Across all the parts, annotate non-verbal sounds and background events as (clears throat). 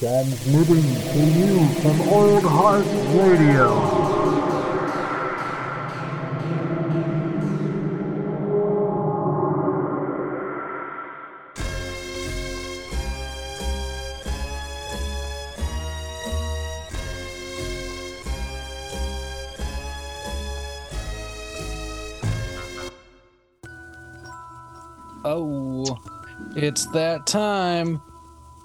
Transmitting to you from Old Heart Radio. Oh, it's that time.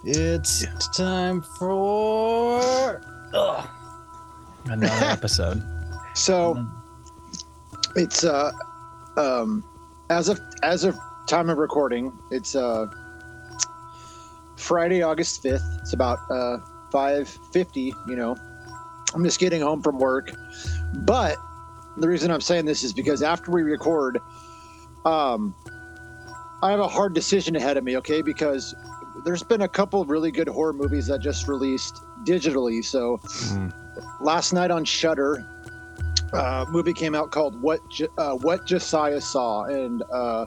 It's time for Ugh. another (laughs) episode. So it's uh um as of as of time of recording, it's uh Friday, August fifth. It's about uh five fifty, you know. I'm just getting home from work. But the reason I'm saying this is because after we record, um I have a hard decision ahead of me, okay? Because there's been a couple of really good horror movies that just released digitally. So last night on Shudder, uh, movie came out called What J- uh, What Josiah Saw, and uh,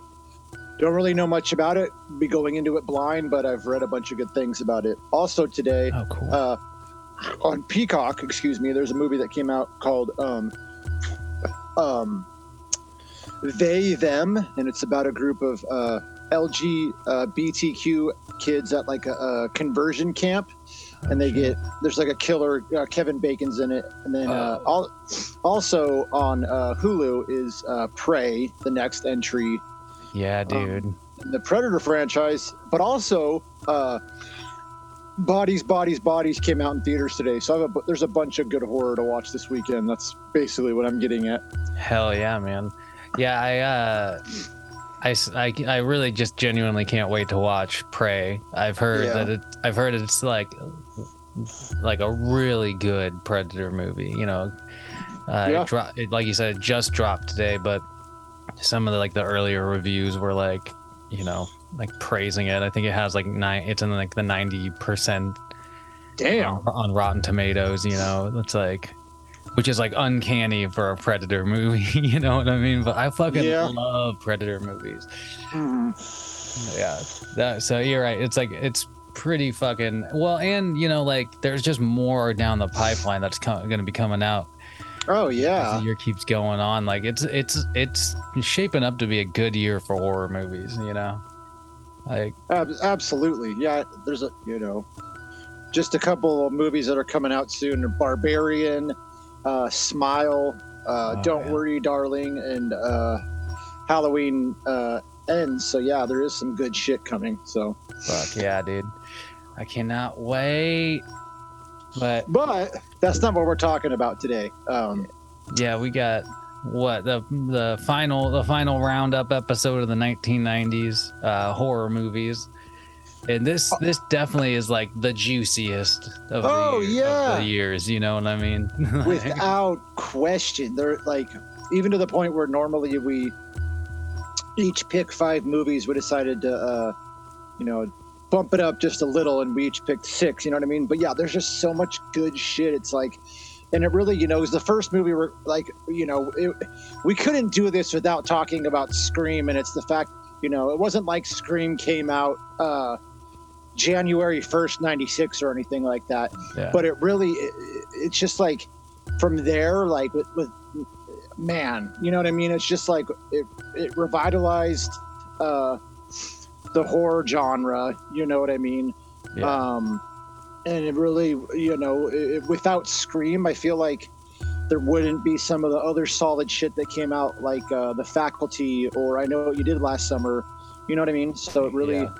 don't really know much about it. Be going into it blind, but I've read a bunch of good things about it. Also today, Oh, cool. uh, on Peacock, excuse me, there's a movie that came out called um, um, They Them, and it's about a group of uh, LGBTQ kids at like a, a conversion camp, and they get there's like a killer. Uh, Kevin Bacon's in it, and then uh, al- also on uh, Hulu is uh, Prey, the next entry yeah, dude. in the Predator franchise, but also uh, Bodies, Bodies, Bodies came out in theaters today. So a, there's a bunch of good horror to watch this weekend. That's basically what I'm getting at. Hell yeah, man. Yeah, I uh I, I, I really just genuinely can't wait to watch Prey. I've heard Yeah. that it I've heard it's like like a really good Predator movie, you know. Uh, Yeah. it dro- it, like you said, it just dropped today, but some of the like the earlier reviews were like, you know, like praising it. I think it has like nine. It's in like the ninety percent Damn. on, on Rotten Tomatoes. You know, it's like, which is like uncanny for a Predator movie. (laughs) you know what I mean? But I fucking Yeah. love Predator movies. Mhm. Yeah. That, so you're right. It's like it's pretty fucking well, and you know, like there's just more down the pipeline that's co- going to be coming out Oh as yeah. the year keeps going on. Like it's it's it's shaping up to be a good year for horror movies. You know, like Ab- absolutely. Yeah. There's a you know, just a couple of movies that are coming out soon: Barbarian, uh, Smile, uh, Oh, Don't yeah. Worry, Darling, and uh, Halloween uh, ends. So yeah, there is some good shit coming. So. fuck yeah, dude. I cannot wait. But But that's not what we're talking about today. Um, yeah, we got what the the final the final roundup episode of the 1990s uh, horror movies, and this this definitely is like the juiciest of, Oh, the, year- of yeah. the years. You know what I mean? Like, (laughs) without question, they're like even to the point where normally we each pick five movies. We decided to, uh, you know, bump it up just a little, and we each picked six. You know what I mean? But yeah, there's just so much good shit. It's like. And it really, you know, was the first movie where, like, you know, it, we couldn't do this without talking about Scream, and it's the fact, you know, it wasn't like Scream came out uh, January first, '96 or anything like that yeah. but it really it, it's just like from there like with, with man you know what i mean it's just like it, it revitalized uh the horror genre you know what i mean Yeah. um and it really you know it, without scream i feel like there wouldn't be some of the other solid shit that came out like uh the faculty or i know what you did last summer you know what i mean so it really Yeah.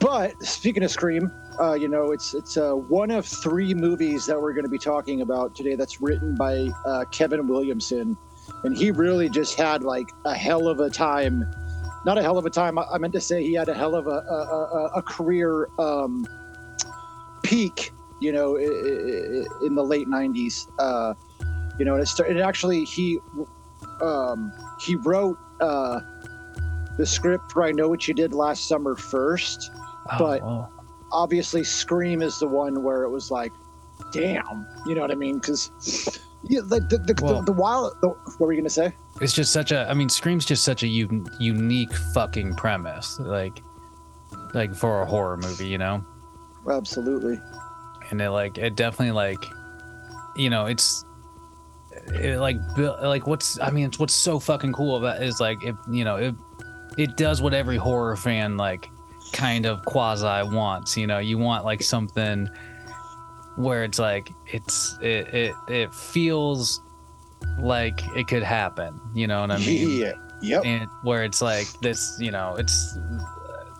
But speaking of Scream, uh, you know, it's it's uh, one of three movies that we're going to be talking about today. That's written by uh, Kevin Williamson, and he really just had like a hell of a time. Not a hell of a time. I, I meant to say he had a hell of a a, a, a career um, peak. You know, in the late '90s. Uh, you know, and. It actually he um, he wrote uh, the script for "I Know What You Did Last Summer" first Oh, but- obviously Scream is the one where it was like, damn, you know what I mean? Because yeah, the the the, Well- the, the wild. The, what were you gonna say? it's just such a. I mean, Scream's just such a un- unique fucking premise. Like, like for a horror movie, you know. absolutely. and it like it definitely like you know it's it like like what's i mean it's what's so fucking cool about it is like it you know it it does what every horror fan like kind of quasi wants you know you want like something where it's like it's it it, it feels like it could happen you know what i mean yeah. Yep. and where it's like this you know it's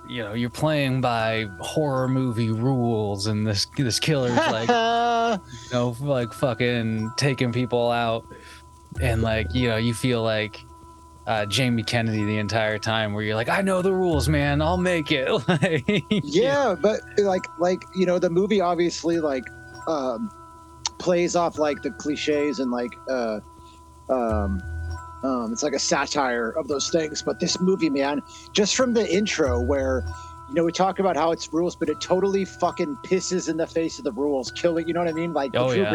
you know you're playing by horror movie rules and this this killer's (laughs) like you know like fucking taking people out and like you know you feel like uh jamie kennedy the entire time where you're like i know the rules man. I'll make it. (laughs) Like yeah, but like like you know the movie obviously like um plays off like the cliches and like uh um um it's like a satire of those things. But this movie man just from the intro where you know we talk about how it's rules but it totally fucking pisses in the face of the rules killing you know what i mean? Like the Oh, Drew yeah.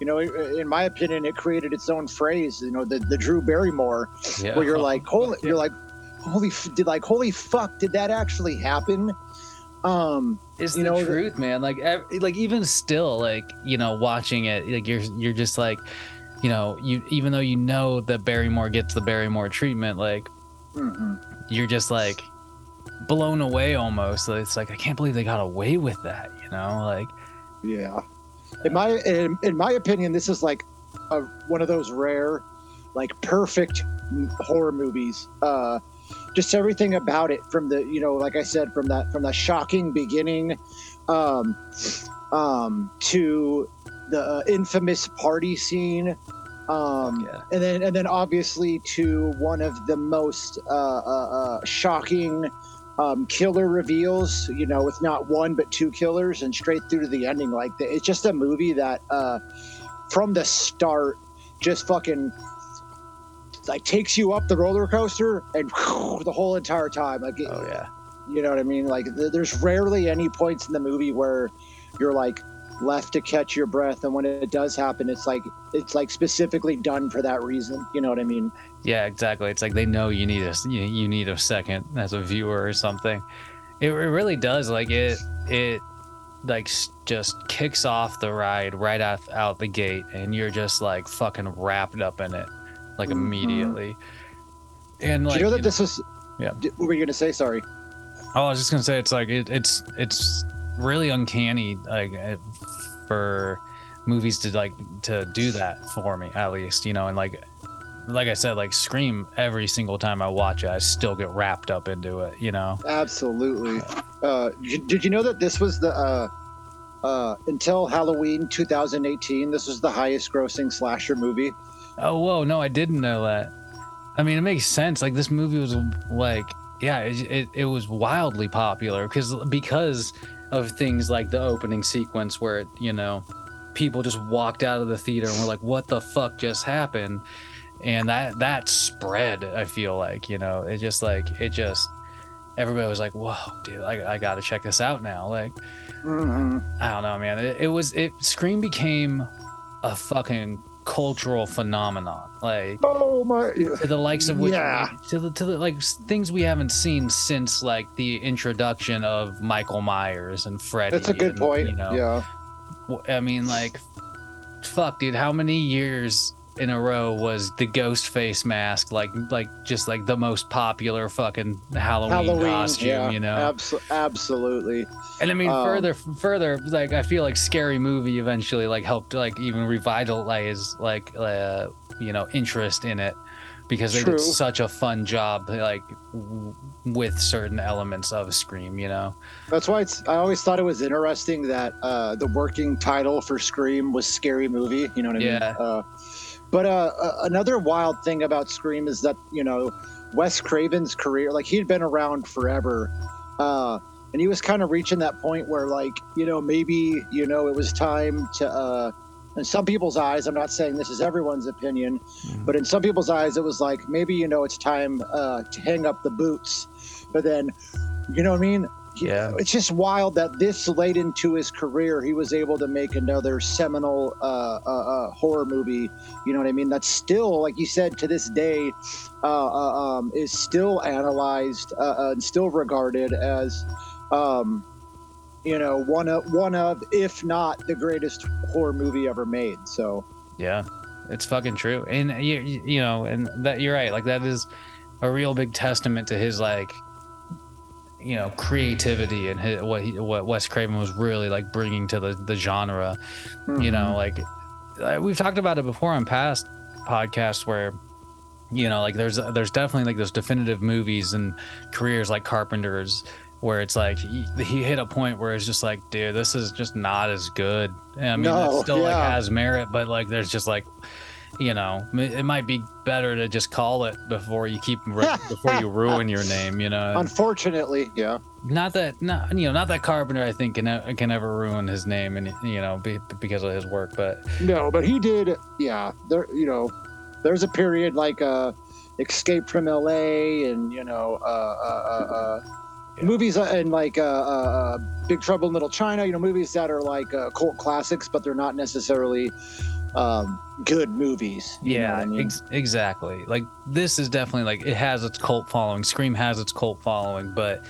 You know in my opinion it created its own phrase you know the, the drew barrymore yeah. where you're like holy you're like holy did like holy fuck did that actually happen um it's you the know, truth man like ev- like even still like you know watching it like you're you're just like you know you even though you know that barrymore gets the barrymore treatment like mhm. you're just like blown away almost it's like i can't believe they got away with that you know like Yeah. In my in, in my opinion, this is like a, one of those rare, like perfect horror movies. Uh, just everything about it, from the you know, like I said, from that from that shocking beginning, um, um, to the uh, infamous party scene. Um, yeah and then and then obviously to one of the most uh, uh, uh, shocking um, killer reveals. You know, with not one but two killers, and straight through to the ending. Like the, it's just a movie that uh, from the start just fucking like takes you up the roller coaster and (laughs) the whole entire time. Like, oh yeah you know what I mean? Like, th- there's rarely any points in the movie where you're like left to catch your breath, and when it does happen, it's like it's like specifically done for that reason. You know what I mean? Yeah, exactly. It's like they know you need a you, you need a second as a viewer or something. It, it really does. Like it it like just kicks off the ride right out out the gate, and you're just like fucking wrapped up in it, like Mhm. immediately. And Do you know that you this is? Yeah. What were you gonna say? Sorry. Oh, I was just gonna say it's like it, it's it's really uncanny like eh, for movies to like to do that for me at least you know and like like I said like Scream every single time I watch it I still get wrapped up into it you know Absolutely. Uh, did you know that this was the uh, uh, until Halloween 2018? This was the highest grossing slasher movie. oh whoa no I didn't know that I mean it makes sense like this movie was like yeah it it, it was wildly popular because because of things like the opening sequence where it, you know people just walked out of the theater and were like what the fuck just happened and that that spread i feel like you know it just like it just everybody was like whoa dude i, I gotta check this out now like Mhm. i don't know man it, it was it scream became a fucking cultural phenomenon like Oh my! to the likes of which Yeah. to the to the like things we haven't seen since like the introduction of Michael Myers and Freddy. That's a good and, point. You know, Yeah. i mean, like, fuck, dude, how many years in a row was the ghost face mask like like just like the most popular fucking Halloween, Halloween. costume? yeah. You know, Abso- absolutely. and I mean, Um, further, further, like I feel like Scary Movie eventually like helped like even revitalize like uh, you know interest in it because they True. did such a fun job like w- with certain elements of Scream. You know, That's why it's. I always thought it was interesting that uh, the working title for Scream was Scary Movie. You know what I Yeah. mean? Uh, but uh, uh, another wild thing about Scream is that you know Wes Craven's career, like he'd been around forever, uh, and he was kind of reaching that point where, like, you know, maybe you know it was time to. Uh, in some people's eyes, I'm not saying this is everyone's opinion, but in some people's eyes, it was like maybe you know it's time uh, to hang up the boots. But then, you know what I mean? He- Yeah. It's just wild that this late into his career, he was able to make another seminal uh, uh, uh, horror movie. You know what I mean? That's still, like you said, to this day, uh, uh, um, is still analyzed uh, uh, and still regarded as. Um, you know, one of one of, if not the greatest horror movie ever made. So Yeah, it's fucking true, and you you know, and that you're right. Like that is a real big testament to his like, you know, creativity and his, what he what Wes Craven was really like bringing to the the genre. You know, like uh, we've talked about it before on past podcasts where. You know, like there's there's definitely like those definitive movies and careers like Carpenter's where it's like he, he hit a point where it's just like, dude, this is just not as good. I mean, No, it still like has merit, but like there's just like, you know, it might be better to just call it before you keep ru- (laughs) before you ruin your name. You know, unfortunately, yeah. not that not you know not that Carpenter I think can e- can ever ruin his name and you know be, because of his work, but No, but he did. Yeah, there. You know, there's a period like uh, Escape from L.A. and you know, uh, uh, uh, uh, Yeah. movies uh, and like uh, uh, uh, Big Trouble in Little China. You know, movies that are like uh, cult classics, but they're not necessarily um, good movies. you yeah, I mean? ex- exactly. Like this is definitely like it has its cult following. Scream has its cult following, but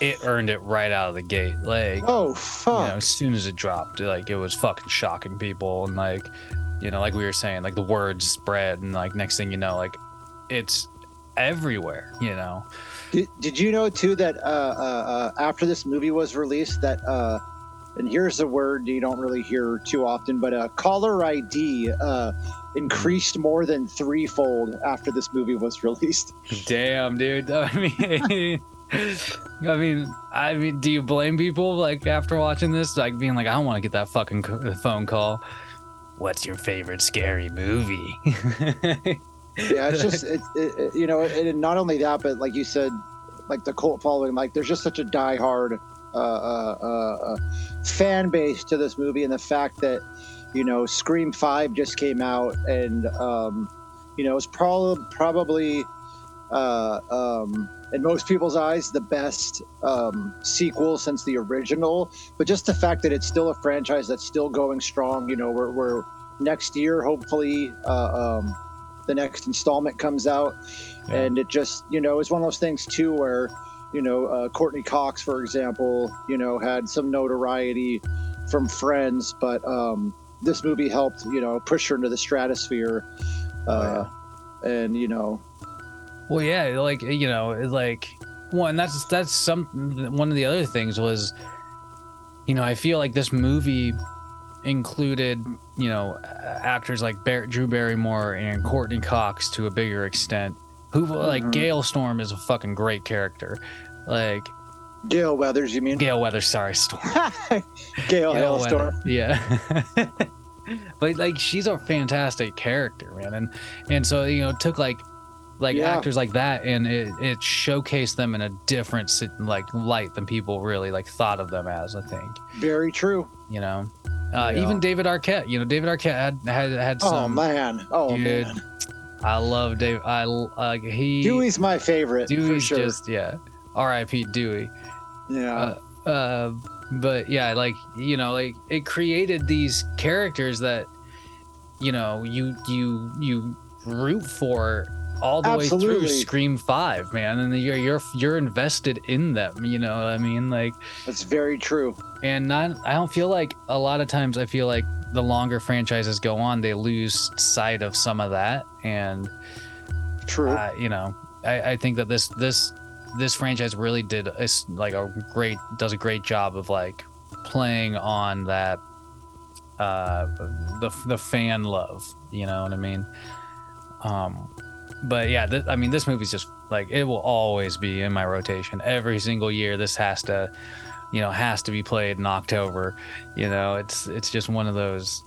it earned it right out of the gate. Like oh you fuck. know, as soon as it dropped, like it was fucking shocking people, and like, you know, like we were saying, like the word spread, and like next thing you know, like it's everywhere. You know, Did, did you know too that uh, uh, uh, after this movie was released, that uh, and here's a word you don't really hear too often, but uh, caller ID uh, increased more than threefold after this movie was released. (laughs) damn, dude. (laughs) I mean. I mean, I mean, do you blame people like after watching this, like being like, I don't want to get that fucking phone call? What's your favorite scary movie? (laughs) Yeah, it's just it, it, it- you know, and not only that, but like you said, like the cult following, like there's just such a diehard uh, fan base to this movie, and the fact that you know Scream Five just came out, and um, you know it's probably probably uh, um, in most people's eyes the best um, sequel since the original. But just the fact that it's still a franchise that's still going strong, you know, we're, we're next year hopefully. Uh, um, the next installment comes out Yeah. and it just you know it's one of those things too where you know uh, courteney cox for example you know had some notoriety from friends but um, this movie helped you know push her into the stratosphere uh, and you know Well, yeah, like you know, like one that's that's some one of the other things was, you know, I feel like this movie included you know actors like Bar- Drew Barrymore and Courteney Cox to a bigger extent. Who like Mhm. Gail Storm is a fucking great character, like gale weathers you mean Gale Weathers. Sorry, Storm. (laughs) gail Gail hailstorm Yeah. (laughs) but like she's a fantastic character, man. And and so, you know, it took like like Yeah. actors like that and it, it showcased them in a different like light than people really like thought of them as, I think. very true You know. Uh, Yeah. even David Arquette, you know, David Arquette had had had oh man oh dude, man I love Dave I like he dewey's my favorite Dewey's sure just yeah. R.I.P. Dewey. yeah uh, uh, but yeah, like you know, like it created these characters that you know you you you root for all the way through Absolutely. Scream Five, man, and you're you're you're invested in them. You know, what I mean, like, that's very true and not I don't feel like a lot of times I feel like the longer franchises go on, they lose sight of some of that, and true uh, you know, I, I think that this this this franchise really did a like a great does a great job of like playing on that uh the the fan love you know what i mean? Um but yeah th- i mean this movie's just like it will always be in my rotation every single year. This has to you know has to be played in october you know? It's it's just one of those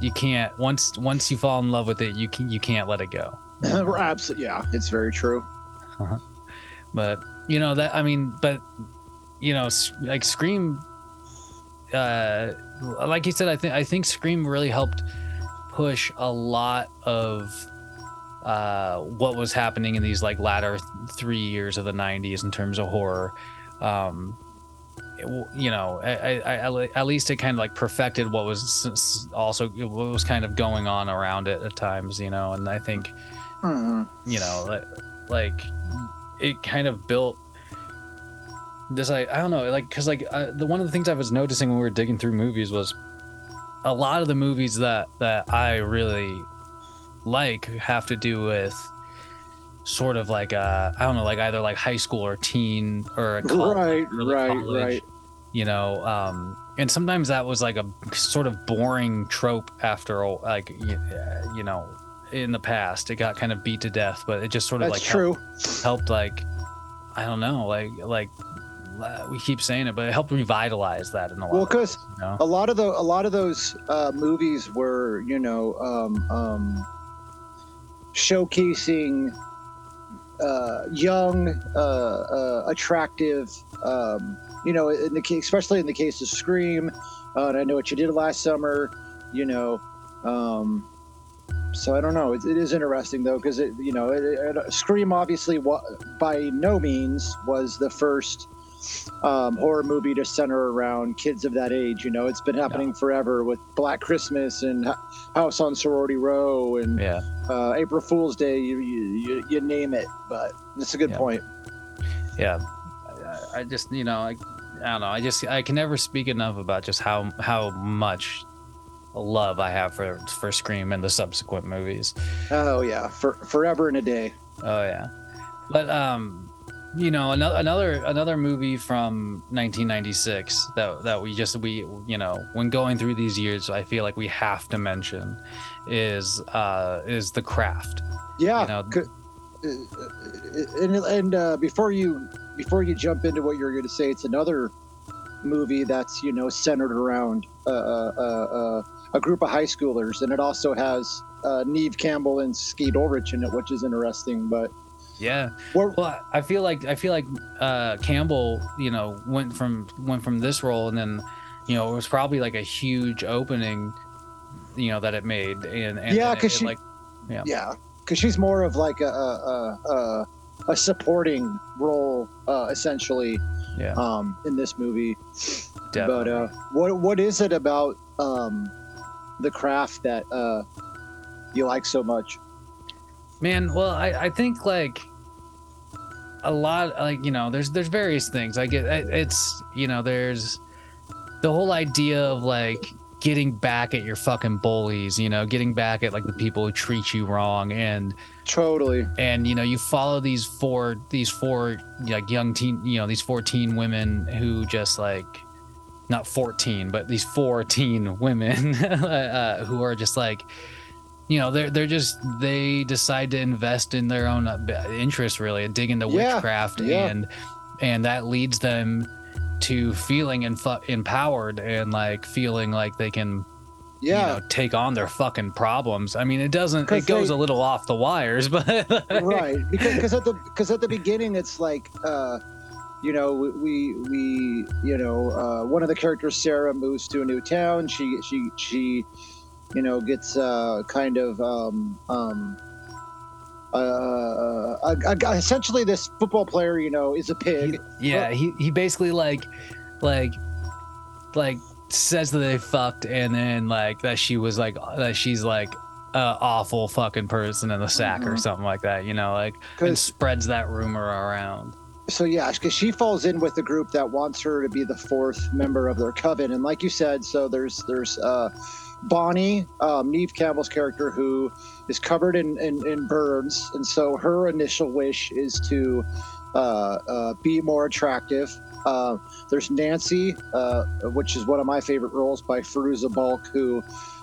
you can't once once you fall in love with it you can you can't let it go. (clears throat) Absolutely yeah it's very true but you know that i mean but you know like scream uh like you said i think i think scream really helped push a lot of uh what was happening in these like latter th- three years of the 90s in terms of horror um you know I, I, I at least it kind of like perfected what was also what was kind of going on around it at times you know and i think Mhm. you know like, like it kind of built this I I don't know like because like uh, the one of the things I was noticing when we were digging through movies was a lot of the movies that that I really like have to do with sort of like uh I don't know like either like high school or teen or a college, right, early right, college, right. you know um and sometimes that was like a sort of boring trope after like uh, you know in the past it got kind of beat to death but it just sort of That's like helped- true. helped like I don't know, like like uh, we keep saying it, but it helped revitalize that in a lot. Well, of 'cause ways, you know? a lot of the a lot of those uh, movies were you know um, um, showcasing uh, young, uh, uh, attractive. Um, you know, in the case, especially in the case of Scream, uh, and I know what you did last summer. You know, um, so I don't know. It, it is interesting though, because it you know, it, it, Scream obviously wa- by no means was the first um, horror movie to center around kids of that age. You know, it's been happening forever with Black Christmas and H- House on Sorority Row and yeah, uh, April Fool's Day. You, you, you, you name it. But it's a good Yeah. point. yeah. I, I just you know I, I don't know. I just I can never speak enough about just how how much love I have for for Scream and the subsequent movies. Oh yeah, for forever and a day. Oh yeah, but um, you know another another another movie from 1996 that that we just we you know when going through these years I feel like we have to mention is uh is The Craft. Yeah. You know- c- uh, and and uh, before you before you jump into what you're going to say, it's another movie that's you know centered around uh, uh, uh, uh, a group of high schoolers, and it also has uh, Neve Campbell and Skeet Ulrich in it, which is interesting. But Yeah. Well, I feel like I feel like uh, Campbell, you know, went from went from this role, and then, you know, it was probably like a huge opening, you know, that it made, and, and Yeah, 'cause she- like, yeah, because she's more of like a a, a, a, a supporting role, uh, essentially, yeah, um, in this movie. definitely. But uh, what what is it about um, the craft that uh, you like so much? Man, well, I, I think like a lot like you know, there's there's various things. I get it- it's you know, there's the whole idea of like getting back at your fucking bullies, you know, getting back at like the people who treat you wrong and Totally. and you know, you follow these four these four like young teen, you know, these 14 women who just like not 14, but these 14 (laughs) women uh, who are just like you know they're they're just they decide to invest in their own uh, interests really and dig into Yeah, witchcraft yeah. and and that leads them to feeling infu- empowered and like feeling like they can Yeah. you know take on their fucking problems i mean it doesn't. it goes they- a little off the wires (laughs) but right. Because cause at the because at the beginning it's like uh, you know we we, we you know uh, one of the characters Sarah moves to a new town. She she she you know gets uh, kind of um, um, uh, uh, uh, uh, essentially this football player you know is a pig. yeah he, he basically like like like says that they fucked and then like that she was like that she's like a awful fucking person in the sack or Mhm. something like that you know like and spreads that rumor around so yeah, because she falls in with the group that wants her to be the fourth member of their coven, and like you said, so there's there's uh, Bonnie, um, Neve Campbell's character, who is covered in, in in burns, and so her initial wish is to uh, uh, be more attractive. Uh, there's Nancy, uh, which is one of my favorite roles by Fairuza Balk, who,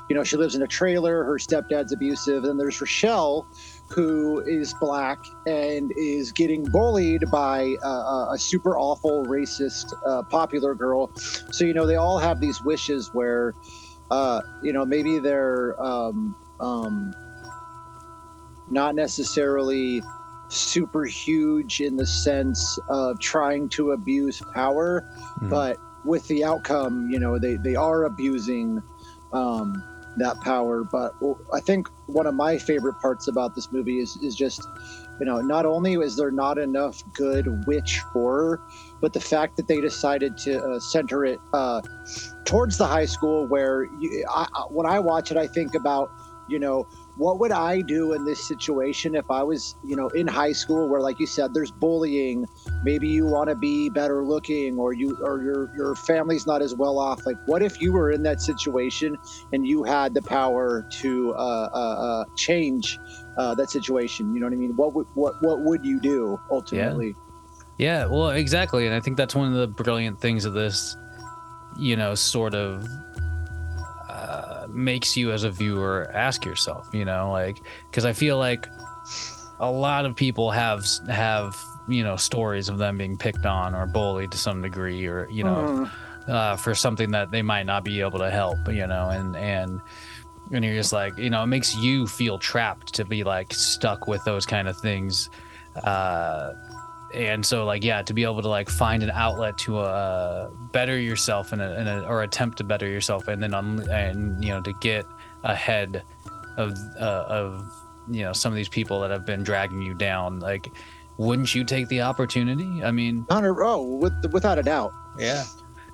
you know, she lives in a trailer. Her stepdad's abusive. And there's Rochelle, who is black and is getting bullied by uh, a super awful racist uh, popular girl so you know they all have these wishes where uh, you know maybe they're um, um, not necessarily super huge in the sense of trying to abuse power Mhm. but with the outcome you know they, they are abusing um, that power but i think one of my favorite parts about this movie is, is just you know not only is there not enough good witch horror but the fact that they decided to uh, center it uh, towards the high school where you, I, when i watch it i think about you know what would i do in this situation if i was you know in high school where like you said there's bullying maybe you want to be better looking or you or your your family's not as well off? Like what if you were in that situation and you had the power to uh, uh, uh, change uh, that situation? You know what i mean? What would what what would you do ultimately? Yeah, yeah, well, exactly. And I think that's one of the brilliant things of this, you know, sort of makes you as a viewer ask yourself, you know, like, because I feel like a lot of people have, have, you know, stories of them being picked on or bullied to some degree or, you know, Mhm. uh, for something that they might not be able to help, you know, and, and, and you're just like, you know, it makes you feel trapped to be like stuck with those kind of things. Uh, and so like yeah to be able to like find an outlet to uh better yourself and a, in a, or attempt to better yourself and then um, and you know to get ahead of uh, of you know some of these people that have been dragging you down like wouldn't you take the opportunity? I mean Hunter, oh with, without a doubt. Yeah.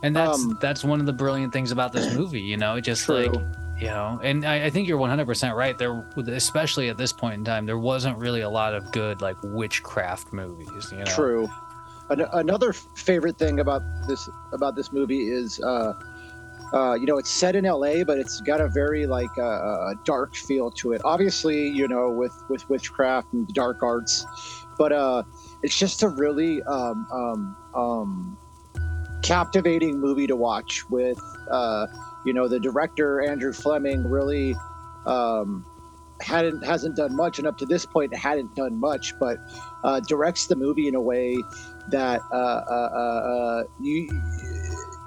And that's Um, that's one of the brilliant things about this movie you know? Just True. like you know and I, I think you're 100% right there especially at this point in time there wasn't really a lot of good like witchcraft movies you know True. An- another favorite thing about this about this movie is, uh, uh, you know, it's set in L.A., but it's got a very like uh, uh, dark feel to it. Obviously, you know, with with witchcraft and the dark arts, but uh, it's just a really um, um, um, captivating movie to watch. With uh, you know, the director Andrew Fleming really. Um, hadn't hasn't done much and up to this point hadn't done much but uh, directs the movie in a way that uh, uh, uh, uh, you,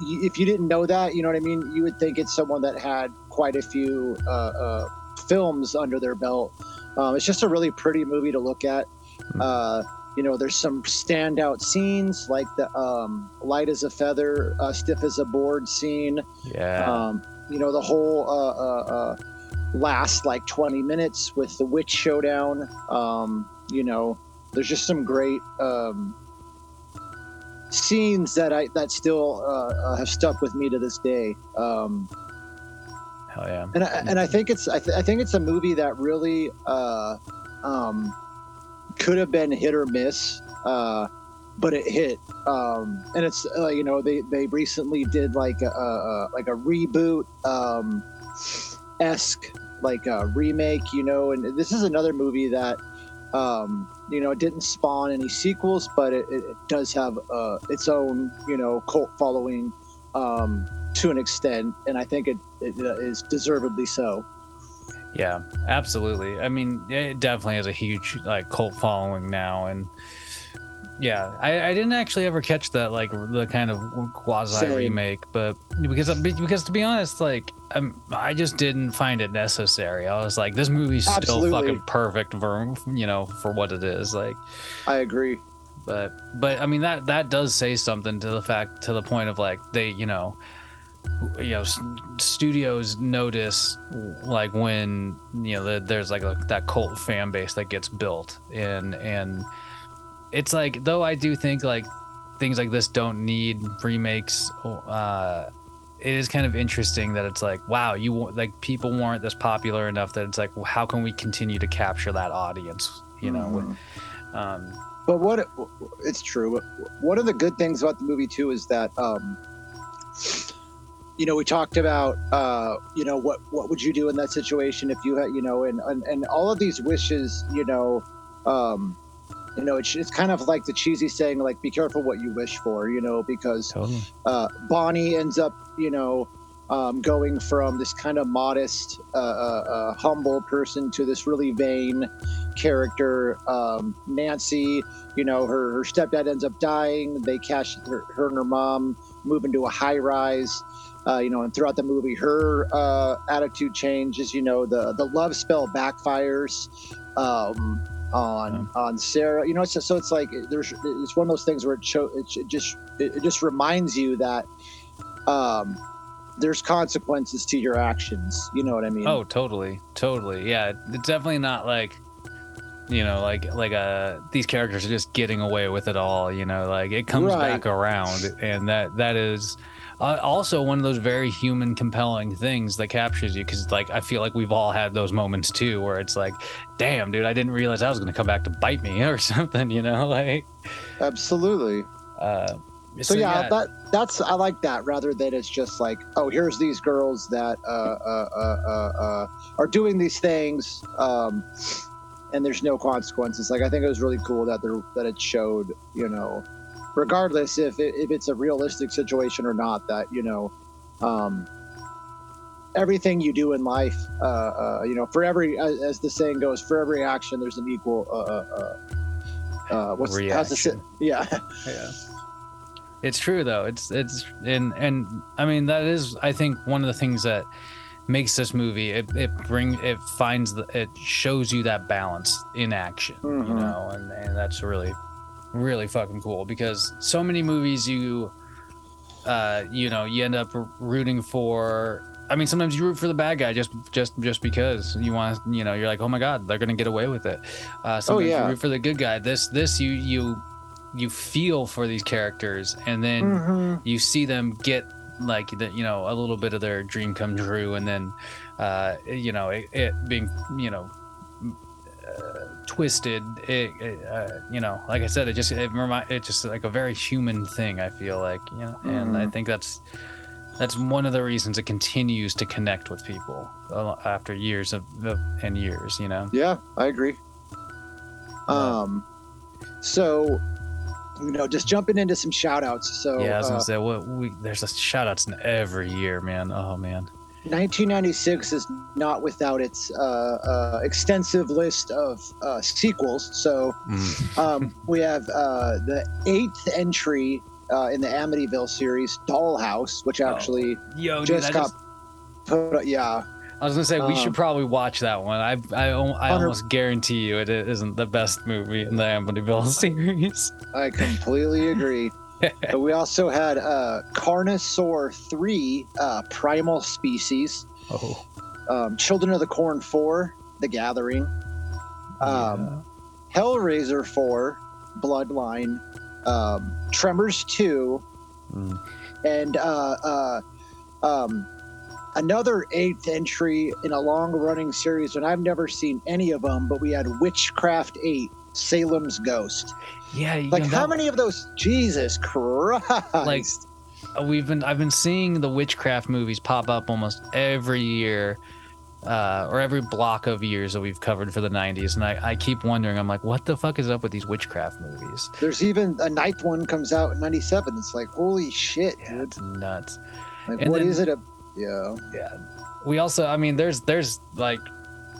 you, if you didn't know that, you know what I mean, you would think it's someone that had quite a few uh, films under their belt. Um, it's just a really pretty movie to look at. Uh, you know, there's some standout scenes like the um, light as a feather, uh, stiff as a board scene. yeah Um, you know, the whole uh, uh, uh, last like 20 minutes with the witch showdown. Um, you know, there's just some great um, scenes that I that still uh, uh, have stuck with me to this day. Um, hell yeah and I, and I think it's I, th- I think it's a movie that really uh, um, could have been hit or miss, uh, but it hit. Um, and it's uh, you know they they recently did like a, a, like a reboot um, esque like a remake, you know. And this is another movie that um, you know it didn't spawn any sequels, but it, it, it does have uh, its own you know cult following. Um, to an extent, and I think it, it uh, is deservedly so. Yeah, absolutely. I mean, it definitely has a huge like cult following now, and yeah, I, I didn't actually ever catch that like the kind of quasi Same. remake, but because because to be honest, like um, I just didn't find it necessary. I was like, this movie's still fucking perfect for you know for what it is. Like, I agree. but but I mean that that does say something to the fact to the point of like they you know you know studios notice like when you know there's like a, that cult fan base that gets built and and it's like though I do think like things like this don't need remakes uh it is kind of interesting that it's like wow you like people weren't this popular enough that it's like well, how can we continue to capture that audience you know with, um But what it's true. One of the good things about the movie too is that um, you know we talked about uh, you know what what would you do in that situation if you had you know and and, and all of these wishes you know um, you know it's, it's kind of like the cheesy saying like be careful what you wish for you know because totally uh, Bonnie ends up, you know, um, going from this kind of modest, uh, uh, uh, humble person to this really vain character. Um, Nancy, you know, her, her stepdad ends up dying. They cash her, her and her mom move into a high rise. Uh, you know, and throughout the movie, her uh, attitude changes. You know, the the love spell backfires um, on on Sarah. You know, so, so it's like there's it's one of those things where it show it, it just it, it just reminds you that um, there's consequences to your actions. You know what I mean? Oh, totally, totally. Yeah, it's definitely not like, you know, like like uh these characters are just getting away with it all. You know, like it comes Right. back around, and that that is uh, also one of those very human, compelling things that captures you. Because like I feel like we've all had those moments too, where it's like, damn, dude, I didn't realize I was gonna come back to bite me (laughs) or something. You know, (laughs) like. Absolutely. Uh, So, yeah, that that's I like that rather than it's just like, oh, here's these girls that uh, uh, uh, uh, uh, are doing these things, um, and there's no consequences. Like I think it was really cool that there that it showed, you know, regardless if it, if it's a realistic situation or not, that you know, um, everything you do in life, uh, uh, you know, for every as, as the saying goes, for every action there's an equal. Uh, uh, uh, uh, what's how's the Reaction. yeah yeah it's true though it's it's and and i mean that is i think one of the things that makes this movie it, it bring it finds the it shows you that balance in action you Mhm. know and, and that's really really fucking cool because so many movies you uh you know you end up rooting for i mean sometimes you root for the bad guy just just just because you want you know you're like oh my god they're gonna get away with it uh sometimes yeah. you root for the good guy this this you you you feel for these characters and then Mhm. you see them get like the, you know a little bit of their dream come true and then uh you know it, it being you know twisted it, uh, you know like i said it just it remind it's just like a very human thing i feel like you know and i Mhm. think that's that's one of the reasons it continues to connect with people uh, after years of, of and years you know Yeah, I agree. Um, so, you know, just jumping into some shout outs. So, yeah i was uh, gonna say what we there's a shout outs in every year man oh man 1996 is not without its uh, uh, extensive list of uh, sequels. So, Mm. um, we have uh, the eighth entry uh, in the Amityville series, Dollhouse, which Oh, actually yo dude, just I got just put. Yeah, I was gonna say we Um, should probably watch that one. I I, I Hundred- almost guarantee you it isn't the best movie in the Amityville (laughs) series. I completely agree. (laughs) but we also had uh, Carnosaur 3, uh, Primal Species, Oh, um, Children of the Corn 4, The Gathering, um, Hellraiser 4, Bloodline, um, Tremors 2, Mm. and uh, uh, um, another eighth entry in a long running series. And I've never seen any of them, but we had Witchcraft 8, Salem's Ghost. yeah. you Like, know, how that- many of those? Jesus Christ. Like we've been I've been seeing the witchcraft movies pop up almost every year. Uh, or every block of years that we've covered for the 90s and I, I keep wondering i'm like what the fuck is up with these witchcraft movies There's even a ninth one comes out in '97. It's like holy shit, yeah dude! it's nuts Like, and what then- is it? A yeah, yeah we also i mean there's there's like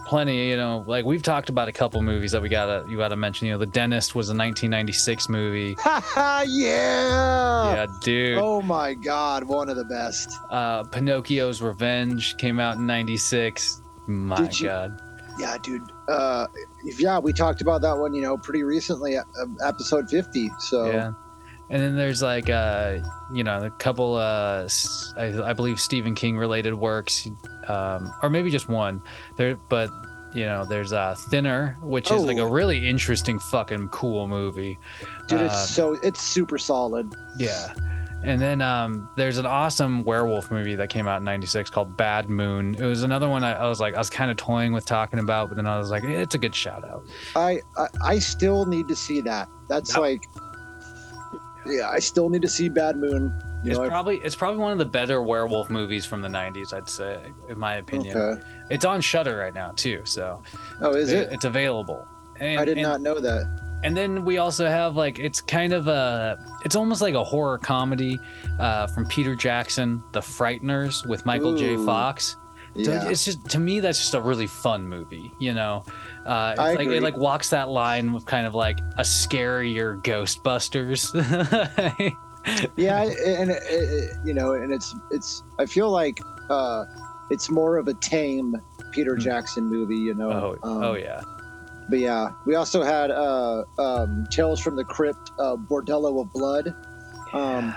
plenty you know like we've talked about a couple movies that we gotta you gotta mention you know the dentist was a 1996 movie (laughs) yeah. yeah dude Oh my god, one of the best. uh pinocchio's revenge came out in 96 my you- god Yeah, dude. Uh, if- yeah, we talked about that one, you know, pretty recently, uh, episode 50. So yeah and then there's like uh you know a couple uh I, I believe stephen king related works um or maybe just one there but you know there's uh thinner which is like a Oh. really interesting fucking cool movie dude, Uh, it's so it's super solid. Yeah. And then um, there's an awesome werewolf movie that came out in '96 called Bad Moon. It was another one I, I was like, I was kind of toying with talking about, but then I was like, eh, it's a good shout out. I, I I still need to see that. That's Yep. like, yeah, I still need to see Bad Moon. You It's know, probably it's probably one of the better werewolf movies from the '90s, I'd say, in my opinion. okay. It's on Shudder right now too, so Oh, is it? It's available. And, I did and- not know that. and then we also have like it's kind of a it's almost like a horror comedy uh, from Peter Jackson, The Frighteners with Michael J. Fox. Yeah. it's just to me that's just a really fun movie you know uh it's I like agree. it like walks that line with kind of like a scarier ghostbusters (laughs) yeah and it, it, you know and it's it's i feel like uh it's more of a tame peter Hmm. jackson movie you know oh, Um, oh yeah but yeah we also had uh um tales from the crypt uh bordello of blood um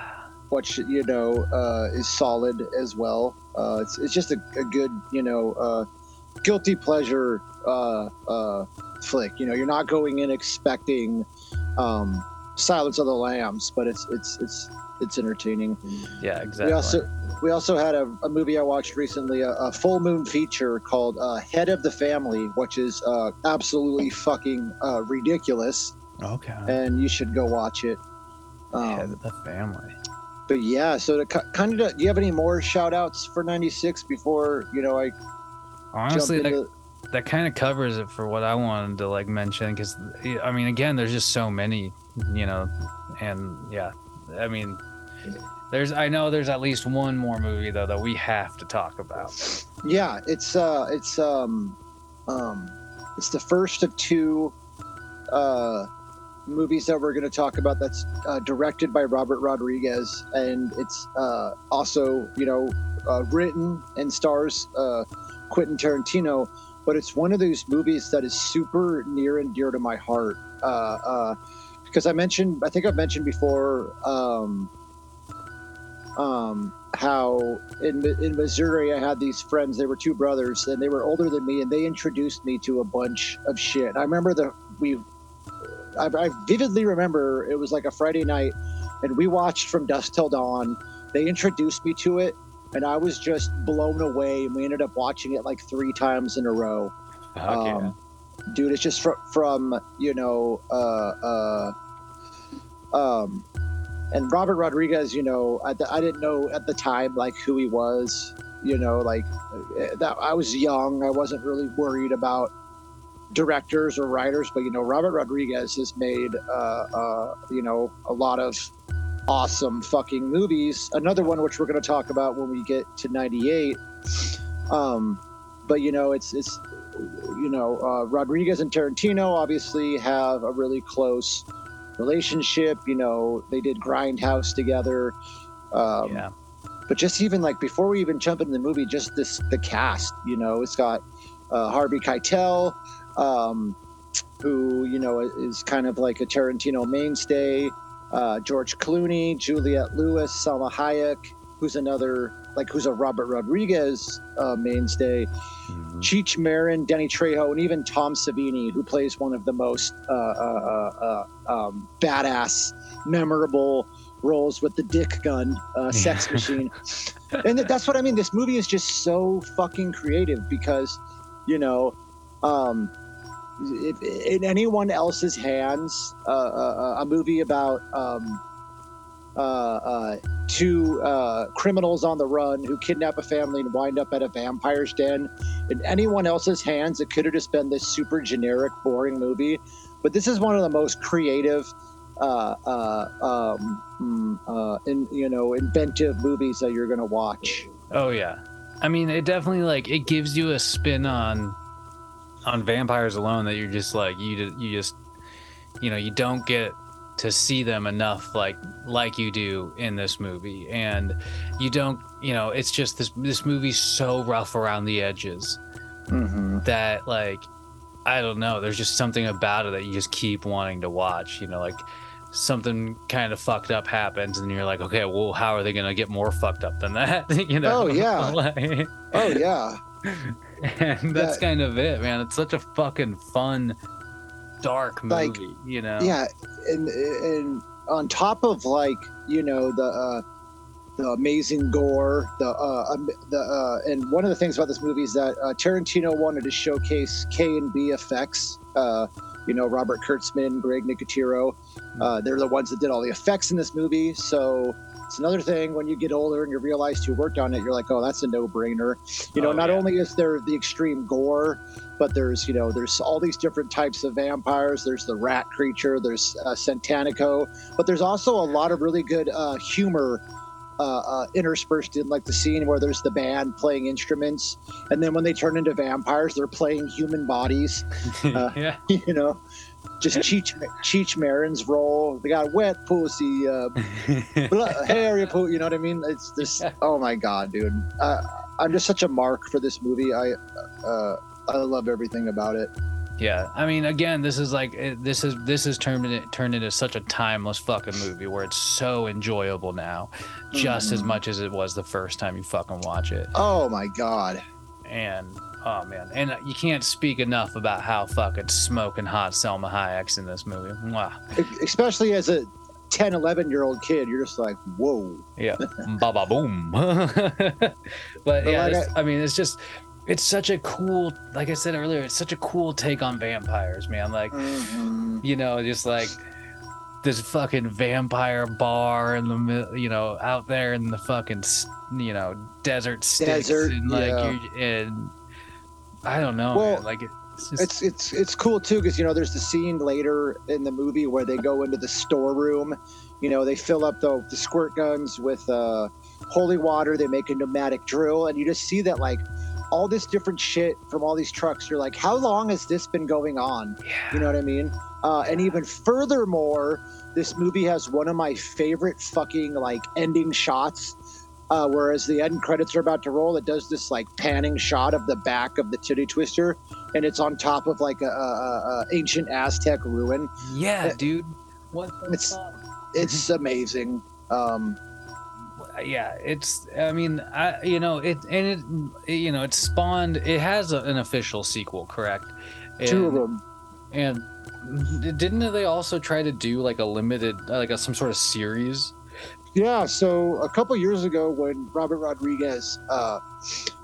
which you know uh is solid as well uh it's, it's just a, a good you know uh guilty pleasure uh uh flick you know you're not going in expecting um silence of the lambs but it's it's it's it's entertaining. Yeah, exactly. We also we also had a, a movie I watched recently, a, a full moon feature called uh, Head of the Family, which is uh, absolutely fucking uh, ridiculous, okay. and you should go watch it. Head Um, of the family. But yeah, so to kind of, do you have any more shout outs for '96 before you know I Honestly, jump that, that kind of covers it for what I wanted to like mention because I mean, again, there's just so many, you know, and yeah, I mean, there's I know there's at least one more movie though that we have to talk about. Yeah, it's uh, it's um, um, it's the first of two uh, movies that we're going to talk about. That's uh, directed by Robert Rodriguez, and it's uh, also you know uh, written and stars uh, Quentin Tarantino. But it's one of those movies that is super near and dear to my heart. Uh, uh, because I mentioned, I think I've mentioned before, um, um, how in in Missouri I had these friends. They were two brothers, and they were older than me, and they introduced me to a bunch of shit. I remember the we, I, I vividly remember it was like a Friday night, and we watched From Dusk Till Dawn. They introduced me to it, and I was just blown away. And we ended up watching it like three times in a row um, dude it's just from, from you know uh uh um and robert rodriguez you know I, I didn't know at the time like who he was you know like uh, that i was young i wasn't really worried about directors or writers but you know robert rodriguez has made uh uh you know a lot of awesome fucking movies another one which we're going to talk about when we get to 98 um but you know it's it's you know, uh, Rodriguez and Tarantino obviously have a really close relationship. You know, they did Grindhouse together. Um, yeah. But just even like before we even jump into the movie, just this the cast. You know, it's got uh, Harvey Keitel, um, who you know is kind of like a Tarantino mainstay. Uh, George Clooney, Juliette Lewis, Salma Hayek, who's another like who's a Robert Rodriguez uh, mainstay. Mhm. Cheech Marin, Danny Trejo, and even Tom Savini, who plays one of the most uh, uh, uh, uh, um, badass, memorable roles with the dick gun, uh, (laughs) sex machine. and that's what I mean. This movie is just so fucking creative because, you know, um, in anyone else's hands, uh, uh, a movie about um, uh, uh, two uh, criminals on the run who kidnap a family and wind up at a vampire's den. In anyone else's hands, it could have just been this super generic, boring movie. But this is one of the most creative, uh, uh, um, mm, uh, in, you know, inventive movies that you're gonna watch. Oh yeah. I mean, it definitely like it gives you a spin on on vampires alone that you're just like you just, you just you know, you don't get to see them enough like like you do in this movie and you don't, you know, it's just this this movie's so rough around the edges Mm-hmm. that like I don't know, there's just something about it that you just keep wanting to watch, you know, like something kind of fucked up happens and you're like, okay, well, how are they going to get more fucked up than that? (laughs) you know? Oh, yeah. (laughs) Oh yeah. (laughs) and that's Yeah. kind of it, man. It's such a fucking fun, dark Like, movie, you know? yeah and and on top of like you know the uh the amazing gore the uh the uh and one of the things about this movie is that uh, tarantino wanted to showcase KNB effects uh you know robert kurtzman greg nicotero uh they're the ones that did all the effects in this movie so it's another thing when you get older and you realize who worked on it you're like oh that's a no-brainer you know Oh, not yeah. only is there the extreme gore but there's you know there's all these different types of vampires there's the rat creature there's uh, santanico but there's also a lot of really good uh, humor uh, uh, interspersed in like the scene where there's the band playing instruments and then when they turn into vampires they're playing human bodies (laughs) uh, yeah. (laughs) you know just cheech cheech marin's role. They got wet pussy uh, (laughs) hairy poo you know what i mean? It's just oh my god dude. Uh, i'm just such a mark for this movie. I uh, i love everything about it. Yeah, I mean, again, this is like this is this is turned it turned into such a timeless fucking movie where it's so enjoyable now, just as Mhm. much as it was the first time you fucking watch it. oh my god. And oh man, and you can't speak enough about how fucking smoking hot Salma Hayek's in this movie. Mwah. especially as a 10 11 year old kid you're just like whoa Yeah, ba ba boom. but yeah, like it's- I mean, it's just it's such a cool. Like I said earlier, it's such a cool take on vampires, man. Like Mhm. you know, just like this fucking vampire bar in the you know out there in the fucking you know desert sticks Desert, and like yeah. you and I don't know, Well, man. like it's just it's it's it's cool too because you know there's the scene later in the movie where they go into the storeroom. You know they fill up the, the squirt guns with uh holy water. They make a pneumatic drill and you just see that like all this different shit from all these trucks. You're like how long has this been going on? Yeah, you know what i mean? Uh, and even furthermore this movie has one of my favorite fucking like ending shots uh, whereas the end credits are about to roll, it does this like panning shot of the back of the titty twister, and it's on top of like a, a, a ancient Aztec ruin. yeah, uh, dude. What it's-? It's amazing. Um, yeah it's i mean i you know it and it you know it spawned it has a, an official sequel correct two of them. and didn't they also try to do like a limited like a, some sort of series Yeah. So a couple years ago, when Robert Rodriguez uh,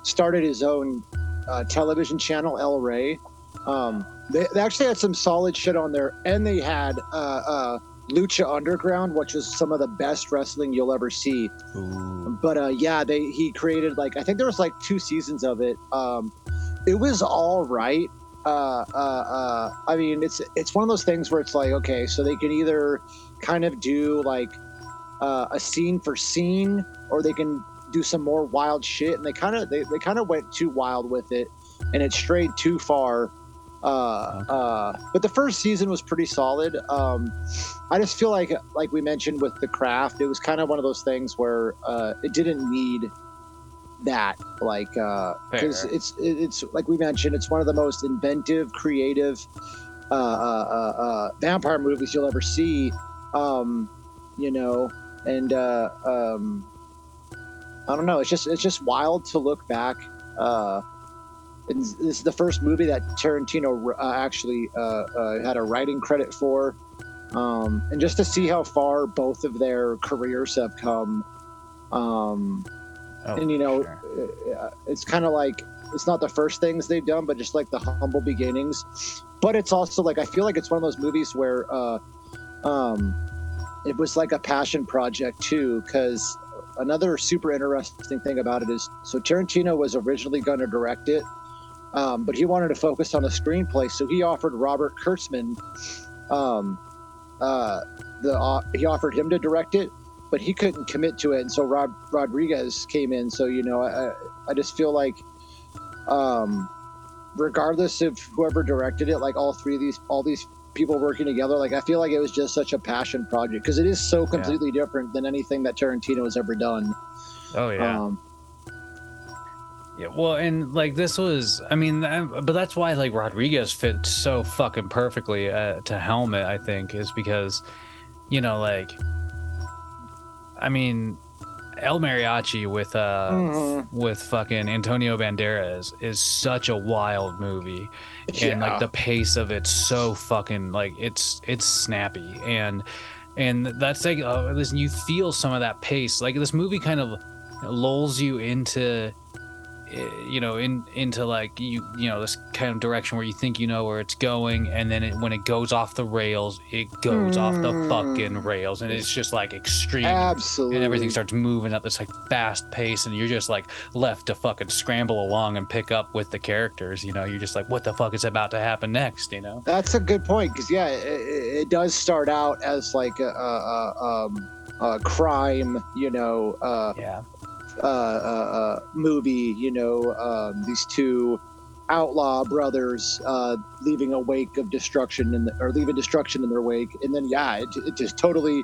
started his own uh, television channel, El Rey, um, they, they actually had some solid shit on there, and they had uh, uh, Lucha Underground, which is some of the best wrestling you'll ever see. But uh, yeah, they he created like I think there was like two seasons of it. Um, it was all right. Uh, uh, uh, I mean, it's it's one of those things where it's like okay, so they can either kind of do like uh, a scene for scene, or they can do some more wild shit. And they kind of they, they kind of went too wild with it, and it strayed too far. Uh, uh, but the first season was pretty solid. Um, I just feel like, like we mentioned with the craft, it was kind of one of those things where uh, it didn't need that, like, because Fair. it's it- it's like we mentioned, it's one of the most inventive, creative uh, uh, uh, uh, vampire movies you'll ever see. Um, you know, and uh, um, I don't know. It's just it's just wild to look back. Uh, this is the first movie that Tarantino uh, actually uh, uh, had a writing credit for, um, and just to see how far both of their careers have come, um, Oh, and you know, sure. uh, it's kind of like it's not the first things they've done, but just like the humble beginnings. But it's also like I feel like it's one of those movies where uh, um, it was like a passion project too, because another super interesting thing about it is so Tarantino was originally going to direct it, um, but he wanted to focus on the screenplay, so he offered Robert Kurtzman, um, uh, the uh, he offered him to direct it, but he couldn't commit to it, and so Rob Rodriguez came in. So you know, I I just feel like, um, regardless of whoever directed it, like all three of these all these people working together, like I feel like it was just such a passion project because it is so completely different than anything that Tarantino has ever done. oh yeah Um, Yeah, well, and like this was, I mean, but that's why like Rodriguez fit so fucking perfectly uh, to Helmet. I think is because, you know, like, I mean, El Mariachi with uh Mhm. with fucking Antonio Banderas is such a wild movie, and like the pace of it's so fucking like it's it's snappy and and that's like uh, listen, you feel some of that pace. Like this movie kind of lulls you into you know in into like you you know this kind of direction where you think you know where it's going and then it, when it goes off the rails it goes off the Mm. fucking rails and it's just like extreme. Absolutely and everything starts moving at this like fast pace and you're just like left to fucking scramble along and pick up with the characters you know? You're just like what the fuck is about to happen next you know? That's a good point because yeah, it, it- does start out as like a, a, a, um, a crime, you know, uh, yeah movie. You know, um, these two outlaw brothers uh, leaving a wake of destruction in the, or leaving destruction in their wake, and then yeah, it, it just totally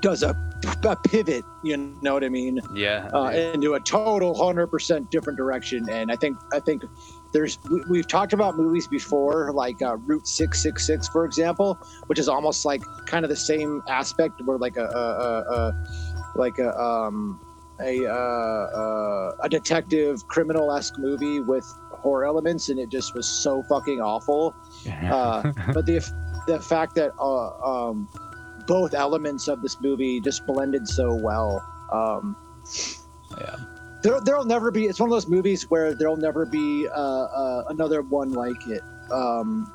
does a, a pivot. You know what I mean? yeah uh, into a total hundred percent different direction. And I think I think there's we, we've talked about movies before, like uh, Route Six Six Six, for example, which is almost like kind of the same aspect, where like a, a, a, a like a um a uh, uh, a detective criminal esque movie with horror elements, and it just was so fucking awful uh, (laughs) but the the fact that uh, um, both elements of this movie just blended so well. Um, Yeah. there, there'll never be. It's one of those movies where there'll never be uh, uh, another one like it. Um,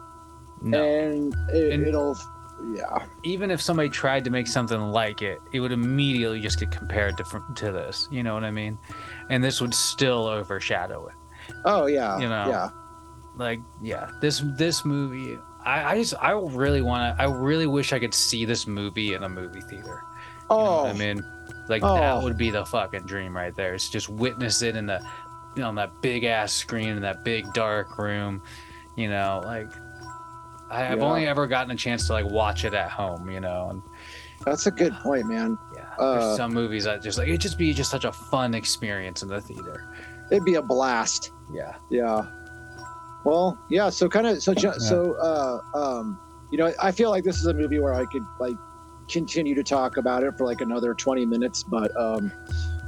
No. and, it, And- it'll, yeah, even if somebody tried to make something like it, it would immediately just get compared to to this. You know what I mean? And this would still overshadow it. oh yeah, You know. yeah. Like, yeah, this this movie, I, I just I really want to. I really wish I could see this movie in a movie theater. You know Oh, I mean, like Oh. that would be the fucking dream right there. It's just witness it in the, you know, on that big ass screen in that big dark room. You know, like I, I've Yeah. only ever gotten a chance to like watch it at home. You know, and that's a good point, man. yeah, Uh, there's some movies that just like it'd just be just such a fun experience in the theater. It'd be a blast. Yeah. Yeah. Well, yeah. So kind of so ju- so uh, um, you know, I feel like this is a movie where I could like continue to talk about it for like another 20 minutes, but um,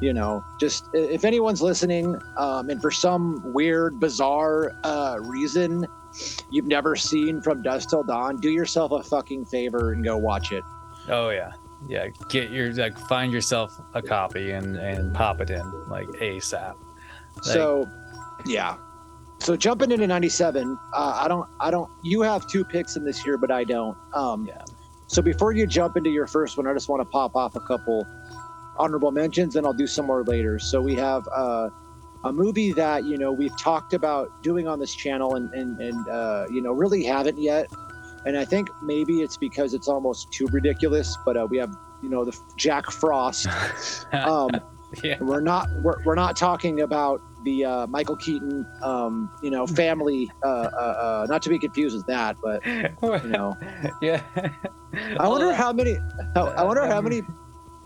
you know, just if anyone's listening, um, and for some weird, bizarre uh, reason you've never seen From Dusk Till Dawn, do yourself a fucking favor and go watch it. Oh yeah. Yeah. Get your like find yourself a copy and and pop it in like ASAP. So, yeah. So jumping into '97, uh, I don't, I don't. You have two picks in this year, but I don't. Um, Yeah. So before you jump into your first one, I just want to pop off a couple honorable mentions, and I'll do some more later. So we have uh, a movie that you know we've talked about doing on this channel, and and and uh, you know really haven't yet. And I think maybe it's because it's almost too ridiculous. But uh, we have you know the Jack Frost. (laughs) Um, (laughs) yeah. we're not we're, we're not talking about the uh, Michael Keaton, um, you know, family. Uh, uh, uh, not to be confused with that, but you know, (laughs) yeah. I wonder how many. I I wonder how many.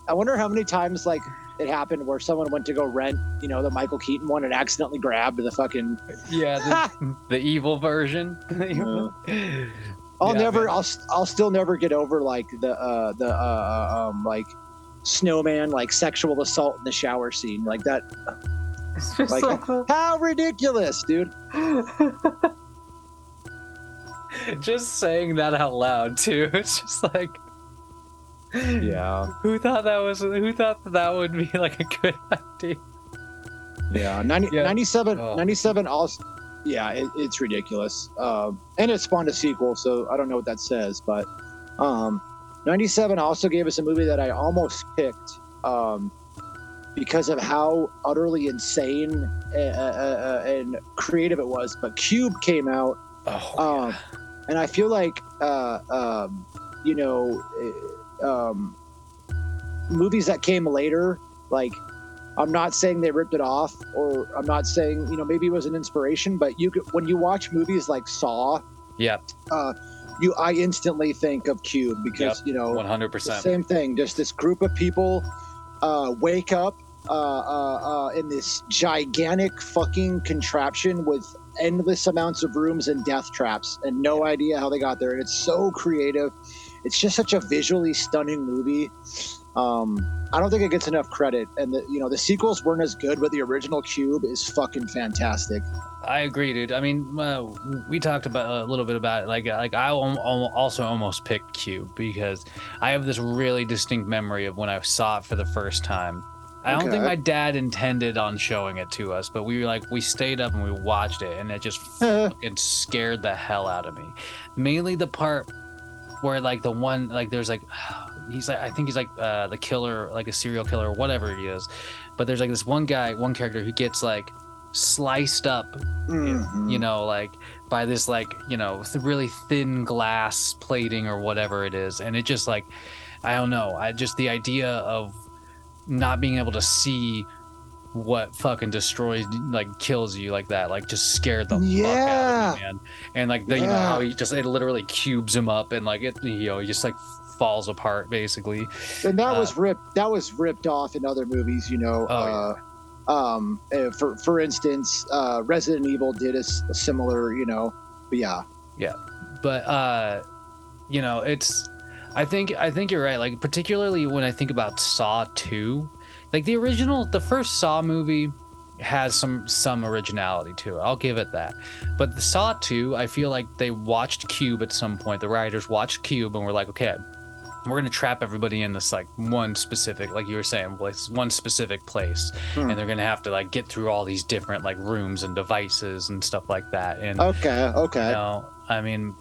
I wonder how many times like it happened where someone went to go rent, you know, the Michael Keaton one and accidentally grabbed the fucking. (laughs) Yeah, the, (laughs) the evil version. I'll Yeah, never. man. I'll. I'll still never get over like the uh the uh um like snowman like sexual assault in the shower scene like that. (laughs) It's just Like- like, How ridiculous, dude! just saying that out loud too. It's just like, Yeah. (laughs) who thought that was? Who thought that, that would be like a good (laughs) idea? Yeah, 90, Yeah. 97, Oh. 97 also, yeah, it, it's ridiculous. Um, and it spawned a sequel, so I don't know what that says, but um, 97 also gave us a movie that I almost picked um, because of how utterly insane uh, uh, uh, and creative it was. But Cube came out, Oh, um, and I feel like, uh, um, you know, uh, um, movies that came later, like I'm not saying they ripped it off, or I'm not saying you know maybe it was an inspiration, but you could, when you watch movies like Saw, yeah, uh, you I instantly think of Cube because you know one hundred the percent. same thing. Just this group of people uh, wake up uh, uh, uh, in this gigantic fucking contraption with endless amounts of rooms and death traps, and no idea how they got there. And it's so creative. It's just such a visually stunning movie. Um, I don't think it gets enough credit, and the you know the sequels weren't as good, but the original Cube is fucking fantastic. I agree, dude. I mean, uh, we talked about a little bit about it. Like, like I al- al- also almost picked Cube because I have this really distinct memory of when I saw it for the first time. I don't think my dad intended on showing it to us, but we were like, we stayed up and we watched it, and it just (laughs) fucking scared the hell out of me. Mainly the part where, like, the one, like, there's like, (sighs) he's like, I think he's like uh, the killer, like a serial killer, or whatever he is. But there's like this one guy, one character who gets like sliced up Mhm. you know like by this like you know th- really thin glass plating or whatever it is and it just like i don't know i just the idea of not being able to see what fucking destroys like kills you like that like just scared the fuck out Yeah. of me man. And like the, you know how he just it literally cubes him up and like it you know he just like falls apart basically. And that Uh, was ripped that was ripped off in other movies you know Oh, uh um uh, for for instance uh resident evil did a similar you know but yeah. yeah. But uh you know it's i think i think you're right. Like particularly when i think about saw 2 like the original the first saw movie has some some originality to it i'll give it that but the saw 2 i feel like they watched cube at some point the writers watched cube and were like okay we're gonna trap everybody in this like one specific, like you were saying, place, one specific place, Hmm. and they're gonna have to like get through all these different like rooms and devices and stuff like that. And Okay, okay. you know, I mean,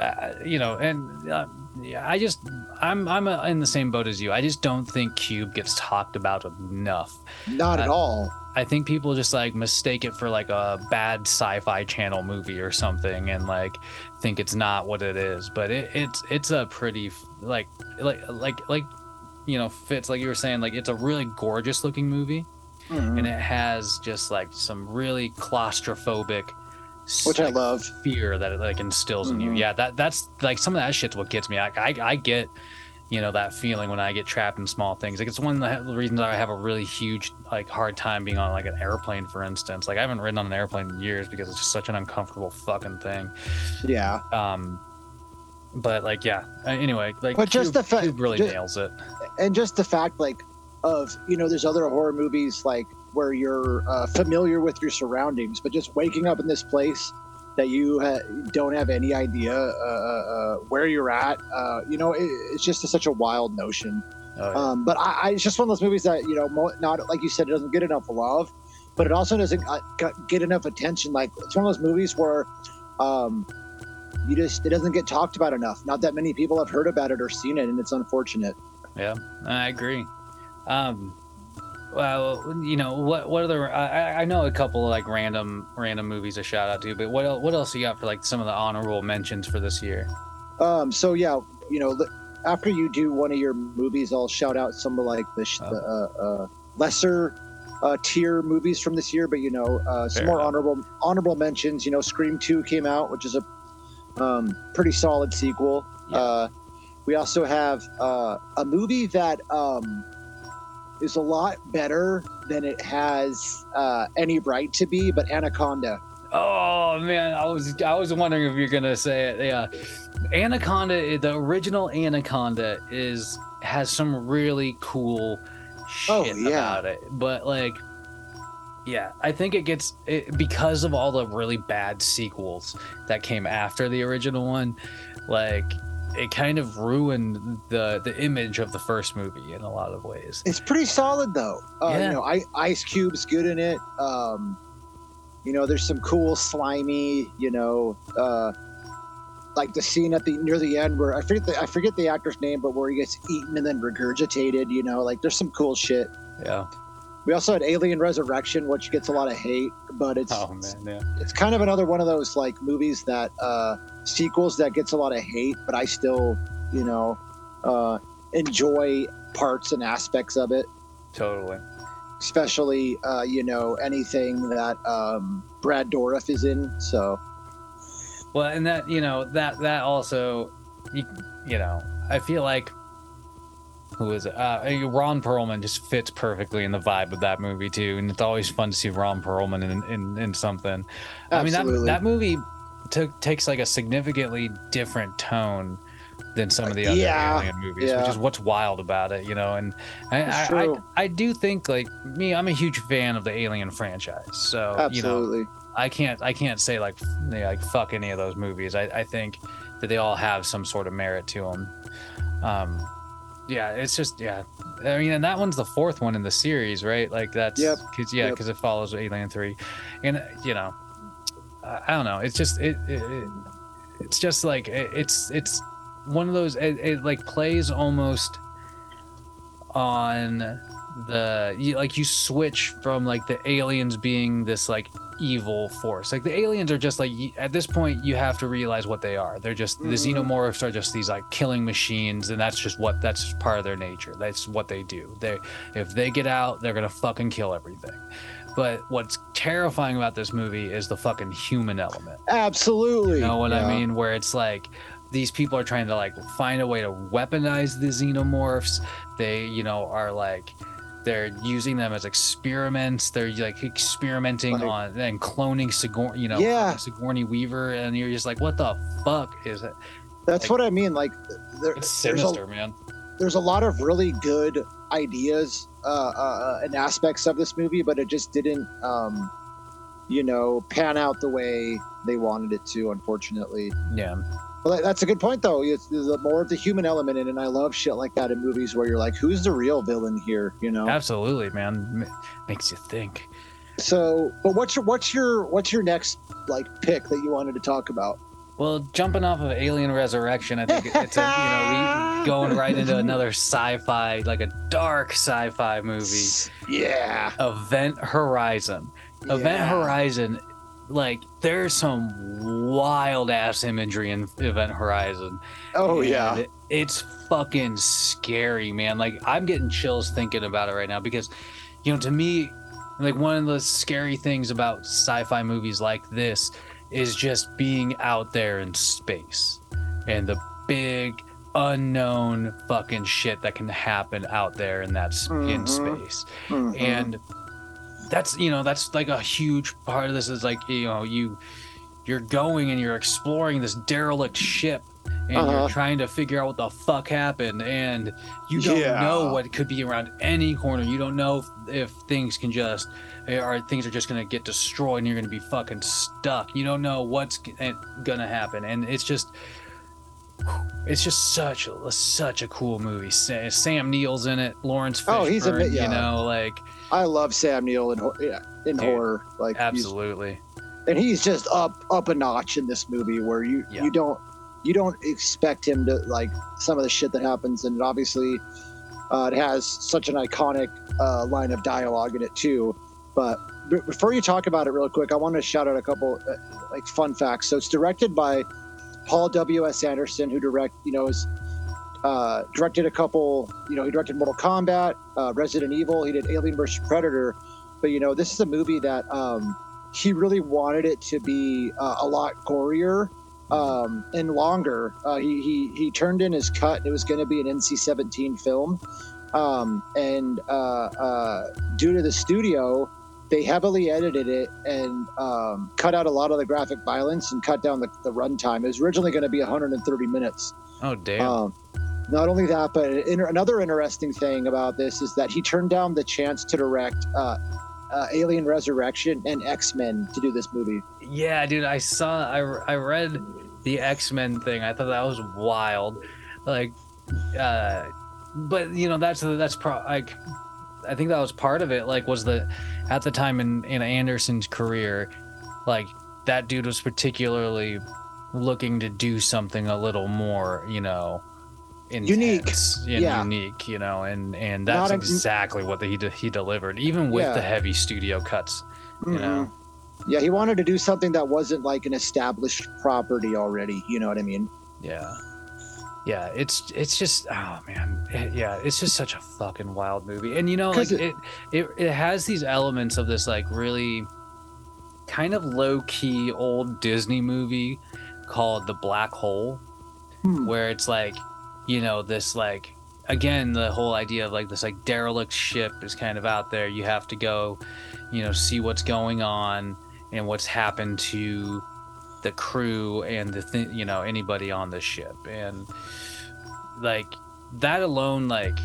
uh, you know, and uh, yeah, I just, I'm, I'm uh, in the same boat as you. I just don't think Cube gets talked about enough. Not at uh, all. I think people just like mistake it for like a bad sci-fi channel movie or something, and like think it's not what it is. But it, it's, it's a pretty like, like, like, like, you know, fits like you were saying. Like, it's a really gorgeous looking movie Mhm. and it has just like some really claustrophobic Which I love. fear that it like instills in you. Mhm. yeah that that's like some of that shit's what gets me. I, I i get you know that feeling when i get trapped in small things. Like it's one of the reasons i have a really huge like hard time being on like an airplane for instance. Like i haven't ridden on an airplane in years because it's just such an uncomfortable fucking thing. Yeah. um but like yeah. Uh, anyway like But just Cube- the fact really ju- nails it. and just the fact like of you know there's other horror movies like where you're uh, familiar with your surroundings but just waking up in this place that you ha- don't have any idea uh, uh, where you're at uh, you know it, it's just a, such a wild notion oh, yeah. um, but I, I it's just one of those movies that you know mo- not like you said it doesn't get enough love but it also doesn't uh, get enough attention like it's one of those movies where um, you just it doesn't get talked about enough not that many people have heard about it or seen it and it's unfortunate Yeah, I agree. Um, well, you know what? What other? I, I know a couple of like random random movies to shout out to, but what el- what else you got for like some of the honorable mentions for this year? Um, so yeah, you know, after you do one of your movies, I'll shout out some of like the, Oh. the uh, uh, lesser uh, tier movies from this year. But you know, uh, some Fair more enough. honorable honorable mentions. You know, Scream Two came out, which is a um, pretty solid sequel. Yeah. Uh, we also have uh, a movie that um, is a lot better than it has uh, any right to be, but Anaconda. Oh man, I was I was wondering if you're gonna say it. Yeah, Anaconda, the original Anaconda is has some really cool Oh, shit yeah. about it, but like. Yeah, I think it gets it, because of all the really bad sequels that came after the original one. Like, it kind of ruined the the image of the first movie in a lot of ways. It's pretty solid though. Uh, Yeah. You know, I, Ice Cube's good in it. Um, you know, there's some cool slimy. You know, uh, like the scene at the near the end where I forget the I forget the actor's name, but where he gets eaten and then regurgitated. You know, like there's some cool shit. Yeah. We also had Alien Resurrection, which gets a lot of hate, but it's Oh man. Yeah. it's kind of another one of those like movies that uh, sequels that gets a lot of hate, but I still, you know, uh, enjoy parts and aspects of it. Totally. especially uh, you know anything that um, Brad Dourif is in. So Well, and that you know that that also, you, you know, I feel like who is it? Uh, Ron Perlman just fits perfectly in the vibe of that movie too, and it's always fun to see Ron Perlman in in, in something. I mean that that movie took takes like a significantly different tone than some of the other Yeah, alien movies, which is what's wild about it, you know. And I I, I. I do think like me, I'm a huge fan of the Alien franchise, so you know I can't I can't say like f- you know, like fuck any of those movies. I, I think that they all have some sort of merit to them. Um, yeah, it's just yeah. I mean, and that one's the fourth one in the series, right? Like that's Yep. Cause yeah, Yep. because it follows Alien Three, and you know, I, don't know. It's just it, it, it it's just like it, it's it's one of those it, it like plays almost on the you, like you switch from like the aliens being this like evil force. Like the aliens are just like at this point you have to realize what they are. They're just the Mhm. xenomorphs are just these like killing machines and that's just what that's part of their nature. That's what they do. They if they get out they're gonna fucking kill everything but what's terrifying about this movie is the fucking human element absolutely. you know what Yeah. I mean? Where it's like these people are trying to like find a way to weaponize the xenomorphs. They, you know, are like they're using them as experiments. They're like experimenting Like- on and cloning Sigourney, you know, Yeah. Sigourney Weaver, and you're just like, what the fuck is it? That's like- what I mean. Like, there, It's there's sinister, a man. there's a lot of really good ideas uh, uh, and aspects of this movie, but it just didn't, um, you know, pan out the way they wanted it to. Unfortunately. Yeah. Well, that's a good point, though. It's there's more of the human element in it, and I love shit like that in movies where you're like, who's the real villain here? You know. Absolutely, man. M- makes you think. So, but what's your what's your what's your next like pick that you wanted to talk about? Well, jumping off of Alien Resurrection, I think it's a, you know we (laughs) going right into another sci-fi, like a dark sci-fi movie, Yeah. Event Horizon. Event Horizon, like there's some wild ass imagery in Event Horizon. Oh and yeah. it's fucking scary, man. Like I'm getting chills thinking about it right now because, you know, to me, like one of the scary things about sci-fi movies like this is just being out there in space. And the big unknown fucking shit that can happen out there in that s in space. Mhm. and that's you know that's like a huge part of this is like you know you you're going and you're exploring this derelict ship and Uh-huh. you're trying to figure out what the fuck happened and you don't Yeah. know what could be around any corner you don't know if, if things can just or things are just gonna get destroyed and you're gonna be fucking stuck you don't know what's eh, gonna happen and it's just it's just such a such a cool movie Sa- sam neill's in it laurence fishburne Oh, he's a bit- yeah. you know like I love Sam Neill in in Dude, horror. Like he's- absolutely and he's just up up a notch in this movie where you Yeah. you don't you don't expect him to like some of the shit that happens and obviously uh, it has such an iconic uh, line of dialogue in it too. But b- before you talk about it real quick i want to shout out a couple uh, like fun facts. So it's directed by paul w.s anderson who direct you know is uh, directed a couple you know he directed mortal kombat uh, resident evil he did alien vs predator. But you know this is a movie that um, he really wanted it to be uh, a lot gorier um, and longer. Uh, he, he he turned in his cut. It was going to be an NC-17 film, um, and uh, uh, due to the studio, they heavily edited it and um, cut out a lot of the graphic violence and cut down the, the runtime. It was originally going to be 130 minutes. oh damn Um, not only that, but inter- another interesting thing about this is that he turned down the chance to direct uh, Alien Resurrection and X Men to do this movie. Yeah, dude, I saw, I, I read the X Men thing. I thought that was wild. Like, uh, but you know, that's that's pro. Like, I think that was part of it. Like, was the at the time in in Anderson's career, like that dude was particularly looking to do something a little more, you know. Unique. and Yeah. unique, you know, and and Not that's a- exactly what he de- he delivered, even with Yeah. the heavy studio cuts. You know, Mhm. Yeah, he wanted to do something that wasn't like an established property already. You know what I mean? Yeah. Yeah, it's it's just oh man, It- yeah, it's just such a fucking wild movie, and you know, like it, it- it it has these elements of this like really kind of low key old Disney movie called The Black Hole, Hmm. where it's like, you know, this like again the whole idea of like this like derelict ship is kind of out there. You have to go, you know, see what's going on and what's happened to the crew and the th- you know anybody on the ship and like that alone like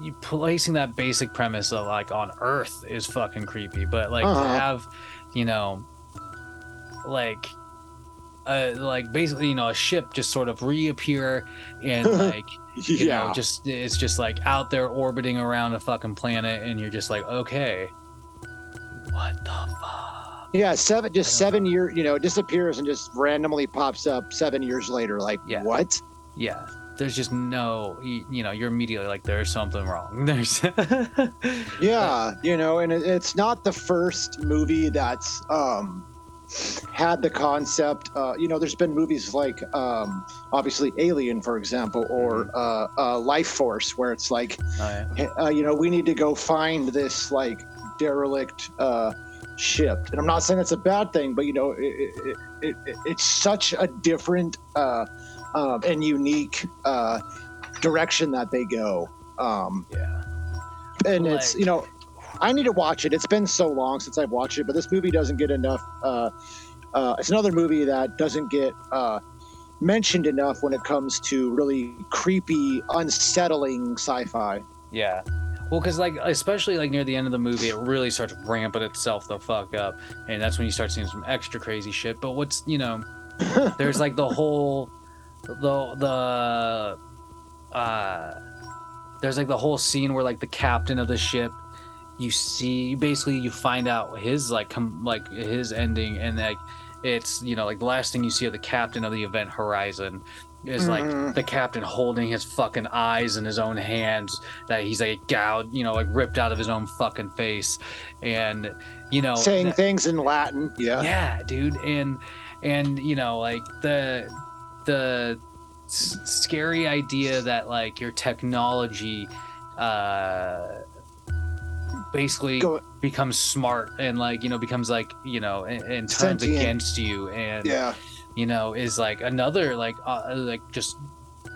you placing that basic premise of like on earth is fucking creepy but like to Uh-huh. have you know like uh like basically you know a ship just sort of reappear and (laughs) like you know just it's just like out there orbiting around a fucking planet and you're just like okay what the fuck yeah, seven just seven year. You know, disappears and just randomly pops up seven years later. Like Yeah. what? yeah there's just no you, you know you're immediately like there's something wrong (laughs) there's Yeah, you know, and it, it's not the first movie that's um, had the concept. Uh, you know, there's been movies like um, obviously Alien, for example, or uh, uh, Life Force, where it's like, Oh, yeah. uh, you know, we need to go find this like derelict uh, ship. And I'm not saying it's a bad thing, but you know, it, it, it, it, it's such a different uh, uh, and unique uh, direction that they go. Um, yeah and it's you know i need to watch it it's been so long since i've watched it but this movie doesn't get enough uh, uh, it's another movie that doesn't get uh, mentioned enough when it comes to really creepy unsettling sci-fi Yeah. Well, because like especially like near the end of the movie, it really starts ramping itself the fuck up, and that's when you start seeing some extra crazy shit. But what's you know, (laughs) there's like the whole the the uh there's like the whole scene where like the captain of the ship you see basically you find out his like com- like his ending and like it's you know like the last thing you see of the captain of the event horizon is like Mhm. the captain holding his fucking eyes in his own hands that he's like gouged you know like ripped out of his own fucking face and you know saying that- things in Latin. Yeah. yeah dude and and you know like the the s- scary idea that like your technology uh basically Go- becomes smart and like you know becomes like you know and, and turns Sentient. against you and Yeah. you know is like another like uh, like just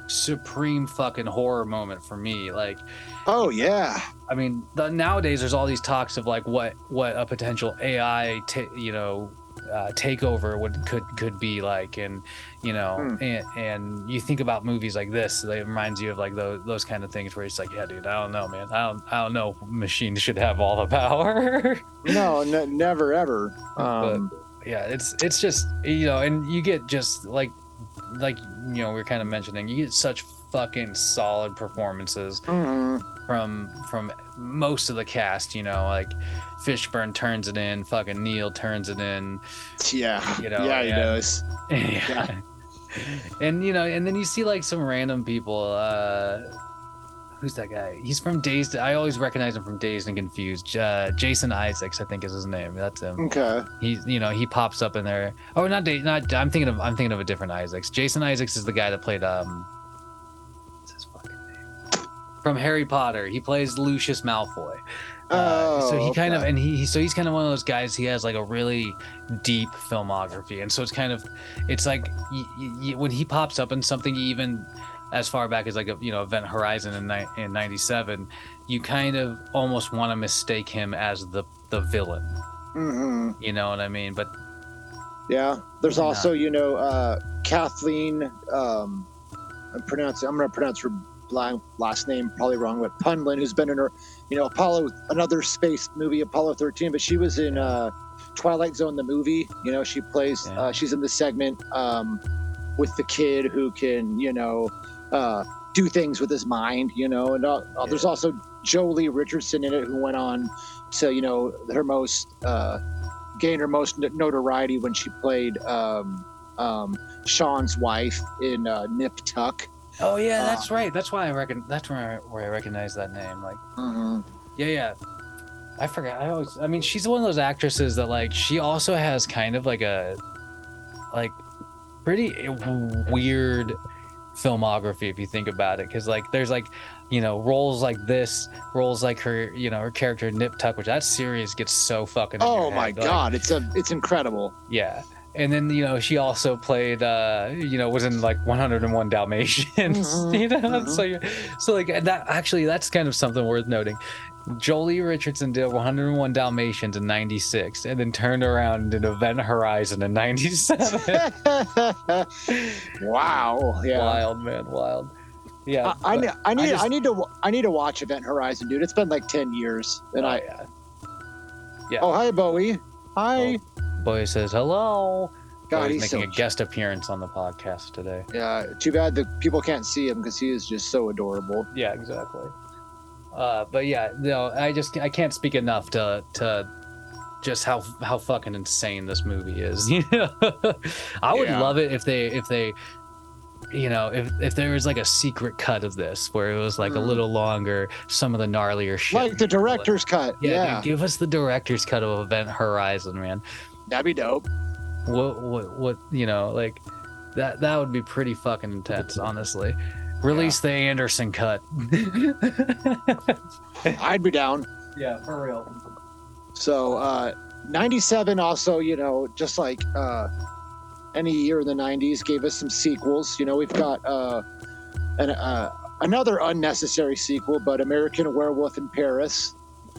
supreme fucking horror moment for me like Oh yeah. I mean, the, nowadays there's all these talks of like what what a potential AI, ta- you know, uh, takeover would could could be like, and you know, Hmm. and, and you think about movies like this, it reminds you of like those those kind of things where it's like, yeah, dude, I don't know, man, I don't I don't know, machines should have all the power. (laughs) No, n- never ever. Um, yeah, it's it's just you know, and you get just like like you know we are kind of mentioning, you get such fucking solid performances mhm. from from most of the cast you know like fishburne turns it in fucking neill turns it in Yeah. You know, yeah, he and- does. (laughs) yeah. and you know and then you see like some random people uh who's that guy? He's from dazed i always recognize him from dazed and confused. Uh, jason isaacs i think is his name. That's him. Okay. he's you know he pops up in there. Oh not Da- not i'm thinking of i'm thinking of a different isaacs. Jason isaacs is the guy that played um what's his fucking name? From harry potter. He plays lucius malfoy uh, so he Oh, kind of and he he- so he's kind of one of those guys he has like a really deep filmography and so it's kind of it's like y- y- when he pops up in something even as far back as like a you know event horizon in, ni- in 97 you kind of almost want to mistake him as the the villain Mhm. you know what i mean but Yeah. There's also, you know, uh, Kathleen. Um, I'm pronouncing. I'm going to pronounce her last name probably wrong, but Punlin, who's been in her, you know, Apollo, another space movie, Apollo 13, but she was in uh, Twilight Zone, the movie. You know, she plays. Yeah. Uh, she's in the segment um, with the kid who can, you know, uh, do things with his mind. You know, and uh, uh, there's also Joely Richardson in it, who went on to, you know, her most. Uh, gained her most notoriety when she played um, um, Sean's wife in uh, Nip Tuck. Oh yeah Uh, that's right. That's why i reckon that's where I, where I recognize that name like yeah yeah. I forgot i always i mean she's one of those actresses that like she also has kind of like a like pretty weird filmography if you think about it because like there's like you know roles like this roles like her you know her character nip tuck which that series gets so fucking Oh my head, like, God, it's a it's incredible. yeah and then you know she also played uh you know was in like 101 dalmatians Mhm, (laughs) you know mhm. so you so like that actually that's kind of something worth noting joely richardson did 101 dalmatians in 96 and then turned around and did event horizon in 97 (laughs) wow. Yeah. wild man wild yeah I, I, but- I need I, just- need to I need to watch Event Horizon, dude. It's been like ten years, and oh, I yeah oh hi Bowie, hi. Boy says hello God, Boy's he's making so a guest appearance on the podcast today yeah. Too bad the people can't see him because he is just so adorable. Yeah, exactly. Uh, but yeah, no, I just I can't speak enough to to just how how fucking insane this movie is. (laughs) You know, I would Yeah. love it if they if they you know if if there was like a secret cut of this where it was like a Mm. little longer, some of the gnarlier shit. Like the director's cut. Yeah, Yeah, dude, give us the director's cut of Event Horizon, man. That'd be dope. What what what you know like that that would be pretty fucking intense, honestly. Release the Anderson cut. (laughs) I'd be down. yeah, for real. So uh 97 also, you know, just like uh any year in the 90s gave us some sequels. You know, we've got uh an uh another unnecessary sequel, but American Werewolf in Paris.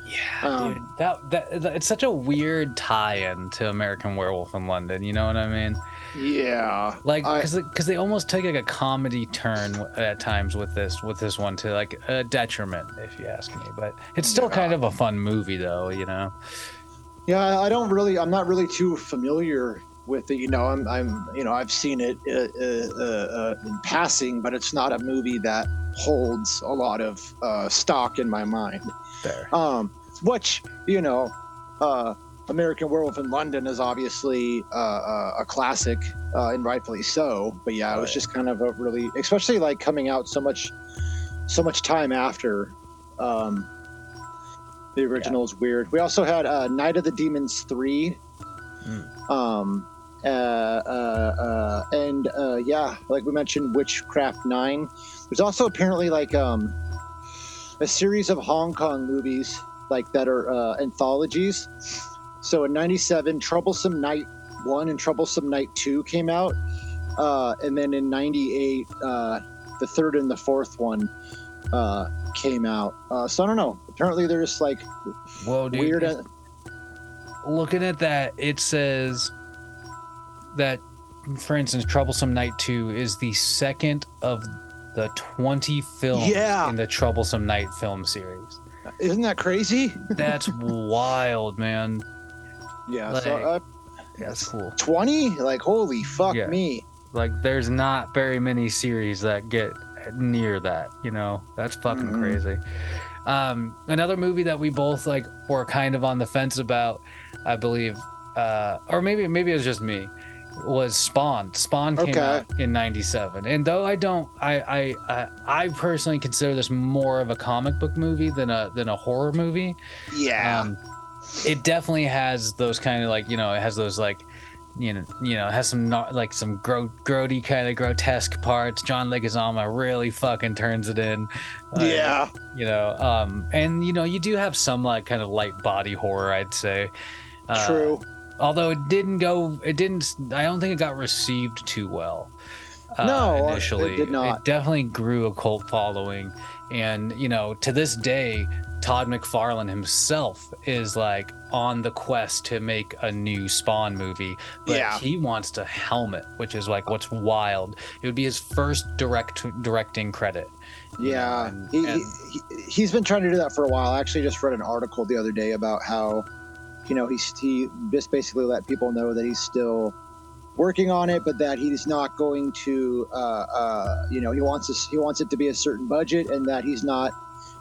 Yeah, Um, dude, that, that that it's such a weird tie-in to American Werewolf in London. You know what I mean? Yeah. Like, because because they almost take like a comedy turn at times with this with this one to like a detriment, if you ask me. But it's still Yeah. kind of a fun movie, though. You know? Yeah, I don't really I'm not really too familiar with it. You know, I'm, I'm, you know, I've seen it uh, uh, uh, in passing, but it's not a movie that holds a lot of uh, stock in my mind. There. Um, which you know, uh, American Werewolf in London is obviously uh, uh, a classic, uh, and rightfully so. But yeah, it was just kind of a really, especially like coming out so much, so much time after. Um, the original is weird. We also had uh, Night of the Demons three. Mm. Um, uh, uh, uh, and uh, yeah, like we mentioned, Witchcraft Nine. There's also apparently like um, a series of Hong Kong movies like that are uh, anthologies. So in '97, Troublesome Night One and Troublesome Night Two came out, uh, and then in '98, uh, the third and the fourth one uh, came out. Uh, so I don't know. Apparently, there's like Whoa, dude. weird. looking at that, it says that, for instance, Troublesome Night 2 is the second of the 20 films Yeah. in the Troublesome Night film series. Isn't that crazy? (laughs) That's wild, man. Yeah. so Like- uh, That's cool. 20? Like holy fuck Yeah. me. Like, there's not very many series that get near that. You know, that's fucking Mhm. crazy. Um, another movie that we both like were kind of on the fence about, I believe, uh, or maybe maybe it was just me, was Spawn. Spawn came Okay. out in '97, and though I don't, I, I I I personally consider this more of a comic book movie than a than a horror movie. Yeah. Um, it definitely has those kind of like you know it has those like you know you know it has some not, like some gro- grody kind of grotesque parts. John Leguizamo really fucking turns it in. Uh, yeah. you know um and you know you do have some like kind of light body horror i'd say Uh, True. Although it didn't go it didn't i don't think it got received too well uh, No, it initially did not. it definitely grew a cult following and you know to this day todd mcfarlane himself is like on the quest to make a new spawn movie but Yeah. he wants to helm it which is like what's wild it would be his first direct directing credit Yeah. and- he, and- he, he's been trying to do that for a while. I actually just read an article the other day about how, you know, he's, he just basically let people know that he's still working on it, but that he's not going to, uh, uh, you know, he wants this, he wants it to be a certain budget and that he's not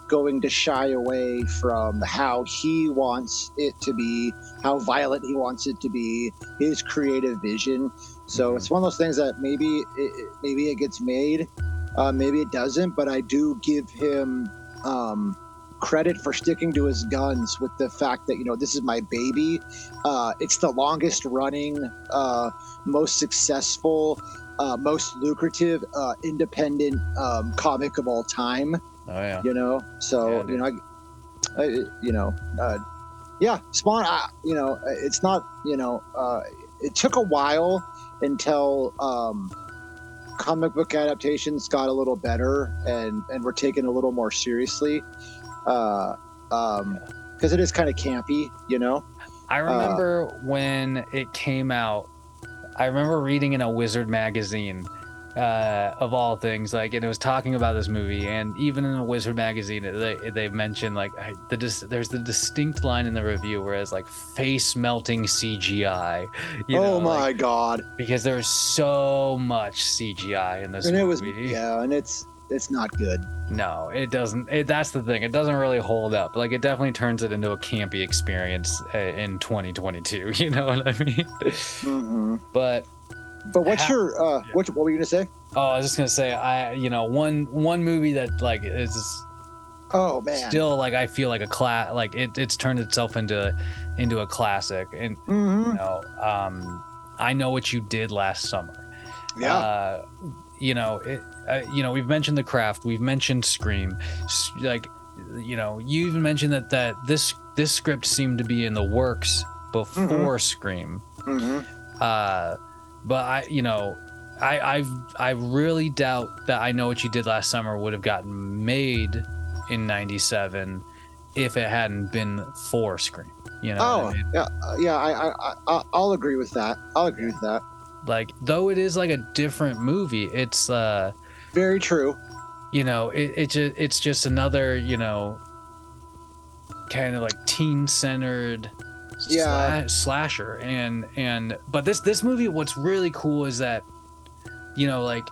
going to shy away from how he wants it to be, how violent he wants it to be, his creative vision. So Mhm. it's one of those things that maybe it- maybe it gets made, uh, maybe it doesn't, but I do give him um, credit for sticking to his guns with the fact that you know this is my baby. Uh, it's the longest running, uh, most successful, uh, most lucrative uh, independent um, comic of all time. oh yeah You know, so Yeah, you know, I, I, you know, uh, yeah, Spawn. I, you know, it's not. You know, uh, it took a while until. Um, comic book adaptations got a little better and and were taken a little more seriously uh um because it is kind of campy you know I remember when it came out. I remember reading in a Wizard magazine, uh, of all things, like, and it was talking about this movie. And even in a Wizard magazine, they they mentioned like the dis- there's the distinct line in the review where it's like face melting CGI. You know, oh my like, god because there's so much CGI in this and it was movie. yeah and it's it's not good No, it doesn't. It, that's the thing. It doesn't really hold up. Like it definitely turns it into a campy experience uh, in 2022. (laughs) You know what I mean? hmm But but what's Ha- your uh what, what were you gonna say oh, I was just gonna say, I you know one one movie that like is oh man still like I feel like a class. Like it, it's turned itself into into a classic. And hmm you know, um, I know what you did last summer. yeah Uh, you know, it, uh, you know, we've mentioned the craft, we've mentioned Scream, like, you know, you even mentioned that that this this script seemed to be in the works before Scream. hmm Uh, but I, you know, I I've I really doubt that I know what you did last summer would have gotten made in '97 if it hadn't been for Scream. You know, oh I mean? yeah uh, yeah I, I i i'll agree with that i'll agree with that like though it is like a different movie, it's uh. Very true you know it, it just it's just another you know kind of like teen centered Yeah. sla- slasher and and but this this movie what's really cool is that you know like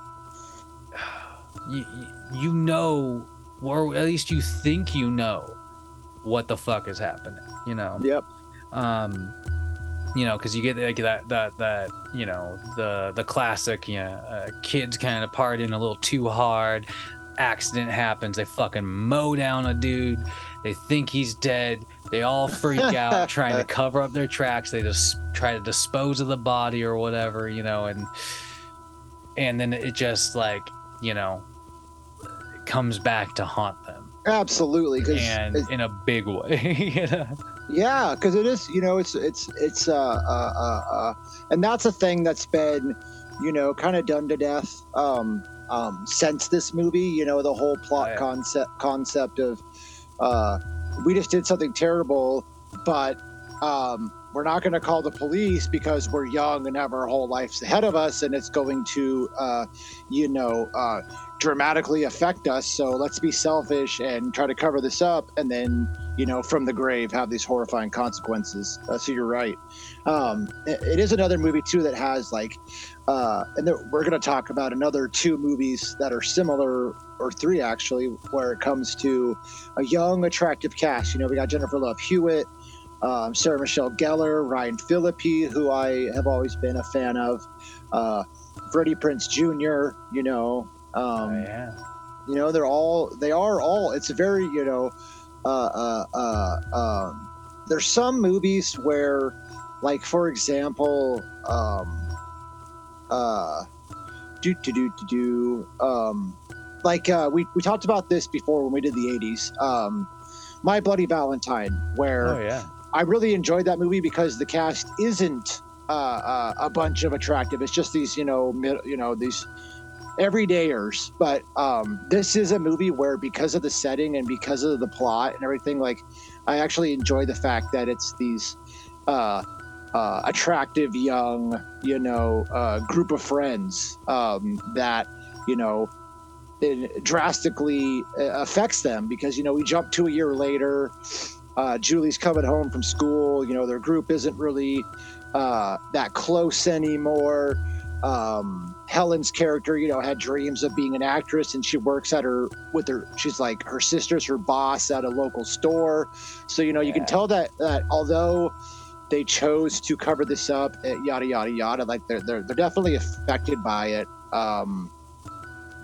(sighs) you, you know or at least you think you know what the fuck is happening you know Yep. um you know because you get like that that that you know the the classic you know uh, kids kind of partying a little too hard accident happens they fucking mow down a dude they think he's dead they all freak (laughs) out trying to cover up their tracks they just try to dispose of the body or whatever you know and and then it just like you know comes back to haunt them Absolutely. and in a big way (laughs) you know? Yeah, because it is, you know, it's it's it's uh, uh uh uh, and that's a thing that's been, you know, kind of done to death um um since this movie. You know, the whole plot Oh, yeah. concept concept of, uh, we just did something terrible, but um we're not going to call the police because we're young and have our whole lives ahead of us, and it's going to, uh, you know, uh, dramatically affect us. So let's be selfish and try to cover this up, and then you know, from the grave have these horrifying consequences. Uh, so you're right. Um, it, it is another movie too that has like, uh, and there, we're going to talk about another two movies that are similar, or three actually, where it comes to a young, attractive cast. You know, we got Jennifer Love Hewitt, um, Sarah Michelle Gellar, Ryan Phillippe, who I have always been a fan of, uh, Freddie Prinze Jr. You know, um, oh, yeah you know they're all they are all it's a very you know uh uh uh um there's some movies where like for example um uh do do do do do um like uh we we talked about this before when we did the 80s um my bloody valentine where oh yeah I really enjoyed that movie because the cast isn't uh, uh, a bunch of attractive. It's just these, you know, mid, you know, these everydayers. But um, this is a movie where, because of the setting and because of the plot and everything, like I actually enjoy the fact that it's these uh, uh, attractive young, you know, uh, group of friends um, that, you know, it drastically uh, affects them because you know we jump to a year later uh, Julie's coming home from school. You know, their group isn't really uh, that close anymore. Um, Helen's character, you know, had dreams of being an actress, and she works at her with her. She's like her sister's her boss at a local store. So you know, you can tell that that although they chose to cover this up, eh, yada yada yada, like they're they're, they're definitely affected by it. Um,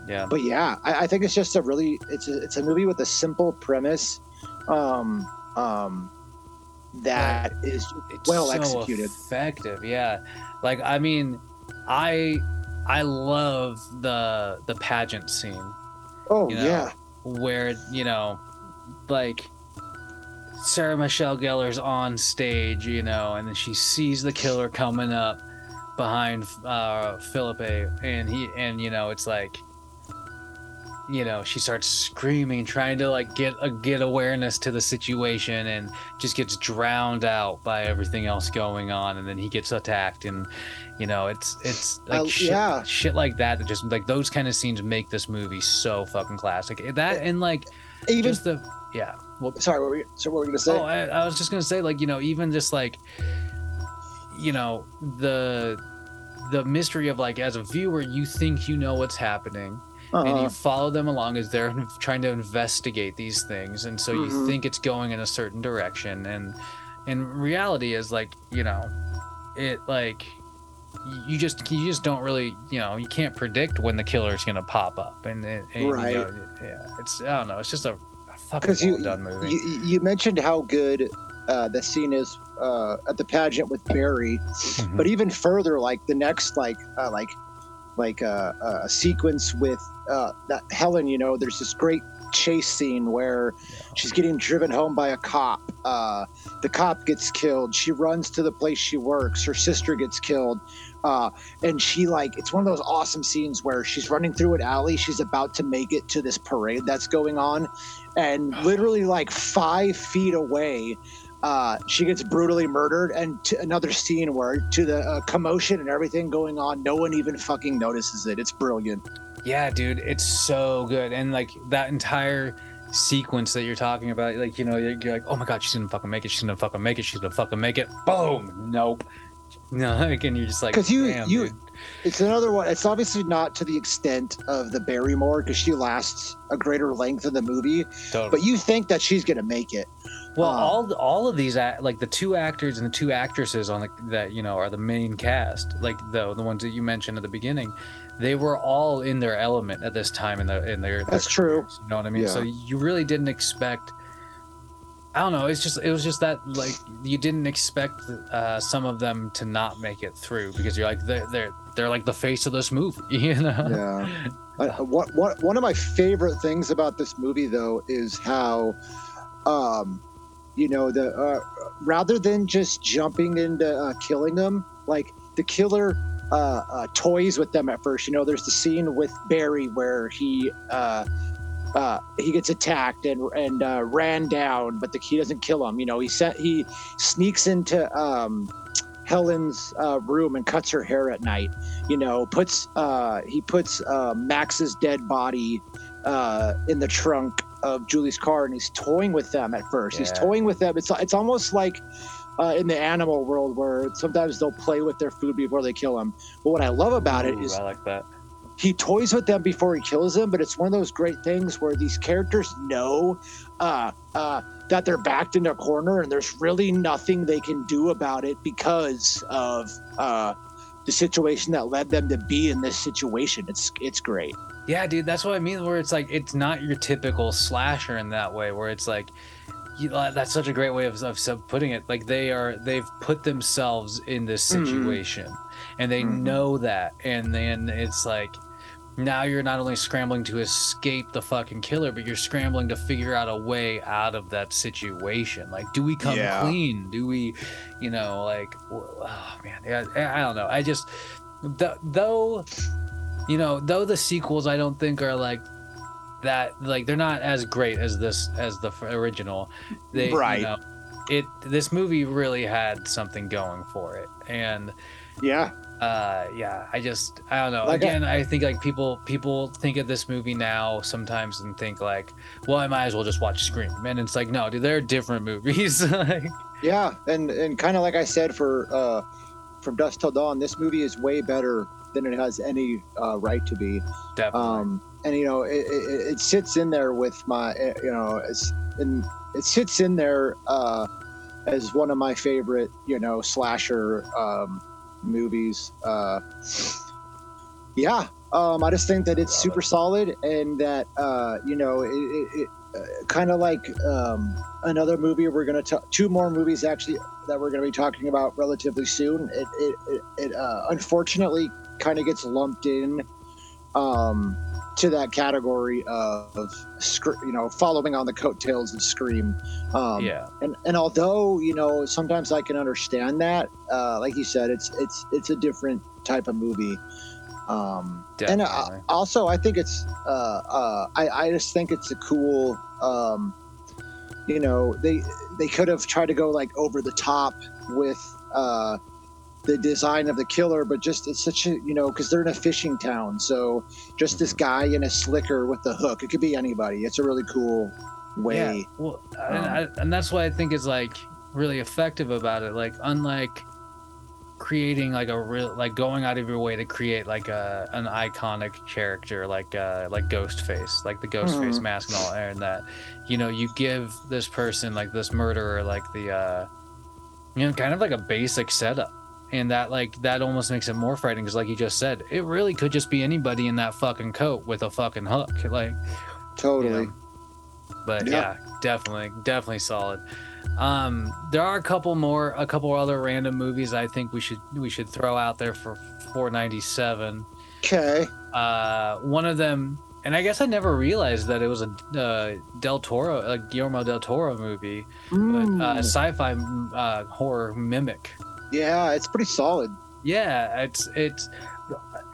yeah but yeah, I, I think it's just a really it's a, it's a movie with a simple premise, um, um, that is it's well so executed. effective yeah like i mean i i love the the pageant scene Oh you know, yeah, where you know like sarah michelle gellar's on stage you know and then she sees the killer coming up behind uh phillippe and he and you know it's like you know she starts screaming trying to like get a get awareness to the situation and just gets drowned out by everything else going on and then he gets attacked and you know it's it's like Uh, shit, yeah. shit like that that just like those kind of scenes make this movie so fucking classic that and like even just the yeah well sorry, what were you, so what were we gonna say? Oh, I, I was just gonna say, like you know, even just like, you know, the the mystery of like as a viewer, you think you know what's happening, and Uh-huh. you follow them along as they're trying to investigate these things, and so you Mhm. think it's going in a certain direction, and and reality is like you know, it like you just you just don't really you know you can't predict when the killer's gonna pop up, and, and, and, you Right. know, yeah, it's I don't know, it's just a, a fucking you, well done movie. you you mentioned how good uh, the scene is uh, at the pageant with Barry, Mhm. but even further, like the next like uh, like like uh, uh, a sequence with uh, that Helen. You know, there's this great chase scene where she's getting driven home by a cop. Uh, the cop gets killed. She runs to the place she works. Her sister gets killed. Uh, and she like it's one of those awesome scenes where she's running through an alley. She's about to make it to this parade that's going on, and literally like five feet away, uh, she gets brutally murdered. And to another scene where to the uh, commotion and everything going on, no one even fucking notices it. It's brilliant. Yeah, dude, it's so good. And like that entire sequence that you're talking about. Like, you know, you're, you're like, oh my god, she's gonna fucking make it. She's gonna fucking make it. She's gonna fucking make it. Boom. Nope. (laughs) No, and you're just like, 'Cause you- you- dude. It's another one. It's obviously not to the extent of the Barrymore because she lasts a greater length in the movie, Totally. but you think that she's gonna make it. Well, Um, all all of these like the two actors and the two actresses on the that you know are the main cast, like the the ones that you mentioned at the beginning, they were all in their element at this time in the in their. their That's true. careers, You know what I mean? Yeah. So you really didn't expect. I don't know. It's just it was just that like you didn't expect uh, some of them to not make it through because you're like they're they're they're like the face of this movie, (laughs) you know? Yeah. Uh, what, what, one of my favorite things about this movie, though, is how, um, you know, the uh, rather than just jumping into uh, killing them, like the killer uh, uh, toys with them at first. You know, there's the scene with Barry where he uh, uh, he gets attacked and and uh, ran down, but the, he doesn't kill him. You know, he sent he sneaks into um, Helen's uh, room and cuts her hair at night you know puts uh he puts uh max's dead body uh in the trunk of julie's car and he's toying with them at first he's toying with them it's it's almost like uh, in the animal world where sometimes they'll play with their food before they kill them but what i love about it Ooh, is I like that. he toys with them before he kills them but it's one of those great things where these characters know uh, uh, that they're backed in a corner and there's really nothing they can do about it because of uh, the situation that led them to be in this situation it's it's great Yeah, dude, that's what I mean. Where it's like it's not your typical slasher in that way. Where it's like, you, uh, that's such a great way of, of putting it. Like they are, they've put themselves in this Mhm. situation, and they Mhm. know that. And then it's like, now you're not only scrambling to escape the fucking killer, but you're scrambling to figure out a way out of that situation. Like, do we come Yeah. clean? Do we, you know, like, oh man, yeah, I I don't know. I just, th- though you know though the sequels i don't think are like that like they're not as great as this as the original. They Right. you know, it this movie really had something going for it. And yeah. uh yeah i just i don't know. Like again I, think like people people think of this movie now sometimes and think like well i might as well just watch scream. And it's like no dude they're different movies. (laughs) Like yeah and and kind of like i said for uh from dusk till dawn this movie is way better than it has any uh, right to be. Definitely. Um, and you know it, it, it sits in there with my uh, you know it's and it sits in there uh, as one of my favorite you know slasher um, movies uh, yeah. Um, i just think that it's super solid and that uh, you know it, it, it uh, kind of like um, another movie we're going to talk two more movies actually that we're going to be talking about relatively soon. It it, it, it uh, unfortunately kind of gets lumped in um, to that category of you know following on the coattails of scream. Um, yeah. and and although you know sometimes i can understand that uh, like you said it's it's it's a different type of movie. Um, and uh, also i think it's uh, uh, I, I just think it's a cool um, you know they they could have tried to go like over the top with uh, the design of the killer but just it's such a you know because they're in a fishing town so just this guy in a slicker with the hook it could be anybody it's a really cool way Yeah, well, and, Um, I, and that's what I think is like really effective about it. Like, unlike creating like a real, like going out of your way to create like a an iconic character, like uh like Ghostface, like the Ghostface Mhm. mask and all, and that, you know, you give this person like this murderer like the, uh you know, kind of like a basic setup. And that like that almost makes it more frightening because, like you just said, it really could just be anybody in that fucking coat with a fucking hook. (laughs) Like, totally you know. But Yeah. yeah, definitely, definitely solid. Um, there are a couple more, a couple other random movies I think we should we should throw out there for 497. okay Uh, one of them, and I guess I never realized that it was a uh, Del Toro, a Guillermo del Toro movie, but Mm. uh, sci-fi uh, horror mimic. Yeah it's pretty solid Yeah, it's it's,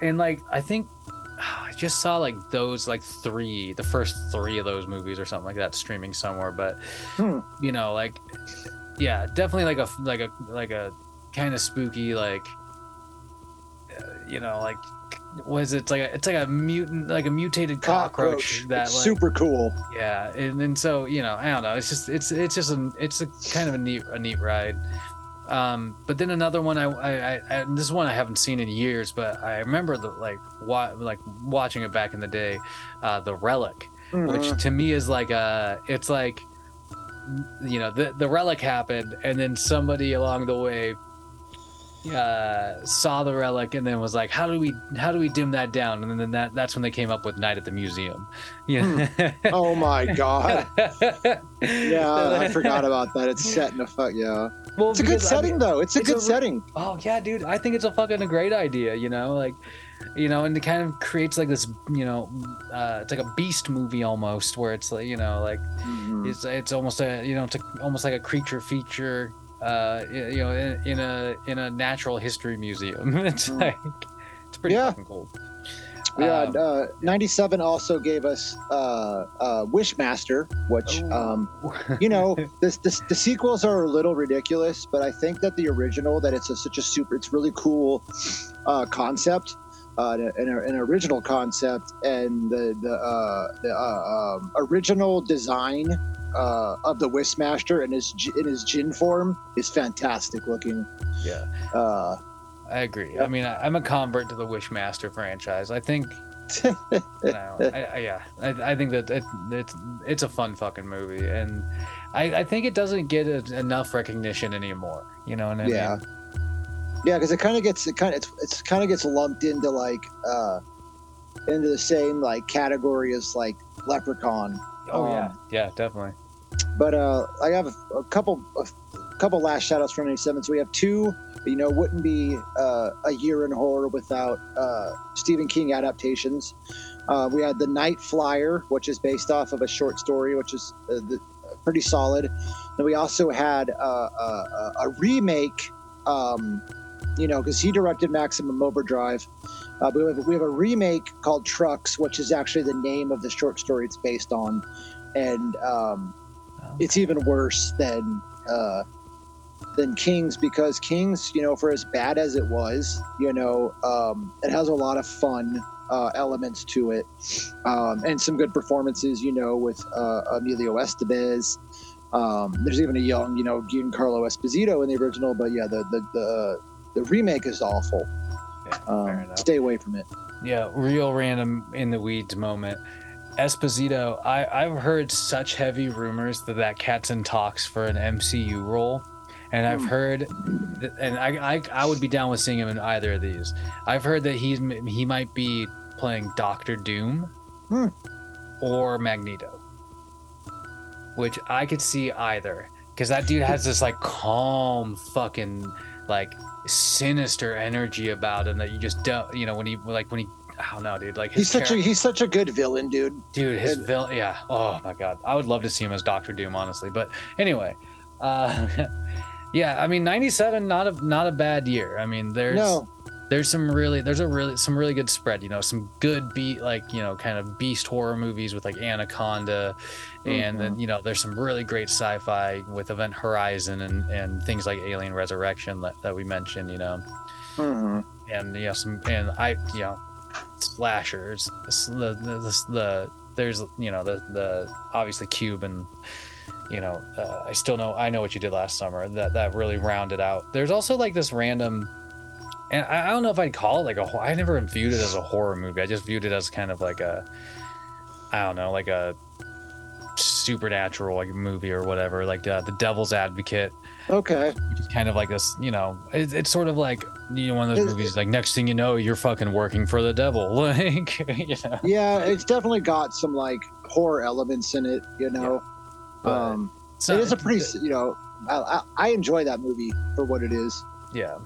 and like I think (sighs) I just saw like those like three, the first three of those movies or something like that streaming somewhere. But Hmm. you know, like yeah, definitely like a like a like a kind of spooky like you know, like was it like a, it's like a mutant, like a mutated cockroach, that It's like super cool. yeah, and and so you know, I don't know. It's just it's it's just a it's a kind of a neat a neat ride. Um, but then another one I, I, I this is one I haven't seen in years, but I remember the like wa- like watching it back in the day, uh, the Relic, Mhm. which to me is like a it's like you know the the relic happened and then somebody along the way uh saw the relic and then was like how do we how do we dim that down and then that that's when they came up with night at the museum yeah (laughs) oh my god. (laughs) Yeah, I forgot about that. It's set in a fuck. Yeah, well, it's a good because, I setting mean- though. It's a it's good a setting. Oh yeah, dude. I think it's a fucking a great idea, you know, like you know, and it kind of creates like this, you know, uh, it's like a beast movie almost, where it's like, you know, like Mhm. it's it's almost a, you know, it's a, almost like a creature feature, uh, you know, in, in a in a natural history museum. (laughs) it's Mm. like it's pretty Yeah. fucking cool. Yeah, Um, uh, 97 also gave us uh, uh, Wishmaster, which, Ooh. um, (laughs) you know, this, this, the sequels are a little ridiculous, but I think that the original, that it's a, such a super, it's really cool uh, concept, uh, an, an original concept, and the the, uh, the uh, um, original design uh, of the Wishmaster in his in his djinn form is fantastic looking. yeah, Uh, I agree. Yep. I mean, I, I'm a convert to the Wishmaster franchise. I think (laughs) you know, I, I, yeah, I, I think that it, it's it's a fun fucking movie, and I, I think it doesn't get a, enough recognition anymore. You know what I Yeah. mean? Yeah, because it kind of gets it kind of it's, it's kind of gets lumped into like uh into the same like category as like Leprechaun. Oh Um, yeah, yeah, definitely. But uh I have a, couple a couple last shout outs from 97. So we have two, you know, wouldn't be uh, a year in horror without uh, Stephen King adaptations. Uh, we had The Night Flyer, which is based off of a short story, which is uh, the, pretty solid. And we also had uh, a remake, um, you know, because he directed Maximum Overdrive. Uh, we have, we have a remake called Trucks, which is actually the name of the short story it's based on. And um, it's even worse than uh, than King's because King's, you know, for as bad as it was, you know, um, it has a lot of fun uh, elements to it, um, and some good performances, you know, with uh, Emilio Estevez. Um, there's even a young, you know, Giancarlo Esposito in the original, but yeah, the the the, the remake is awful. Yeah, Um, stay away from it. Yeah, real random in the weeds moment. Esposito, I, I've heard such heavy rumors that that cat's in talks for an MCU role, and I've Hmm. heard, that, and I, I I would be down with seeing him in either of these. I've heard that he's he might be playing Doctor Doom, Hmm. or Magneto, which I could see either because that dude has this like calm fucking like sinister energy about him that you just don't you know when he like when he I don't know dude. Like his He's such a he's such a good villain, dude. dude his and- villain yeah. Oh my god. I would love to see him as Doctor Doom honestly. But anyway uh (laughs) yeah I mean 97 not a not a bad year. I mean there's No, there's some really there's a really some really good spread you know some good beat like you know kind of beast horror movies with like anaconda. And then you know there's some really great sci-fi with event horizon and and things like alien resurrection that, that we mentioned you know. Mhm. and you know some and i you know slashers the the, the, the there's you know the the obviously cube and you know uh, i still know i know what you did last summer that that really rounded out there's also like this random and I, I don't know if I'd call it like a. hor- never viewed it as a horror movie. I just viewed it as kind of like a, I don't know, like a supernatural like movie or whatever, like uh, the Devil's Advocate, Okay. which is kind of like this. You know, it, it's sort of like you know one of those Is- movies. Like next thing you know, you're fucking working for the devil. (laughs) Like you know, Yeah, it's definitely got some like horror elements in it, you know. but um, it's not- is a pretty, you know, I, I, I enjoy that movie for what it is. yeah,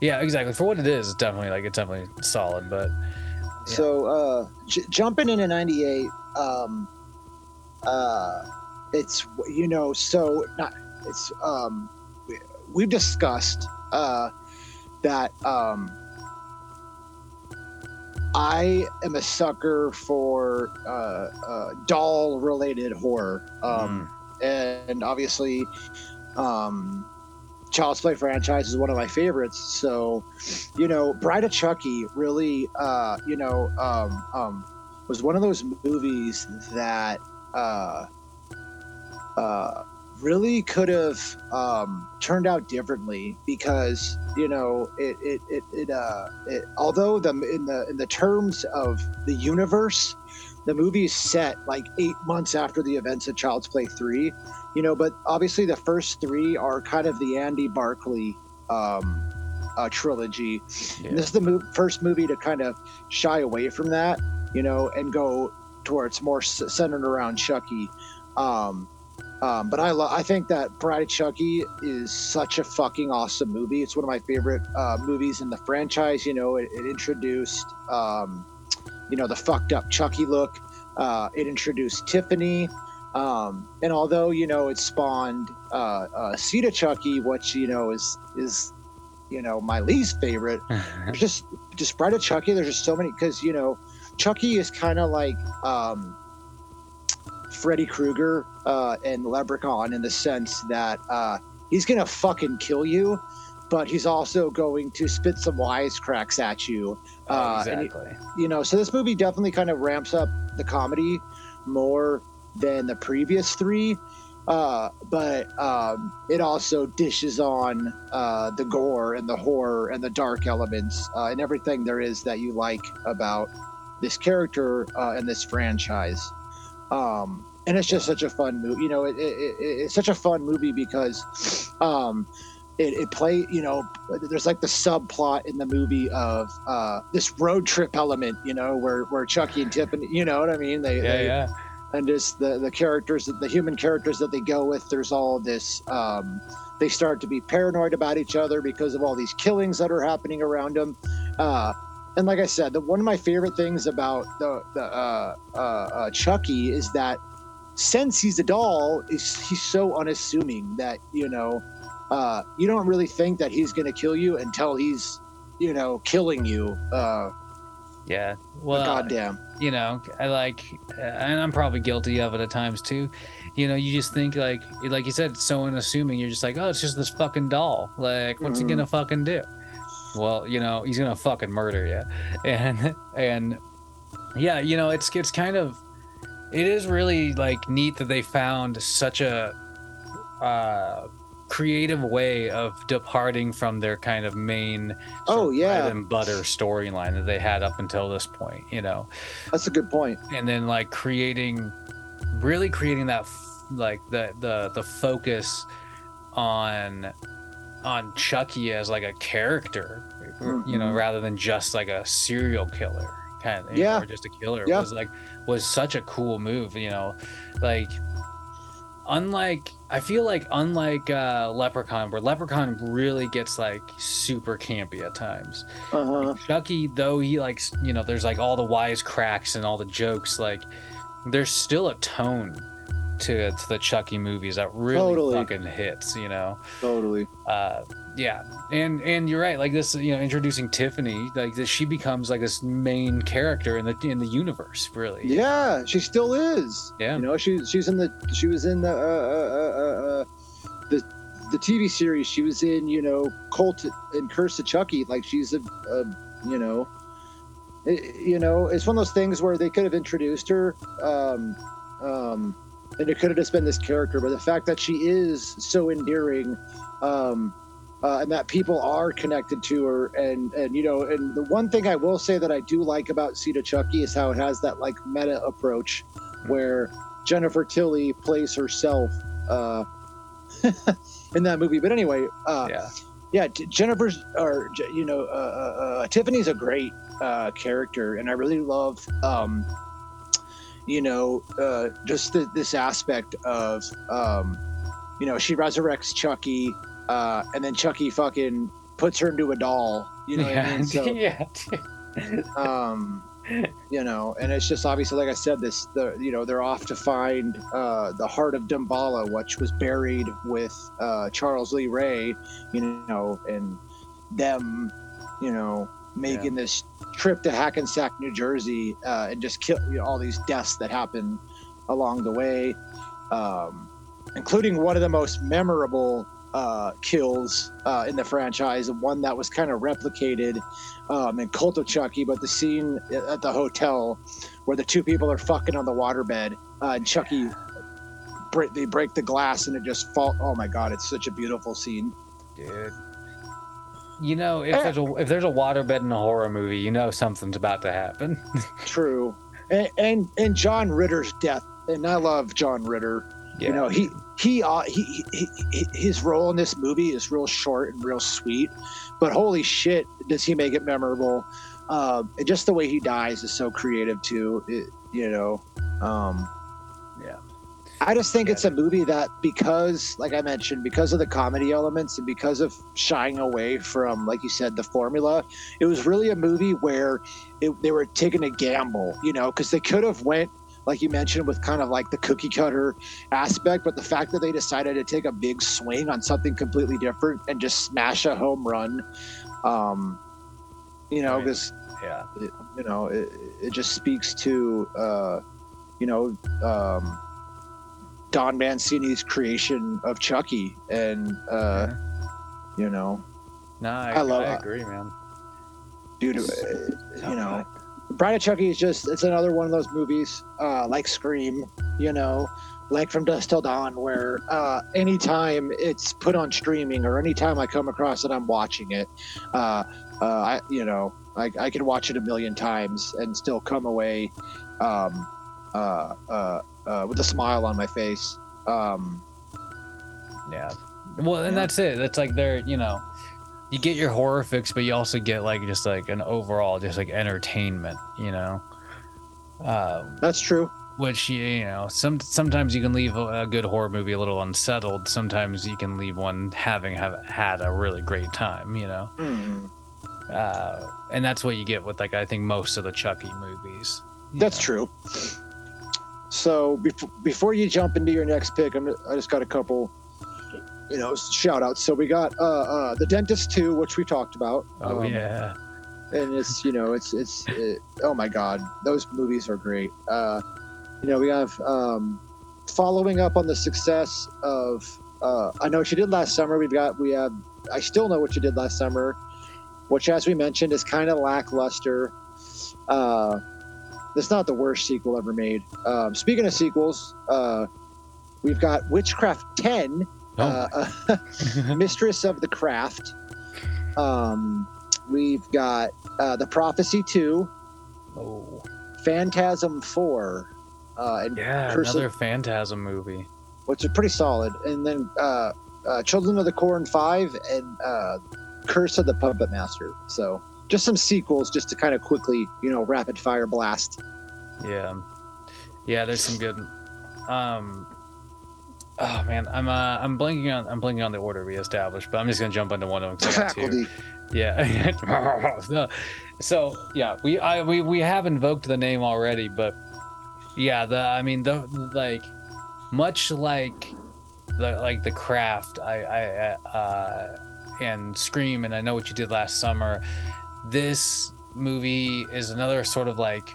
yeah, exactly. For what it is, it's definitely like it's definitely solid. But Yeah. So uh, j- jumping into '98, um, uh, it's you know, so not it's um, we, we've discussed uh, that um, I am a sucker for uh, uh, doll-related horror. Um, mm, and obviously um Child's Play franchise is one of my favorites. So, you know, Bride of Chucky really, uh, you know, um, um, was one of those movies that uh, uh, really could have um, turned out differently because you know it it it, it, uh, it although the in the in the terms of the universe the movie is set like eight months after the events of Child's Play 3, you know, but obviously the first three are kind of the Andy Barclay um, uh, trilogy. Yeah. This is the mo- first movie to kind of shy away from that, you know, and go towards more centered around Chucky. Um, um, but I lo- I think that Bride of Chucky is such a fucking awesome movie. It's one of my favorite uh, movies in the franchise. You know, it, it introduced, um, you know, the fucked up Chucky look. Uh, it introduced Tiffany. Um, and although you know it spawned uh, uh, Chucky, which you know is is you know my least favorite, (laughs) just just Bride of Chucky. There's just so many because you know Chucky is kind of like um, Freddy Krueger uh, and Leprechaun in the sense that uh, he's gonna fucking kill you, but he's also going to spit some wisecracks at you. Uh, and he- exactly. you know, so this movie definitely kind of ramps up the comedy more than the previous three. Uh, but um, it also dishes on uh, the gore and the horror and the dark elements uh, and everything there is that you like about this character uh, and this franchise. Um, and it's just such a fun movie. You know, it, it, it, it's such a fun movie because um, it, it play. You know, there's like the subplot in the movie of uh, this road trip element. You know, where where Chucky and Tiffany. You know what I mean? They, Yeah, they yeah. and just the the characters the human characters that they go with there's all this um they start to be paranoid about each other because of all these killings that are happening around them uh and like i said the, one of my favorite things about the the uh, uh, uh chucky is that since he's a doll is he's so unassuming that you know uh you don't really think that he's gonna kill you until he's you know killing you uh Yeah. Well, goddamn you know, I like, and I'm probably guilty of it at times too. You know, you just think like, like you said, so unassuming. You're just like, oh, it's just this fucking doll. Like, what's Mhm. he gonna fucking do? Well, you know, he's gonna fucking murder you, (laughs) and and yeah, you know, it's it's kind of, it is really like neat that they found such a uh creative way of departing from their kind of main Oh, of yeah. bread and butter storyline that they had up until this point you know that's a good point. and then like creating really creating that f- like the the the focus on on Chucky as like a character you know Mhm. rather than just like a serial killer kind of Yeah. or just a killer Yeah. was like was such a cool move you know like unlike I feel like unlike uh Leprechaun where Leprechaun really gets like super campy at times uh-huh Chucky, though he likes, you know, there's like all the wise cracks and all the jokes, like there's still a tone to to the Chucky movies that really Totally. fucking hits, you know. totally Uh yeah. And and you're right, like this, you know, introducing Tiffany, like this she becomes like this main character in the in the universe, really. Yeah, she still is. Yeah. You know, she she's in the she was in the uh, uh, uh, uh, the the TV series. She was in you know Cult and Curse of Chucky. Like she's a, a you know, it- you know, it's one of those things where they could have introduced her, um, um, and it could have just been this character. But the fact that she is so endearing, um, uh, and that people are connected to her, and and you know, and the one thing I will say that I do like about Seed of Chucky is how it has that like meta approach, where Jennifer Tilly plays herself. Uh, (laughs) in that movie, but anyway, uh, Yeah. yeah, Jennifer's or you know, uh, uh, uh, Tiffany's a great uh, character, and I really love, um, you know, uh, just th- this aspect of, um, you know, she resurrects Chucky, uh, and then Chucky fucking puts her into a doll. You know what I mean? So, (laughs) yeah. um, you know, and it's just obviously, like I said, this the you know they're off to find uh, the heart of Damballa, which was buried with uh, Charles Lee Ray, you know, and them, you know, making this trip to Hackensack, New Jersey, uh, and just kill you know, all these deaths that happen along the way, um, including one of the most memorable uh, kills uh, in the franchise, and one that was kind of replicated um, in Cult of Chucky. But the scene at the hotel where the two people are fucking on the waterbed, uh, and Chucky, break, they break the glass and it just fall. Oh my god, it's such a beautiful scene. dude. You know, if Eh. there's a if there's a waterbed in a horror movie, you know something's about to happen. (laughs) True, and and, and John Ritter's death, and I love John Ritter. You know, he he, uh, he he his role in this movie is real short and real sweet, but holy shit, does he make it memorable? Uh, and just the way he dies is so creative too. It, you know, um, Yeah. I just think Yeah. it's a movie that because, like I mentioned, because of the comedy elements and because of shying away from, like you said, the formula, it was really a movie where it, they were taking a gamble. You know, because they could have went like you mentioned, with kind of like the cookie cutter aspect. But the fact that they decided to take a big swing on something completely different and just smash a home run, um, you know, because yeah, you know it, it just speaks to uh, you know um, Don Mancini's creation of Chucky, and uh, you know, no, I, I love- I agree, man. dude, uh, you know. Bride of Chucky is just it's another one of those movies uh, like Scream, you know, like From Dusk Till Dawn, where uh, anytime it's put on streaming or anytime I come across it, I'm watching it. Uh, uh, I you know I, I can watch it a million times and still come away um, uh, uh, uh, with a smile on my face. Um, Yeah. Well, and Yeah. that's it. That's like they're, you know, you get your horror fix, but you also get like just like an overall just like entertainment, you know. Um, that's true. which you, know, some sometimes you can leave a, a good horror movie a little unsettled. Sometimes you can leave one having have had a really great time, you know. Mm, Uh, and that's what you get with like I think most of the Chucky movies. that's know. true. So before before you jump into your next pick, I'm, I just got a couple, you know, shout outs. So we got uh, uh, the Dentist too, which we talked about. Oh Um, yeah. and it's you know it's it's it, oh my god those movies are great uh you know we have um following up on the success of uh i know what you did last summer we've got we have i still know what you did last summer which as we mentioned is kind of lackluster uh it's not the worst sequel ever made um speaking of sequels uh we've got witchcraft 10 Oh, uh, (laughs) Mistress of the Craft. Um, we've got uh, The Prophecy 2, oh. Phantasm 4, uh, and yeah, Curse of- another Phantasm movie. which are pretty solid. And then uh, uh, Children of the Corn 5 and uh, Curse of the Puppet Master. So just some sequels just to kind of quickly, you know, rapid fire blast. Yeah, yeah. There's some good. Um. Oh man, I'm uh I'm blanking on I'm blanking on the order we established, but I'm just gonna jump into one of them. (laughs) Faculty. Yeah. (laughs) so, so yeah, we I we we have invoked the name already, but yeah, the I mean the like much like the like the craft I I uh and Scream and I know what you did last summer. This movie is another sort of like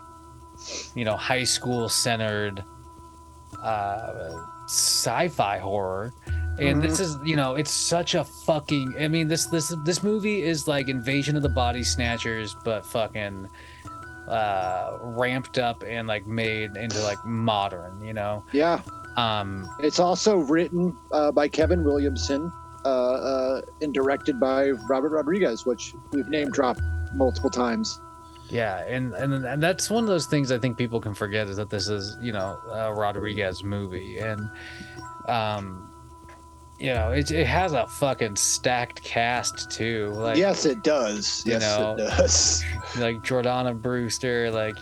you know high school centered uh sci-fi horror and this is you know it's such a fucking i mean this this this movie is like invasion of the body snatchers but fucking uh ramped up and like made into like modern you know Yeah. um It's also written uh, by Kevin Williamson uh, uh, and directed by Robert Rodriguez, which we've name dropped multiple times. Yeah and, and and that's one of those things i think people can forget is that this is you know a rodriguez movie and um you know it, it has a fucking stacked cast too like yes, it does. Yes, know, it does. (laughs) like Jordana Brewster, like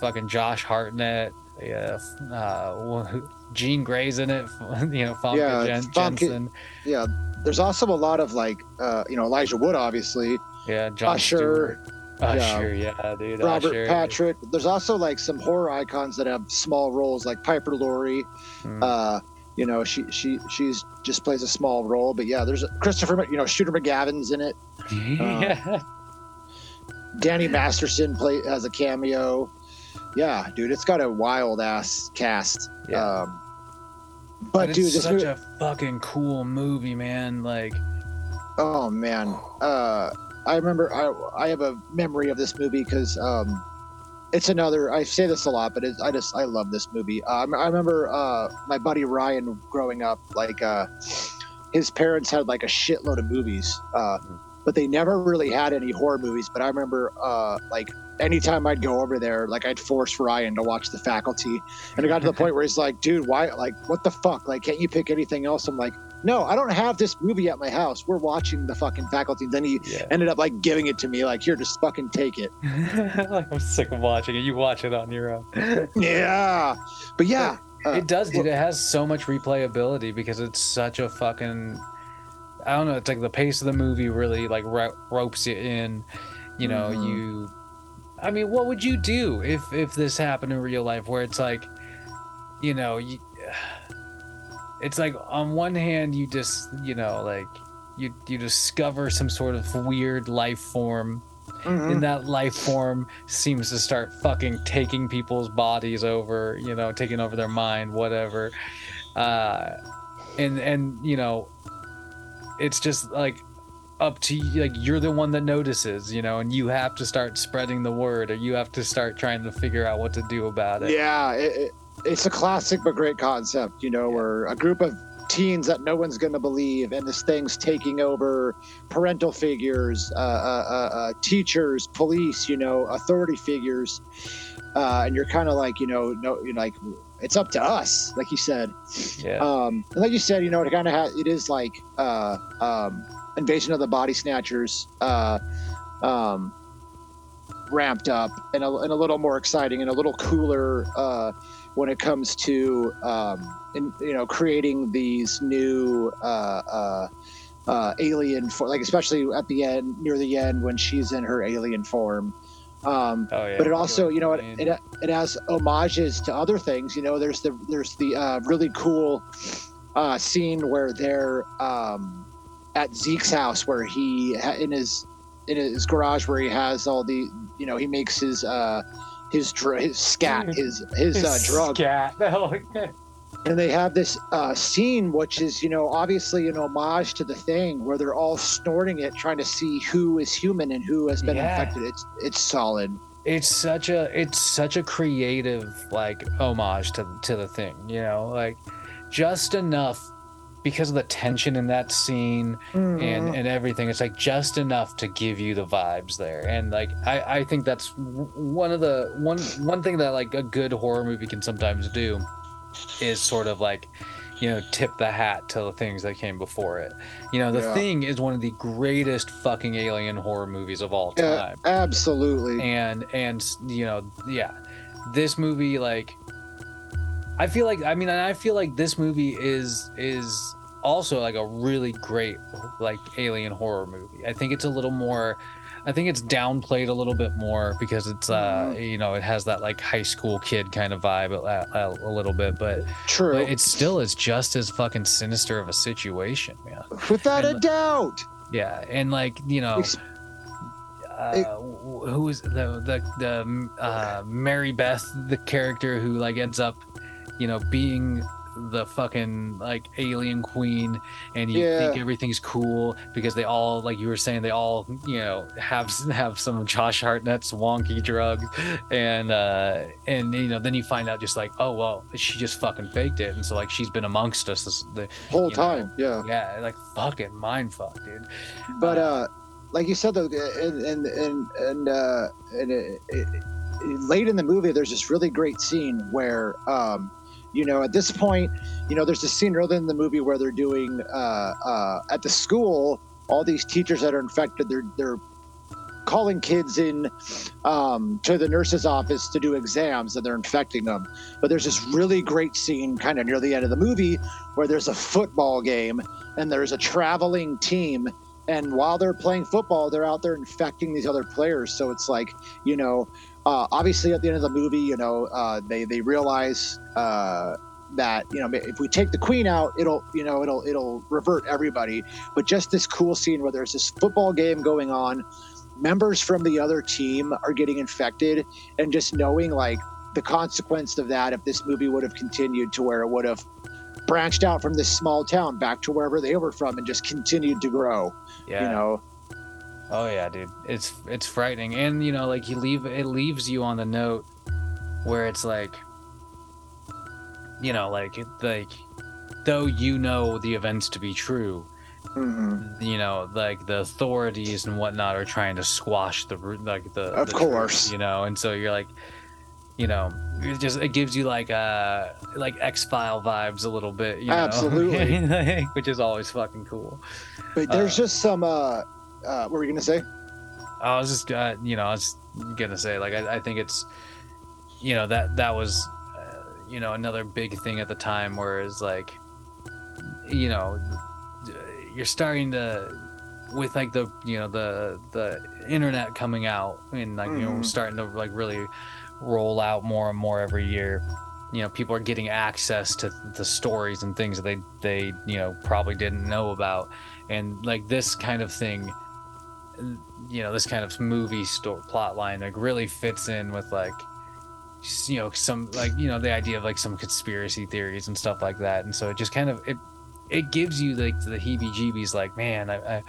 fucking Josh Hartnett, yeah, uh, Jean Grey's in it, (laughs) you know, Famke Yeah, Jen- Jensen, Yeah. There's also a lot of like, uh, you know, Elijah Wood, obviously, yeah, John Usher, Stewart. Usher, yeah, dude, Robert Usher. Patrick. There's also like some horror icons that have small roles, like Piper Laurie. Mm. Uh, you know, she she she's just plays a small role, but yeah, there's Christopher, you know, Shooter McGavin's in it. (laughs) yeah, Danny Masterson play has a cameo. Yeah, dude, it's got a wild ass cast. Yeah. Um, But dude, this such movie, a fucking cool movie, man. Like, oh man, uh, I remember I I have a memory of this movie because um, it's another. I say this a lot, but it's, I just I love this movie. Uh, I remember uh, my buddy Ryan growing up, like uh, his parents had like a shitload of movies, uh, but they never really had any horror movies. But I remember uh, like anytime I'd go over there, like I'd force Ryan to watch The Faculty, and it got to the point where he's like, "Dude, why? Like, what the fuck? Like, can't you pick anything else?" I'm like, "No, I don't have this movie at my house. We're watching The fucking Faculty." And then he yeah. ended up like giving it to me, like, "Here, just fucking take it." (laughs) like I'm sick of watching it. You watch it on your own. (laughs) Yeah, but yeah, uh, it does, dude. It has so much replayability because it's such a fucking. I don't know. It's like the pace of the movie really like ro- ropes you in. You know, Mhm. you. I mean, what would you do if if this happened in real life, where it's like, you know, you. It's like on one hand, you just you know like you you discover some sort of weird life form. Mhm. and that life form seems to start fucking taking people's bodies over you know taking over their mind whatever. Uh and and you know it's just like up to you like you're the one that notices you know and you have to start spreading the word or you have to start trying to figure out what to do about it. Yeah, it, it, it's a classic but great concept, you know, where a group of teens that no one's going to believe, and this thing's taking over parental figures, uh, uh, uh, uh, teachers, police, you know, authority figures, uh, and you're kind of like, you know, no, you're like, it's up to us, like you said. yeah Um, and like you said, you know, it kind of has, it is like uh, um, Invasion of the Body Snatchers uh, um, ramped up and a, and a little more exciting and a little cooler uh, when it comes to, um, in, you know, creating these new uh, uh, uh, alien, for, like especially at the end, near the end when she's in her alien form. Um, oh yeah but it also you know it, it, it has homages to other things you know there's the there's the uh, really cool uh, scene where they're um, at zeke's house where he in his in his garage where he has all the you know he makes his uh his dr- his scat his his uh, drug. Scat. (laughs) And they have this uh, scene which is you know obviously an homage to the thing where they're all snorting it trying to see who is human and who has been Yeah. infected. It's it's solid. It's such a it's such a creative like homage to to the thing you know? Like just enough because of the tension in that scene Mm-hmm. and and everything it's like just enough to give you the vibes there and like i i think that's one of the one one thing that like a good horror movie can sometimes do is sort of like you know tip the hat to the things that came before it you know the Yeah. thing is one of the greatest fucking alien horror movies of all time Yeah, time absolutely. and and you know yeah this movie like i feel like i mean and i feel like this movie is is also like a really great like alien horror movie i think it's a little more i think it's downplayed a little bit more because it's uh you know it has that like high school kid kind of vibe a, a, a little bit but, True. but it still is just as fucking sinister of a situation man Without a doubt. yeah and like you know Ex- uh, who is the the the uh, Mary Beth, the character who like ends up, you know, being the fucking like alien queen, and you Yeah. think everything's cool because they all, like you were saying, they all you know have (laughs) have some Josh Hartnett's wonky drug and uh and you know then you find out just like oh well she just fucking faked it, and so like she's been amongst us this the Whole you know, time. Yeah. yeah like fucking mind fuck dude. But uh, like you said though, and and and and, uh, and it, it- late in the movie, there's this really great scene where, um, you know, at this point, you know, there's this scene early in the movie where they're doing uh, uh, at the school. All these teachers that are infected, they're they're calling kids in um, to the nurse's office to do exams and they're infecting them. But there's this really great scene kind of near the end of the movie where there's a football game and there's a traveling team and while they're playing football they're out there infecting these other players so it's like you know uh, obviously at the end of the movie you know uh, they they realize uh, that you know if we take the queen out it'll you know it'll it'll revert everybody but just this cool scene where there's this football game going on members from the other team are getting infected and just knowing like the consequence of that if this movie would have continued to where it would have branched out from this small town back to wherever they were from and just continued to grow. Yeah. You know, Oh yeah, dude. It's it's frightening. And you know, like you leave it leaves you on the note where it's like you know, like like though you know the events to be true, Mhm. you know, like the authorities and whatnot are trying to squash the ru- like the Of the truth, course. you know, and so you're like you know, it just it gives you like uh like X File vibes a little bit, you know? (laughs) Absolutely. Which is always fucking cool. but there's Uh, just some. uh uh, what were you gonna say? I was just, uh, you know, I was gonna say, like, I, I think it's, you know, that that was, uh, you know, another big thing at the time, where it's like, you know, you're starting to, with like the, you know, the the internet coming out and like you know Mhm. starting to like really roll out more and more every year. You know, people are getting access to the stories and things that they they you know probably didn't know about, and like this kind of thing you know this kind of movie story plot line like really fits in with like you know some like you know the idea of like some conspiracy theories and stuff like that and so it just kind of it it gives you like the heebie jeebies like man I, I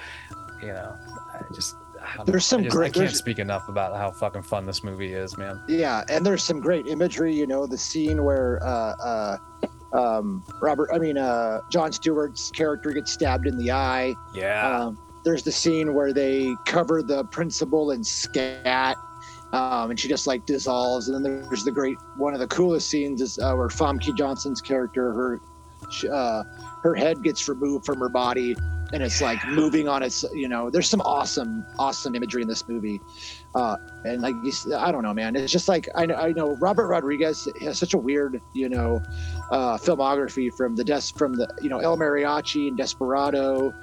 you know i just I There's some I, just, great- I can't speak enough about how fucking fun this movie is man Yeah, and there's some great imagery. You know, the scene where uh, uh, um, Robert, I mean, uh, Jon Stewart's character gets stabbed in the eye. yeah Um, there's the scene where they cover the principal in scat, um, and she just like dissolves. And then there's the great one of the coolest scenes is uh, where Famke Janssen's character, her uh, her head gets removed from her body, and it's like moving on its. You know, there's some awesome, awesome imagery in this movie, uh, and like I don't know, man. It's just like I know, I know Robert Rodriguez has such a weird, you know, uh, filmography from the des- from the you know El Mariachi and Desperado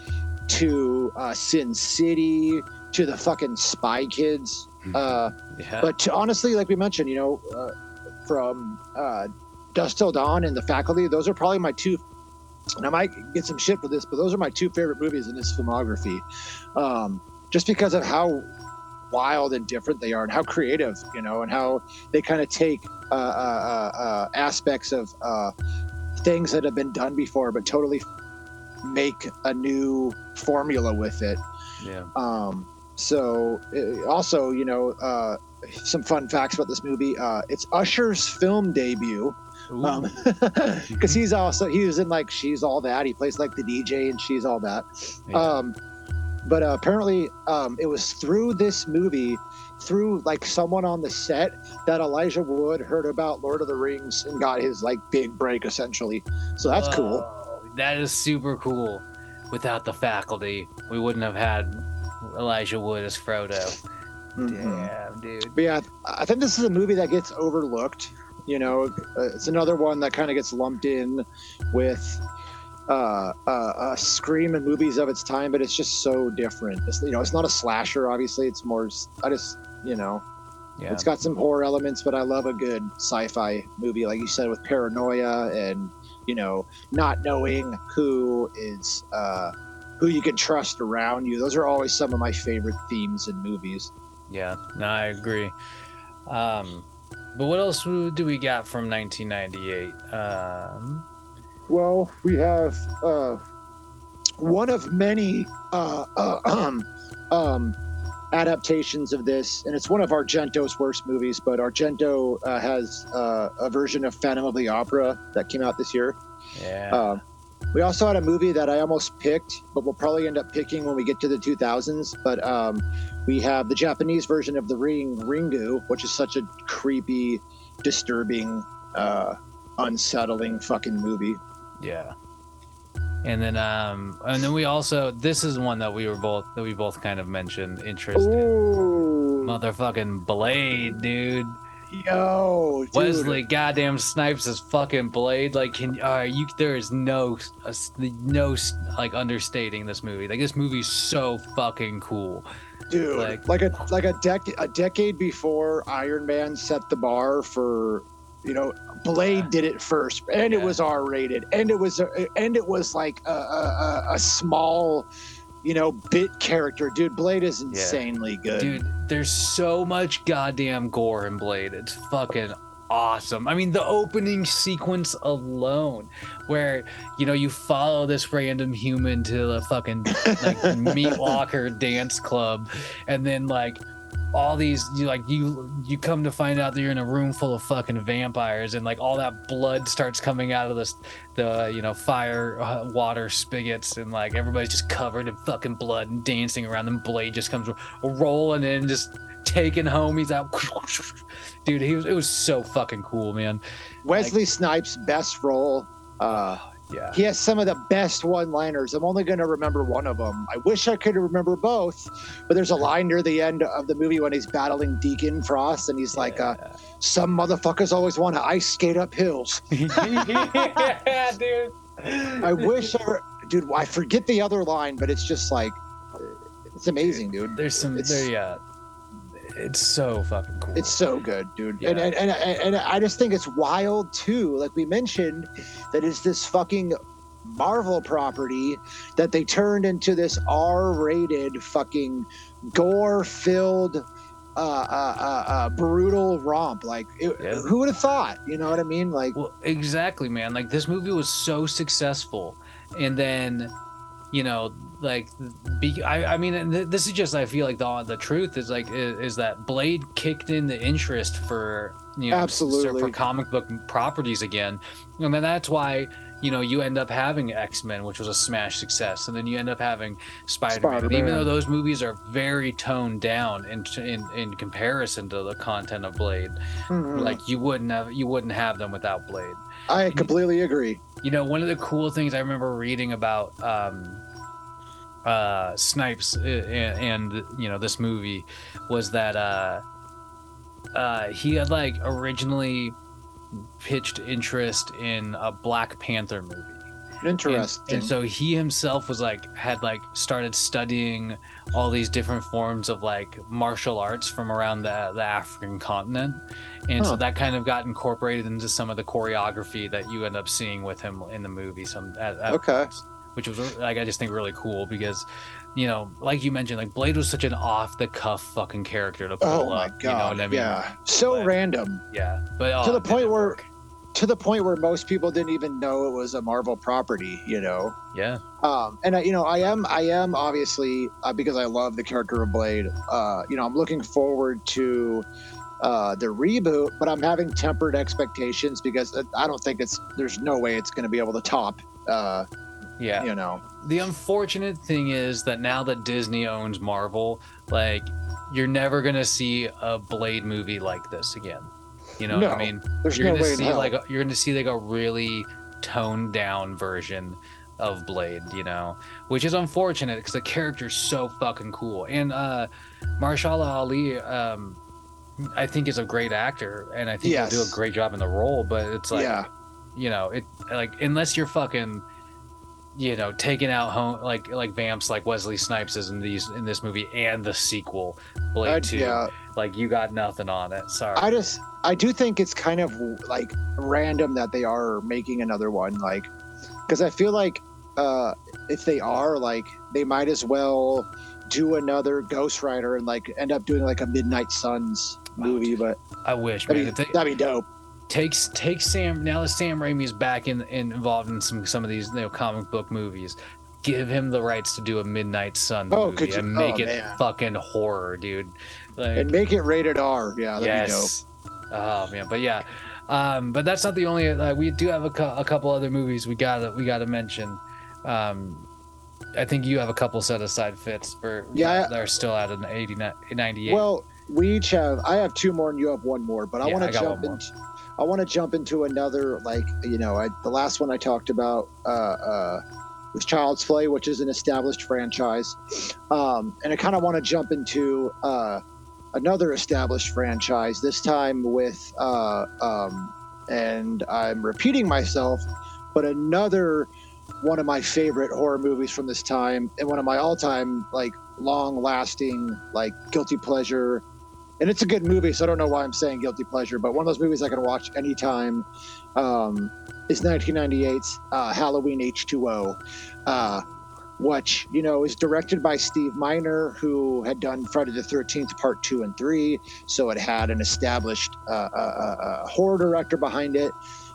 to uh, Sin City to the fucking Spy Kids. Uh, yeah but to, honestly, like we mentioned, you know, uh, from uh, Dusk Till Dawn and The Faculty, those are probably my two. And I might get some shit for this, but those are my two favorite movies in his filmography, um, just because of how wild and different they are, and how creative, you know, and how they kind of take uh, uh, uh, uh, aspects of uh, things that have been done before, but totally make a new formula with it. yeah Um, so uh, also, you know, uh, some fun facts about this movie. Uh, it's Usher's film debut Ooh. um, (laughs) because he's also he was in like She's All That. He plays like the DJ and She's All That. Yeah. Um, but uh, apparently, um, it was through this movie, through like someone on the set, that Elijah Wood heard about Lord of the Rings and got his like big break essentially. So that's cool. That is super cool without the faculty we wouldn't have had elijah wood as frodo Mhm. damn dude But yeah, I think this is a movie that gets overlooked. You know, uh, it's another one that kind of gets lumped in with uh, uh, uh, Scream and movies of its time, but it's just so different. It's you know, it's not a slasher. Obviously, it's more. I just you know, yeah it's got some horror elements, but I love a good sci-fi movie, like you said, with paranoia and you know, not knowing who is uh, who you can trust around you. Those are always some of my favorite themes in movies. yeah no i agree um but what else do we got from 1998 um Well, we have uh, one of many uh, uh, (clears throat) um, um, adaptations of this, and it's one of Argento's worst movies. But Argento uh, has uh, a version of Phantom of the Opera that came out this year. yeah Um, we also had a movie that I almost picked, but we'll probably end up picking when we get to the 2000s. But um, we have the Japanese version of The Ring, Ringu, which is such a creepy, disturbing, uh, unsettling fucking movie. yeah and then um and then we also this is one that we were both that we both kind of mentioned interest in motherfucking blade dude yo, dude. Wesley goddamn Snipes is fucking Blade. Like, can uh, you? There is no, uh, no like understating this movie. Like, this movie's so fucking cool. dude, like- like, a like a dec a decade before Iron Man set the bar for, you know, Blade Yeah. did it first, and it was R rated, and it was and it was like a, a, a- small, you know, bit character, dude. Blade is insanely good. Dude, there's so much goddamn gore in Blade. It's fucking awesome. I mean, the opening sequence alone, where you know you follow this random human to a fucking like (laughs) meat locker dance club, and then like all these you like you you come to find out that you're in a room full of fucking vampires and like all that blood starts coming out of this the you know fire uh, water spigots and like everybody's just covered in fucking blood and dancing around and blade just comes rolling in just taking homies out dude he was it was so fucking cool man Wesley Snipes' best role. Uh, yeah he has some of the best one-liners. I'm only going to remember one of them. I wish I could remember both, but there's a line near the end of the movie when he's battling Deacon Frost, and he's like, uh, "Some motherfuckers always want to ice skate up hills." (laughs) (laughs) yeah dude I wish, I, dude. I forget the other line, but it's just like, it's amazing, dude. there's some It's- there yeah it's so fucking cool It's so good, dude. Yeah. And, and, and and I just think it's wild too. Like we mentioned, that it's this fucking Marvel property that they turned into this R-rated fucking gore-filled, uh, uh, uh, uh, brutal romp. Like, it, Yeah. who would have thought? You know what I mean? Like, Well, exactly, man. Like this movie was so successful, and then, you know, like, be, I, I mean, th- this is just I feel like the the truth is like is, is that Blade kicked in the interest for you know Absolutely. for comic book properties again, and then that's why. You know, you end up having X Men, which was a smash success, and then you end up having Spider Man. Even Spider-Man. though those movies are very toned down in, in in comparison to the content of Blade, mhm. like you wouldn't have you wouldn't have them without Blade. I completely agree. You know, one of the cool things I remember reading about um, uh, Snipes and, and you know this movie was that uh, uh, he had like originally pitched interest in a Black Panther movie. And- Interesting. And, so he himself was like had like started studying all these different forms of like martial arts from around the the African continent. And Huh. so that kind of got incorporated into some of the choreography that you end up seeing with him in the movie some at, at Okay. points, which was like I just think really cool because you know, like you mentioned, like Blade was such an off the cuff fucking character to pull oh my up. You know god. what I mean? Yeah. So But- random. Yeah. But To oh, the point where- work. To the point where most people didn't even know it was a Marvel property. You know. Yeah. um and I, you know i am i am obviously uh, because i love the character of blade uh you know i'm looking forward to uh the reboot but i'm having tempered expectations because uh, i don't think it's there's no way it's going to be able to top uh Yeah. you know the unfortunate thing is that now that Disney owns Marvel, like you're never gonna see a Blade movie like this again. You know what I mean? You're no gonna see like a, you're gonna see like a really toned down version of Blade, you know, which is unfortunate because the character's so fucking cool. And uh Mahershala Ali, um, I think is a great actor, and I think he'll do a great job in the role. But it's like yeah you know it like unless you're fucking you know taking out home like like vamps like wesley snipes is in these in this movie and the sequel blade I, 2 yeah like you got nothing on it sorry i just i do think it's kind of like random that they are making another one like because i feel like uh if they are like they might as well do another ghost rider and like end up doing like a midnight suns movie but i wish that'd be, they, that'd be dope. Takes take sam now that sam raimi's back in, in involved in some some of these you know comic book movies give him the rights to do a midnight sun Oh, movie could you- and make oh, it man. fucking horror dude. Like and make it rated r. Yeah that'd be dope. yes. Oh man, but yeah, um, but that's not the only. Uh, we do have a, cou- a couple other movies we gotta we gotta mention. Um, I think you have a couple set aside fits for Yeah, that are still at an 89, 98. Well, we each have. I have two more, and you have one more. But I Yeah, want to jump into. I want to jump into another, like you know, I, the last one I talked about uh, uh, was Child's Play, which is an established franchise, um, and I kind of want to jump into uh, another established franchise. This time with, uh, um, and I'm repeating myself, but another one of my favorite horror movies from this time, and one of my all-time like long-lasting like guilty pleasure and it's a good movie so i don't know why i'm saying guilty pleasure but one of those movies i can watch anytime um, is 1998's uh, halloween h2o uh, which you know is directed by Steve Miner, who had done Friday the Thirteenth Part Two and Three, so it had an established uh, uh, uh, uh, horror director behind it.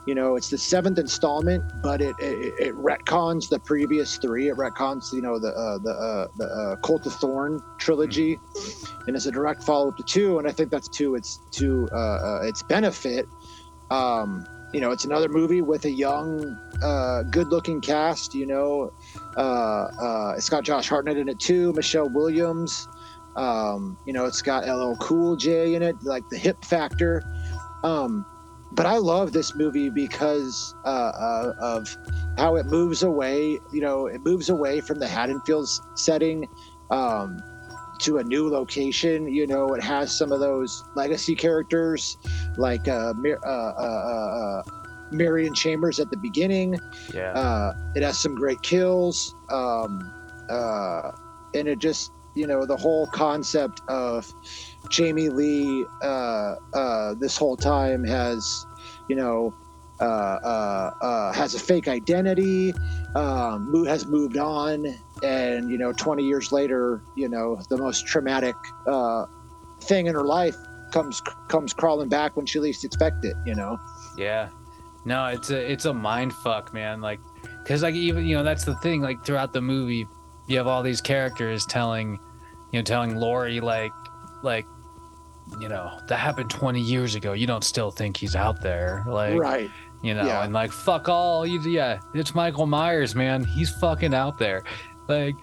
You know, it's the seventh installment, but it it, it retcons the previous three. It retcons, you know, the uh, the uh, the uh, Cult of Thorn trilogy, and it's a direct follow up to two. And I think that's to its to uh, uh, its benefit. Um, you know, it's another movie with a young, uh, good-looking cast. You know, it's got Josh Hartnett in it too, Michelle Williams. Um, you know, it's got LL Cool J in it, like the hip factor. Um, but I love this movie because uh, uh, of how it moves away. You know, it moves away from the Haddonfields setting um, to a new location. You know, it has some of those legacy characters like uh, Mar- Marion Chambers at the beginning. Yeah. Uh, it has some great kills, um, uh, and it just you know the whole concept of Jamie Lee uh, uh, this whole time has you know uh, uh, uh, has a fake identity, um, has moved on, and you know 20 years later, you know the most traumatic uh, thing in her life comes comes crawling back when she least expect it. You know. Yeah. No, it's a it's a mind fuck, man. Like, cause like even you know that's the thing. Like throughout the movie, you have all these characters telling, you know, telling Laurie like, like, you know, that happened 20 years ago. You don't still think he's out there, like, right. you know, Yeah. and like fuck all. You, yeah, it's Michael Myers, man. He's fucking out there, like.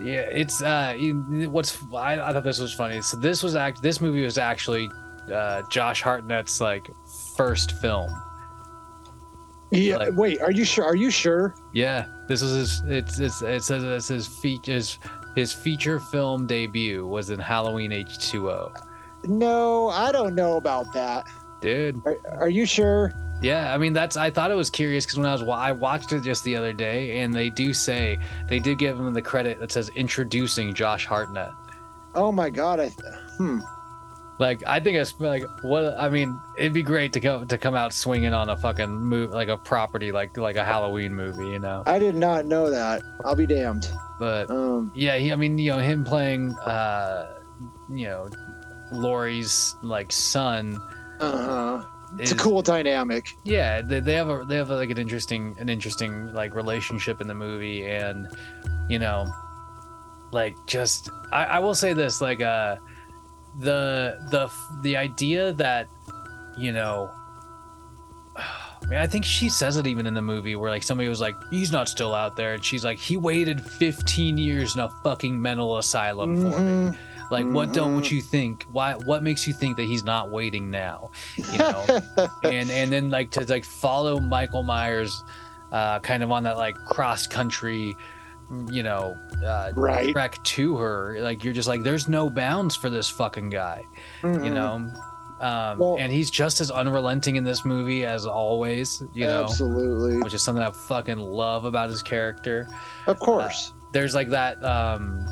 Yeah, it's uh, what's I, I thought this was funny. So this was act. This movie was actually uh, Josh Hartnett's like first film. Yeah. Like- wait. Are you sure? Are you sure? Yeah, this is his. It's it's it says it's his features. His feature film debut was in Halloween H two O. No, I don't know about that. Dude, Are, are you sure? yeah, I mean that's. I thought it was curious because when I was wa- I watched it just the other day, and they do say they did give him the credit that says introducing Josh Hartnett. Oh my god. I. Hmm. Like I think it's like what I mean. It'd be great to go to come out swinging on a fucking move like a property like like a Halloween movie, you know. I did not know that. I'll be damned. But Um. yeah he, i mean you know him playing uh you know Laurie's like son Uh huh. It's a cool dynamic. yeah they, they have a they have like an interesting an interesting like relationship in the movie and you know like just i, I will say this like uh the the the idea that you know (sighs) I mean, I think she says it even in the movie where like somebody was like, "He's not still out there," and she's like, "He waited 15 years in a fucking mental asylum for me." Mhm. Like, what don't Mhm. you think? Why? What makes you think that he's not waiting now? You know, (laughs) and and then like to like follow Michael Myers, uh, kind of on that like cross country, you know, uh, right. trek to her. Like you're just like, there's no bounds for this fucking guy, you Mhm. know. Um, Well- and he's just as unrelenting in this movie as always, you know, Absolutely. which is something I fucking love about his character Of course. there's like that um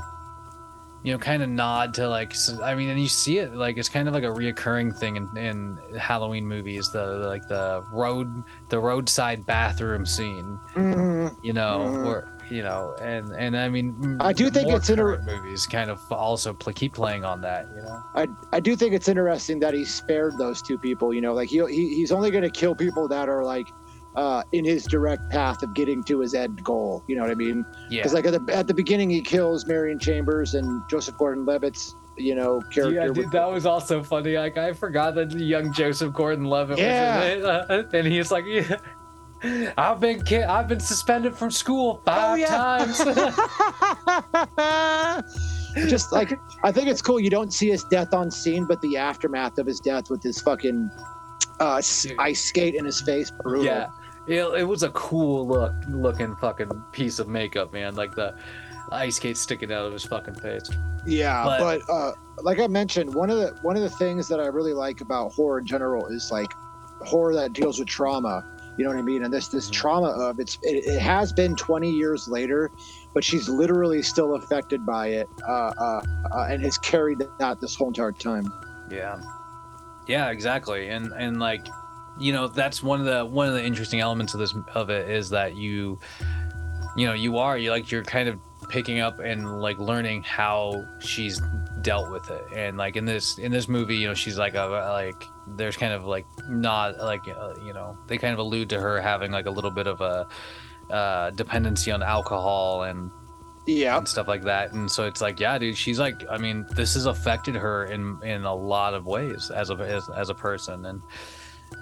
you know kind of nod to like I mean and you see it like it's kind of like a reoccurring thing in, in halloween movies the like the road the roadside bathroom scene Mhm. you know Mhm. or you know and and i mean I do think it's inter- movies kind of also pl- keep playing on that you know I I do think it's interesting that he spared those two people. You know, like he, he he's only going to kill people that are like uh, in his direct path of getting to his end goal. You know what I mean? yeah Because like at the at the beginning, he kills Marion Chambers and Joseph Gordon-Levitt's you know character. yeah, with- dude, that was also funny. Like, I forgot that young Joseph Gordon-Levitt Yeah. was in it, (laughs) and he's like, yeah, (laughs) "I've been ki- I've been suspended from school five Oh, yeah. times." (laughs) Just like I think it's cool. You don't see his death on scene, but the aftermath of his death with his fucking uh, ice skate in his face. Brutal. yeah, it, it was a cool look looking fucking piece of makeup, man. Like the ice skate sticking out of his fucking face. Yeah, But- but, uh, like I mentioned, one of the one of the things that I really like about horror in general is like horror that deals with trauma. You know what I mean? And this this Mhm. trauma of it's it, it has been 20 years later, but she's literally still affected by it, uh, uh, uh, and has carried that this whole entire time. Yeah. Yeah, exactly. And and like you know, that's one of the one of the interesting elements of this of it is that you you know you are you like you're kind of picking up and like learning how she's dealt with it and like in this in this movie you know she's like a like there's kind of like not like uh, you know they kind of allude to her having like a little bit of a uh dependency on alcohol and Yeah. and stuff like that. And so it's like yeah dude she's like i mean this has affected her in in a lot of ways as a as, as a person. And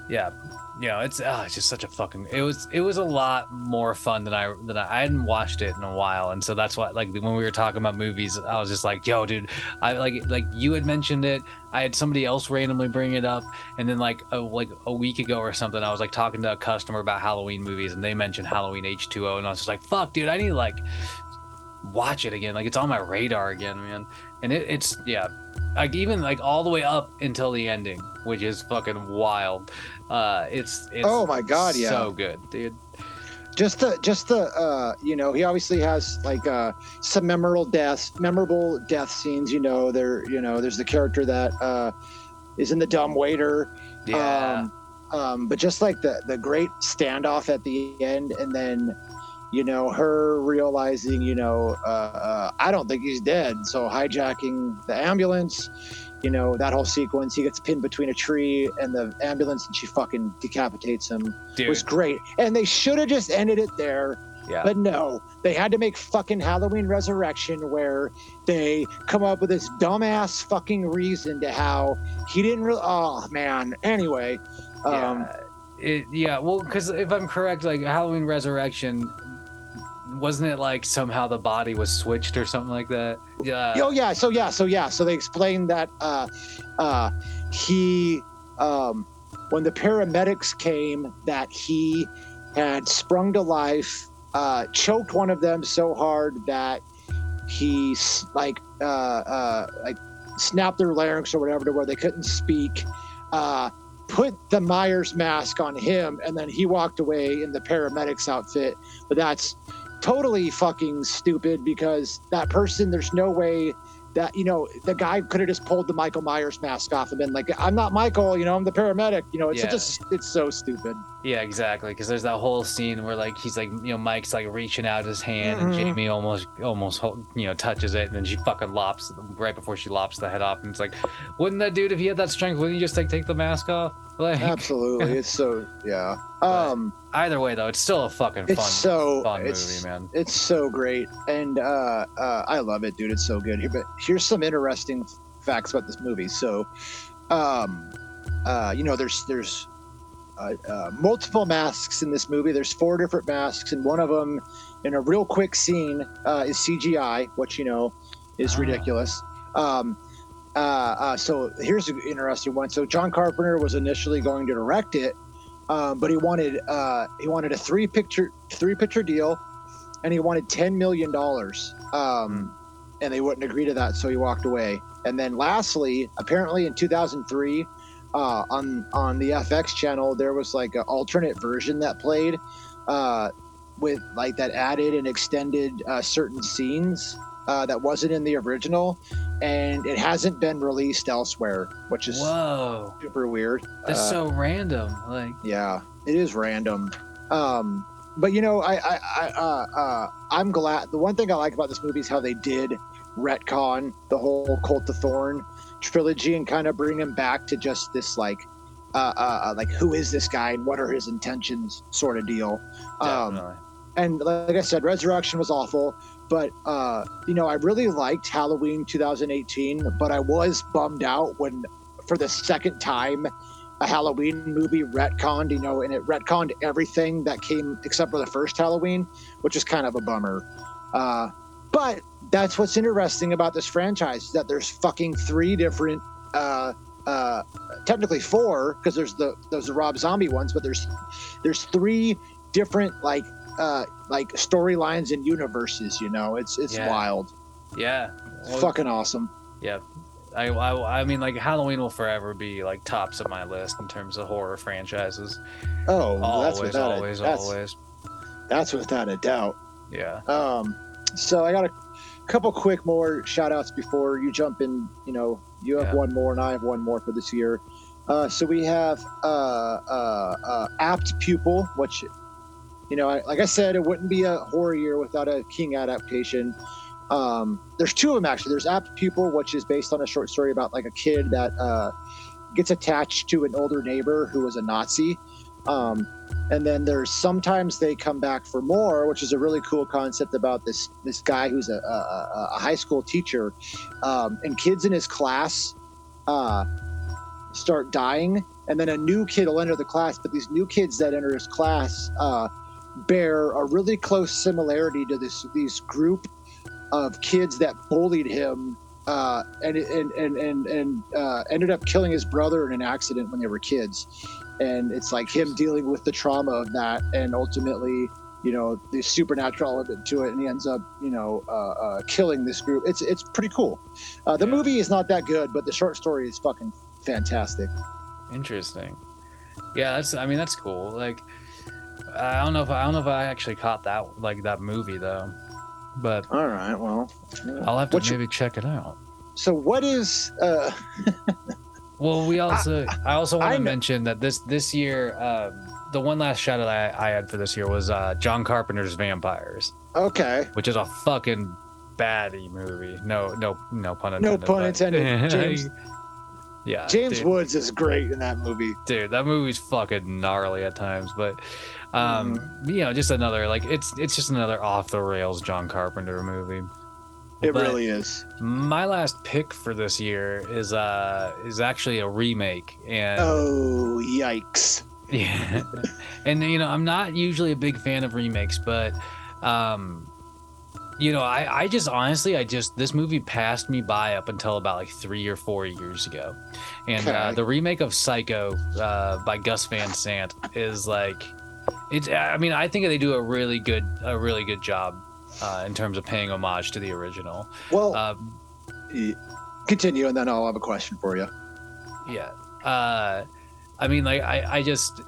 yeah you know it's ah, it's just such a fucking it was it was a lot more fun than i than I, I hadn't watched it in a while and so that's why like when we were talking about movies i was just like yo dude i like like you had mentioned it i had somebody else randomly bring it up and then like a, like a week ago or something i was like talking to a customer about halloween movies and they mentioned halloween h2o and i was just like fuck dude i need to like watch it again. Like it's on my radar again, man. And it, it's yeah, like even like all the way up until the ending, which is fucking wild. Uh, it's, it's Oh my God, yeah. so good, dude. just the just the uh you know he obviously has like uh some memorable deaths memorable death scenes you know there you know there's the character that uh is in the dumb waiter Yeah, um, um but just like the the great standoff at the end and then you know her realizing you know uh, uh i don't think he's dead so hijacking the ambulance you know that whole sequence he gets pinned between a tree and the ambulance and she fucking decapitates him dude. was great. And they should have just ended it there. yeah, But no, they had to make fucking Halloween Resurrection where they come up with this dumbass fucking reason to how he didn't really. Oh, man. Anyway, um, yeah. It, yeah, well, because if I'm correct, like Halloween Resurrection, wasn't it like somehow the body was switched or something like that? Yeah. oh, yeah. So, yeah. So, yeah. So they explained that uh, uh, he, um, when the paramedics came, that he had sprung to life, uh, choked one of them so hard that he like uh, uh, like snapped their larynx or whatever to where they couldn't speak. Uh, put the Myers mask on him, and then he walked away in the paramedic's outfit. But that's totally fucking stupid because that person, there's no way that you know the guy could have just pulled the Michael Myers mask off and been like, "I'm not Michael," you know, I'm the paramedic. You know, it's Yeah. a, it's so stupid. Yeah, exactly. Because there's that whole scene where like he's like you know Mike's like reaching out his hand and Mhm. Jamie almost almost you know touches it and then she fucking lops right before she lops the head off and it's like, wouldn't that dude if he had that strength wouldn't he just like take the mask off? Like Absolutely, it's so yeah. (laughs) Um, either way though, it's still a fucking it's fun so fun it's, movie, man. It's so great, and uh, uh, I love it, dude. It's so good. Here, but here's some interesting facts about this movie. So, um, uh, you know, there's there's uh, uh, multiple masks in this movie. There's four different masks, and one of them, in a real quick scene, uh, is CGI, which you know is Ah. ridiculous. Um, uh, uh, so here's an interesting one. So John Carpenter was initially going to direct it, um, but he wanted uh, he wanted a three picture three picture deal, and he wanted ten million dollars. Um, and they wouldn't agree to that, so he walked away. And then lastly, apparently in 2003, uh, on on the FX channel, there was like an alternate version that played, uh, with like that added and extended uh, certain scenes uh, that wasn't in the original, and it hasn't been released elsewhere, which is Whoa, super weird. that's Uh, so random. Like yeah, it is random. Um, but you know, I, I, I uh, uh, I'm glad. The one thing I like about this movie is how they did retcon the whole Cult of Thorn trilogy and kind of bring him back to just this like, uh, uh, uh, like who is this guy and what are his intentions sort of deal. Um, definitely. and like I said, Resurrection was awful, but uh, you know, I really liked Halloween 2018, but I was bummed out when, for the second time, a Halloween movie retconned, you know, and it retconned everything that came except for the first Halloween, which is kind of a bummer. Uh, but that's what's interesting about this franchise is that there's fucking three different, uh, uh, technically four because there's the there's the Rob Zombie ones, but there's there's three different like uh like storylines and universes you know it's it's Yeah. wild yeah, Well, fucking awesome Yeah, I, I I mean like Halloween will forever be like tops of my list in terms of horror franchises. oh that's Always, without always, a, that's, always. that's without a doubt Yeah. um so i got a couple quick more shout outs before you jump in you know you have Yeah. one more and i have one more for this year uh so we have uh uh, uh apt pupil which you know, I, like I said, it wouldn't be a horror year without a King adaptation. Um, there's two of them actually. There's Apt Pupil, which is based on a short story about like a kid that uh, gets attached to an older neighbor who was a Nazi. Um, and then there's sometimes they come back for more, which is a really cool concept about this this guy who's a, a, a high school teacher, um, and kids in his class uh, start dying, and then a new kid will enter the class. But these new kids that enter his class uh, bear a really close similarity to this these group of kids that bullied him uh, and and and and, and uh, ended up killing his brother in an accident when they were kids. And it's like him dealing with the trauma of that, and ultimately, you know, the supernatural element to it, and he ends up, you know, uh, uh, killing this group. It's it's pretty cool. Uh, the Yeah. movie is not that good, but the short story is fucking fantastic. Interesting. Yeah, that's. I mean, that's cool. Like, I don't know if I don't know if I actually caught that like that movie though, but All right, well, I'll have to What's your- maybe check it out. so what is? Uh, (laughs) Well, we also I, also want I to kn- mention that this this year, um, the one last shout out I, I had for this year was uh, John Carpenter's Vampires, okay, which is a fucking baddie movie. No, no, no pun intended. No intended. pun but- intended. James- yeah, James dude. Woods is great in that movie. dude that movie's fucking gnarly at times but um you know just another like it's it's just another off the rails john carpenter movie. It But really is. my last pick for this year is uh is actually a remake and Oh, yikes! (laughs) yeah. And you know i'm not usually a big fan of remakes but um you know i i just honestly i just this movie passed me by up until about like three or four years ago. And uh, the remake of psycho uh by gus van sant is like it's i mean i think they do a really good a really good job uh, in terms of paying homage to the original. Well, y- continue, and then I'll have a question for you. yeah. Uh i mean like i i just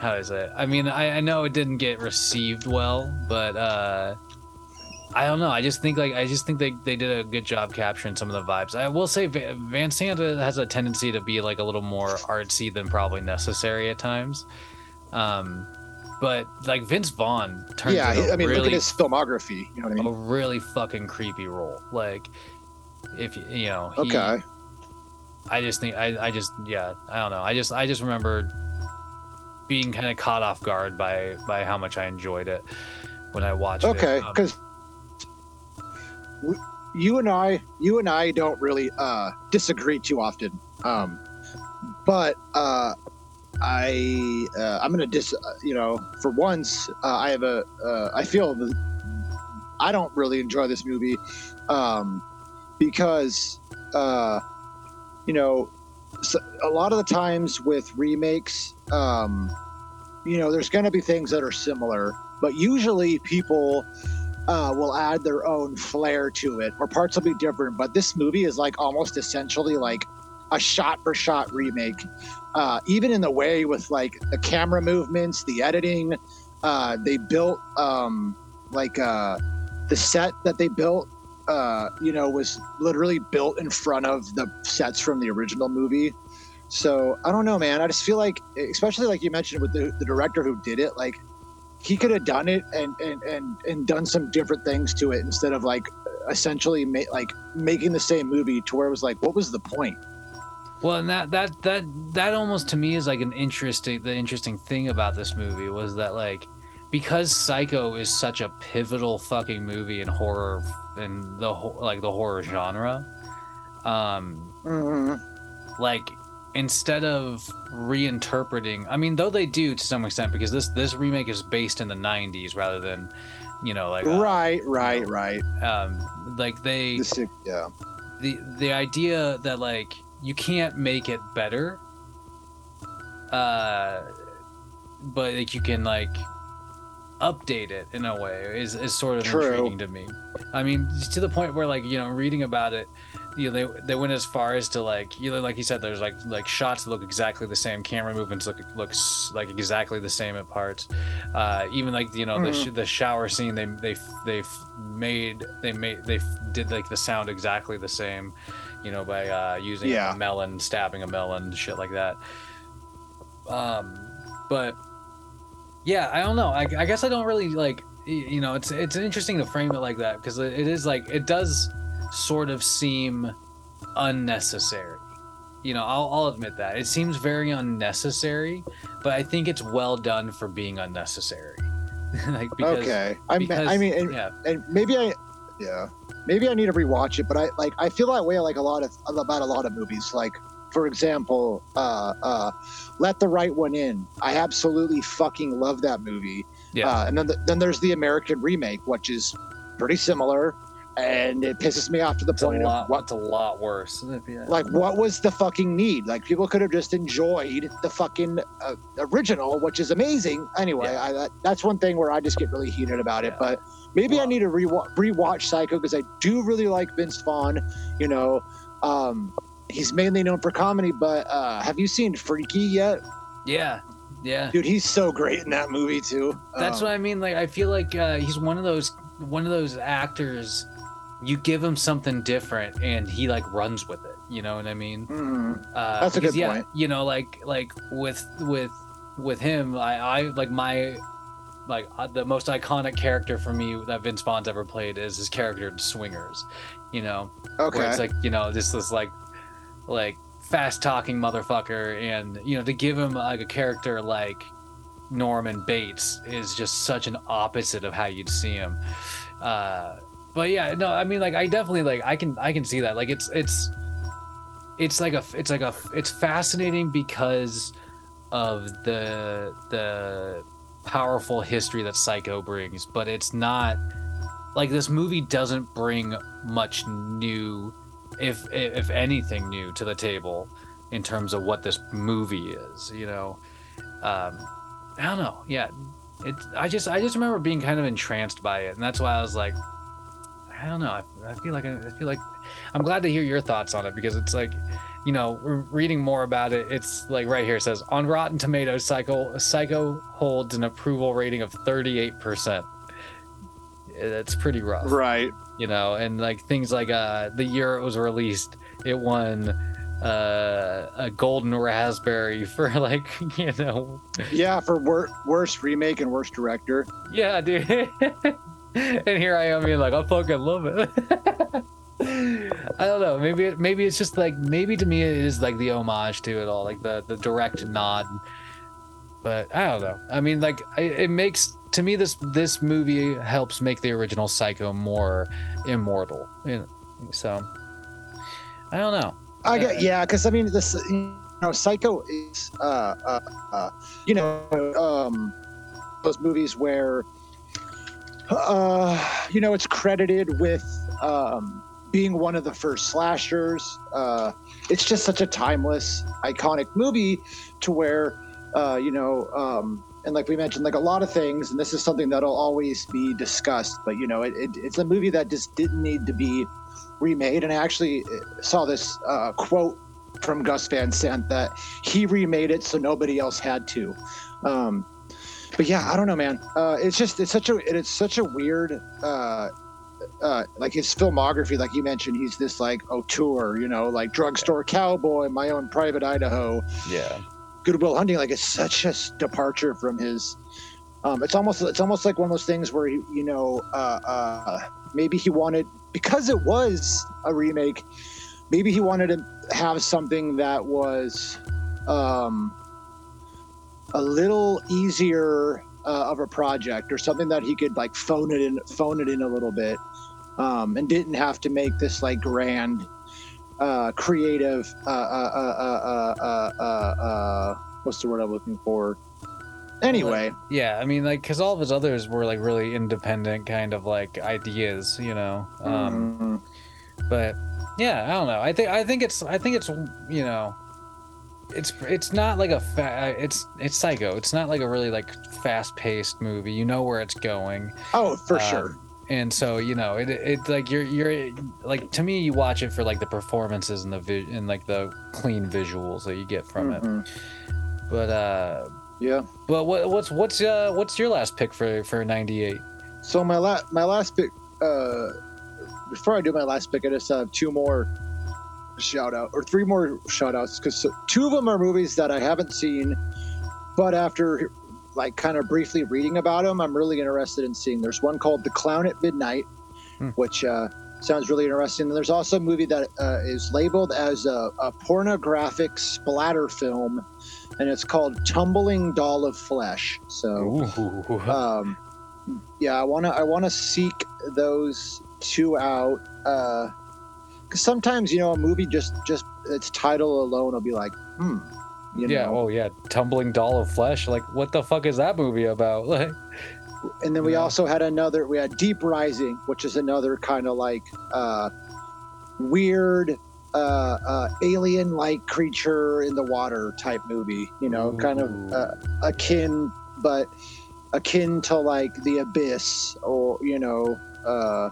how is it? I mean I, I know it didn't get received well but uh i don't know. I just think like i just think they, they did a good job capturing some of the vibes. I will say Va- van santa has a tendency to be like a little more artsy than probably necessary at times um but like vince vaughn turns yeah, a I mean, look at his filmography. You know what I a mean? really fucking creepy role like if you you know he, Okay. I just think I, I just yeah I don't know I just I just remember being kind of caught off guard by by how much I enjoyed it when I watched Okay, it. Um, because you and I, you and I don't really uh, disagree too often. Um, but uh, I, uh, I'm gonna dis. uh, You know, for once, uh, I have a. Uh, I feel that I don't really enjoy this movie um, because, uh, you know, so a lot of the times with remakes, um, you know, there's to be things that are similar, but usually people uh, will add their own flair to it, or parts will be different. But this movie is like almost essentially like a shot for shot remake, uh, even in the way with like the camera movements, the editing. Uh, they built um, like uh, the set that they built. Uh, you know, was literally built in front of the sets from the original movie. So I don't know, man. I just feel like, especially like you mentioned with the, the director who did it, like he could have done it and and and and done some different things to it instead of like essentially ma- like making the same movie to where it was like, what was the point? Well, and that that that that almost to me is like an interesting the interesting thing about this movie was that like because Psycho is such a pivotal fucking movie in horror and the like the horror genre. Um, Mm-hmm. like instead of reinterpreting i mean though they do to some extent because this this remake is based in the 90s rather than you know like uh, Right, right, right. um like they is- yeah, the the idea that like you can't make it better uh but like you can like update it in a way is, is sort of True. intriguing to me. I mean to the point where like you know reading about it you know they, they went as far as to like you know like you said there's like like shots that look exactly the same camera movements look looks like exactly the same at parts. Uh even like you know the, sh- the shower scene they they they made they made they did like the sound exactly the same you know by uh using Yeah. a melon stabbing a melon shit like that. Um but yeah i don't know. I, I guess i don't really like you know it's it's interesting to frame it like that because it is like it does sort of seem unnecessary. You know I'll, I'll admit that. It seems very unnecessary but i think it's well done for being unnecessary. (laughs) Like because okay. I mean, I mean, and, yeah. and maybe I, yeah, maybe I need to rewatch it. But I like I feel that way like a lot of about a lot of movies. Like for example, uh, uh, Let the Right One In. I absolutely fucking love that movie. yeah Uh, and then the, then there's the American remake, which is pretty similar, and it pisses me off to the it's point lot of what's a lot worse Yeah. like what was the fucking need like people could have just enjoyed the fucking uh, original which is amazing anyway Yeah. I, that, that's one thing where i just get really heated about it Yeah. but maybe i need to rewa- rewatch psycho because i do really like vince vaughn you know um he's mainly known for comedy but uh have you seen freaky yet yeah yeah dude he's so great in that movie too That's Um, what I mean. Like, I feel like uh, he's one of those one of those actors. You give him something different, and he like runs with it. You know what I mean? mhm. Uh, That's a good yeah, point. You know, like like with with with him, I, I like my like uh, the most iconic character for me that Vince Vaughn's ever played is his character in Swingers. You know, where okay. it's like you know just this like like fast talking motherfucker and you know to give him like a character like norman bates is just such an opposite of how you'd see him. Uh but yeah no i mean like i definitely like i can i can see that. Like it's it's it's like a it's like a it's fascinating because of the the powerful history that psycho brings but it's not like this movie doesn't bring much new if if anything new to the table in terms of what this movie is you know? Um i don't know. Yeah it i just i just remember being kind of entranced by it and that's why i was like i don't know. I, I feel like I, I feel like i'm glad to hear your thoughts on it because it's like you know reading more about it it's like right here it says on rotten tomatoes psycho psycho holds an approval rating of 38% that's pretty rough. Right. You know and like things like uh the year it was released it won uh a golden raspberry (laughs) for like (laughs) you know. Yeah for wor- worst remake and worst director. Yeah dude. (laughs) And here i am being like i fucking love it i don't know. Maybe maybe it's just like maybe to me it is like the homage to it all like the the direct nod. But i don't know. I mean like it makes to me this this movie helps make the original psycho more immortal. So i don't know. I get yeah, because I mean this you know Psycho is uh, uh, uh you know um those movies where uh you know it's credited with um being one of the first slashers. Uh it's just such a timeless, iconic movie to where uh you know um and like we mentioned like a lot of things and this is something that'll always be discussed but you know it, it, it's a movie that just didn't need to be remade and i actually saw this uh, quote from gus van sant that he remade it so nobody else had to um, but yeah i don't know man uh, it's just it's such a it's such a weird uh, uh, like his filmography like you mentioned he's this like auteur you know like drugstore cowboy my own private idaho yeah Goodwill Hunting like it's such a departure from his. Um, it's almost it's almost like one of those things where he, you know uh, uh, maybe he wanted because it was a remake, maybe he wanted to have something that was um, a little easier uh, of a project or something that he could like phone it in phone it in a little bit um, and didn't have to make this like grand uh, creative uh, uh, uh, uh, uh, uh, uh, what's the word I'm looking for? Anyway, yeah i mean like because all of his others were like really independent kind of like ideas you know um mm, but yeah i don't know. I think i think it's i think it's you know it's it's not like a fa- it's it's psycho. It's not like a really like fast-paced movie. You know where it's going. Oh, for Um, sure. And so you know it it's like you're you're like to me you watch it for like the performances and the vi- and like the clean visuals that you get from it Mhm. but uh Yeah. but what what's what's uh what's your last pick for for 98 So my last my last pick. Uh, before I do my last pick, I just have two more shout out or three more shout outs because two of them are movies that I haven't seen, but after like kind of briefly reading about them, I'm really interested in seeing. There's one called The Clown at Midnight, Hmm. which uh, sounds really interesting. And there's also a movie that uh, is labeled as a, a pornographic splatter film, and it's called Tumbling Doll of Flesh. So, (laughs) um, yeah, I wanna I wanna seek those two out. Uh, because sometimes you know a movie just just its title alone will be like, hmm. You yeah. know? Oh yeah. Tumbling doll of flesh. Like, what the fuck is that movie about? (laughs) Like, and then we Yeah. also had another we had deep rising which is another kind of like uh weird uh uh alien like creature in the water type movie you know kind of uh, akin but akin to like the abyss or you know uh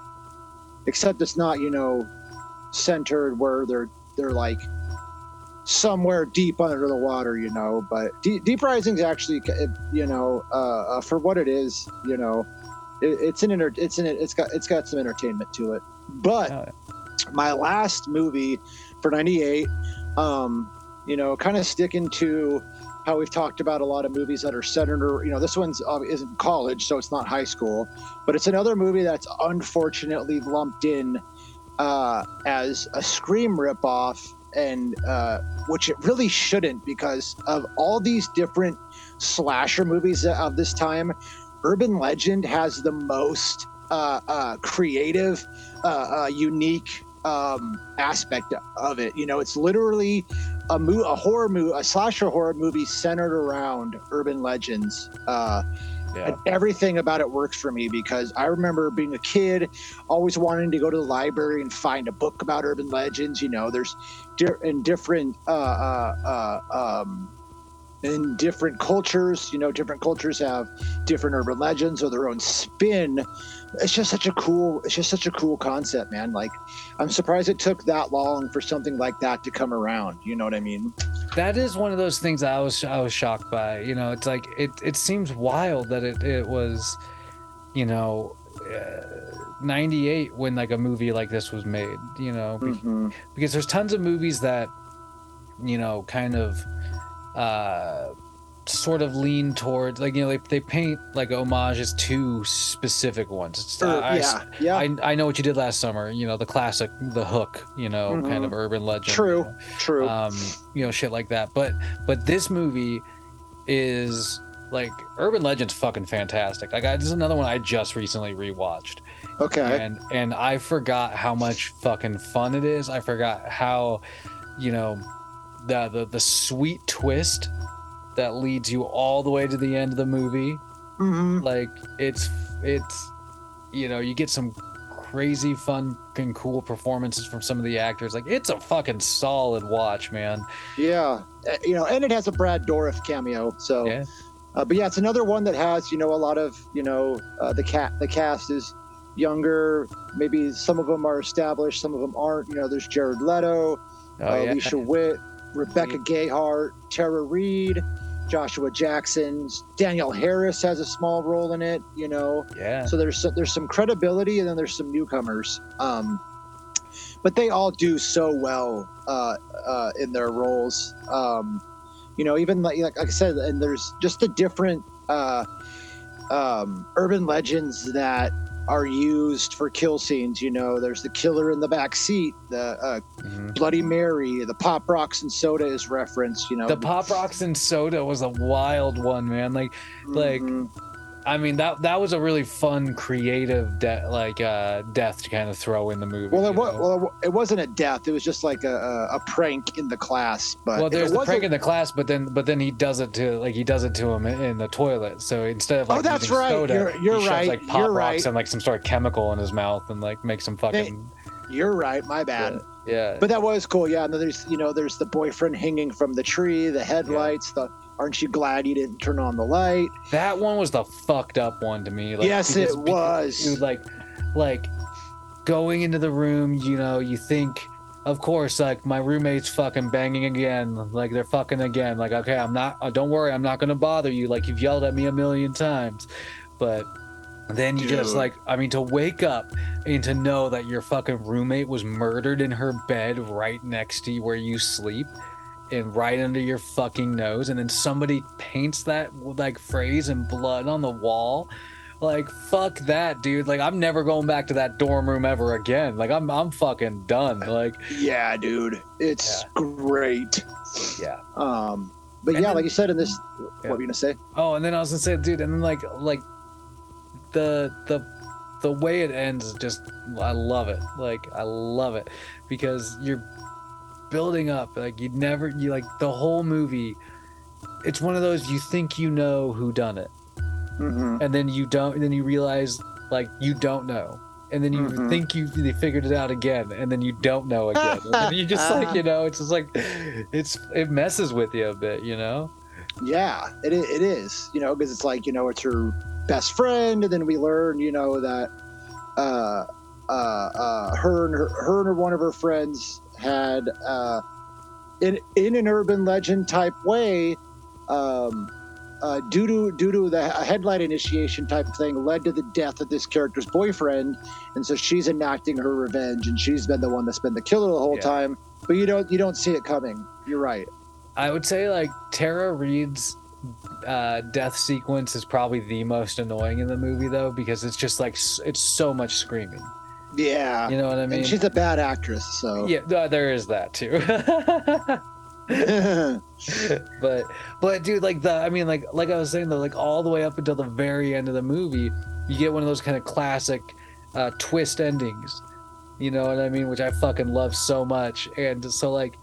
except it's not you know centered where they're they're like somewhere deep under the water you know but deep, deep rising's actually you know uh, uh for what it is you know it, it's an enter- it's an it's got it's got some entertainment to it. But Oh, my last movie for 98 um you know kind of sticking to how we've talked about a lot of movies that are centered or you know this one's uh, isn't college so it's not high school but it's another movie that's unfortunately lumped in uh as a scream ripoff and uh which it really shouldn't because of all these different slasher movies of this time urban legend has the most uh, uh creative uh, uh unique um aspect of it you know it's literally a mo- a horror movie a slasher horror movie centered around urban legends uh yeah. and everything about it works for me because I remember being a kid, always wanting to go to the library and find a book about urban legends. You know, there's di- in different uh, uh, uh, um, in different cultures. You know, different cultures have different urban legends or their own spin. It's just such a cool. It's just such a cool concept, man. Like, I'm surprised it took that long for something like that to come around. You know what I mean? that is one of those things I was I was shocked by. You know, it's like it it seems wild that it it was, you know, uh, 98 when like a movie like this was made. You know, Mhm. because there's tons of movies that, you know, kind of, uh, sort of lean towards like you know they, they paint like homages to specific ones. It's, Or- I- I- yeah, yeah. I, I know what you did last summer. You know the classic, the hook. You know, kind Mhm. of urban legend. True. you know True. um you know shit like that but but this movie is like urban legends fucking fantastic like I, this is another one i just recently rewatched okay. and and i forgot how much fucking fun it is i forgot how you know the the, the sweet twist that leads you all the way to the end of the movie hmm like it's it's you know you get some crazy fun and cool performances from some of the actors like it's a fucking solid watch man Yeah, Uh, you know, and it has a Brad Dourif cameo. So, Yeah. uh, but yeah, it's another one that has you know a lot of you know uh, the cat the cast is younger. Maybe some of them are established, some of them aren't. You know, there's Jared Leto, Oh, uh, yeah. Alicia Witt, Rebecca Gayhart, Tara Reid, Joshua Jackson, Danielle Harris has a small role in it. You know, Yeah. so there's some, there's some credibility and then there's some newcomers. Um, but they all do so well uh, uh, in their roles. Um, you know, even like, like I said, and there's just the different uh, um, urban legends that are used for kill scenes. You know, there's the killer in the back seat, the uh, Mhm. Bloody Mary, the pop rocks and soda is referenced. You know, The Pop Rocks and Soda was a wild one, man. Like, like- Mhm. I mean that that was a really fun, creative, de- like uh, death to kind of throw in the movie. Well, it, wa- know? well, it wasn't a death. It was just like a, a, prank in the class. But well, there's the prank in the class, but then but then he does it to like he does it to him in, the toilet. So instead of Oh, like that's using right. soda, You're- you're he shoves, right. like pop You're rocks right. and like some sort of chemical in his mouth and like makes him fucking You're right. My bad. yeah. But that was cool. Yeah. And then there's you know there's the boyfriend hanging from the tree, the headlights. The aren't you glad you didn't turn on the light? That one was the fucked up one to me. Like, yes, because- it was. dude, like, like going into the room, you know, you think, of course, like my roommate's fucking banging again, like they're fucking again. Like, okay, I'm not. Uh, don't worry, I'm not gonna bother you. Like you've yelled at me a million times, but then you just Dude. like, I mean, to wake up and to know that your fucking roommate was murdered in her bed right next to you where you sleep. And right under your fucking nose, and then somebody paints that like phrase in blood on the wall. Like fuck that, dude. Like I'm never going back to that dorm room ever again. Like I'm I'm fucking done. Like (laughs) Yeah, dude. It's Yeah. great. yeah. Um, but And yeah, then- like you said in this, Yeah. what were you gonna say? Oh, and then I was gonna say, dude, and then like like the the the way it ends just I love it. Like I love it because you're building up. Like you never you like the whole movie. It's one of those you think you know who done it, Mm-hmm. and then you don't. And then you realize like you don't know. And then you Mhm. think you they figured it out again, and then you don't know (laughs) again. and you just like you know, it's just like it's it messes with you a bit, you know. Yeah, it it is. You know, because it's like you know it's her best friend, and then we learn you know that uh, uh, uh, her and her, her and one of her friends had uh, in in an urban legend type way. Um, uh, due to due to the headlight initiation type of thing, led to the death of this character's boyfriend, and so she's enacting her revenge, and she's been the one that's been the killer the whole Yeah. time. But you don't you don't see it coming. You're right. I would say like Tara Reid's uh, death sequence is probably the most annoying in the movie though because it's just like it's so much screaming. Yeah, You know what I mean? and she's a bad actress, so yeah, uh, there is that too. (laughs) but but dude, like the I mean like like I was saying though, like all the way up until the very end of the movie, you get one of those kind of classic uh, twist endings. You know what I mean? Which I fucking love so much. And so like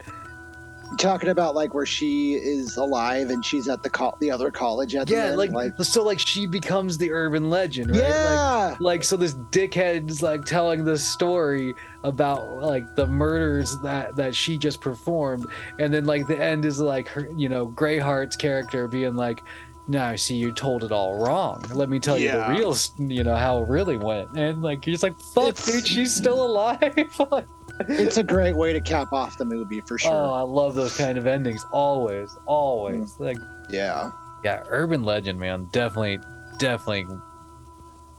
talking about like where she is alive and she's at the co- the other college at the yeah, end, like, so like she becomes the urban legend, right? Yeah, like so this dickhead's like telling this story about like the murders that that she just performed. And then like the end is like her you know Gayhart's character being like no see you told it all wrong. Let me tell Yeah. you the real you know how it really went. And like you're like fuck It's- dude she's still alive (laughs) it's a great way to cap off the movie for sure. oh i love those kind of endings always always Mm. like yeah, yeah urban legend man definitely definitely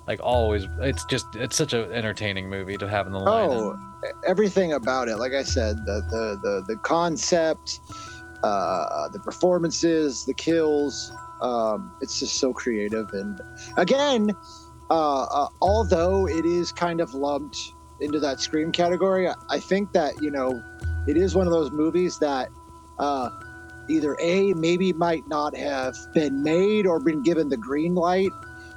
like always it's just it's such an entertaining movie to have in the line Oh, everything about it. Like I said, the the the, the concept, uh, the performances, the kills. Um, it's just so creative. And again, uh, uh, although it is kind of lumped into that scream category, I- think that you know it is one of those movies that uh, either a maybe might not have been made or been given the green light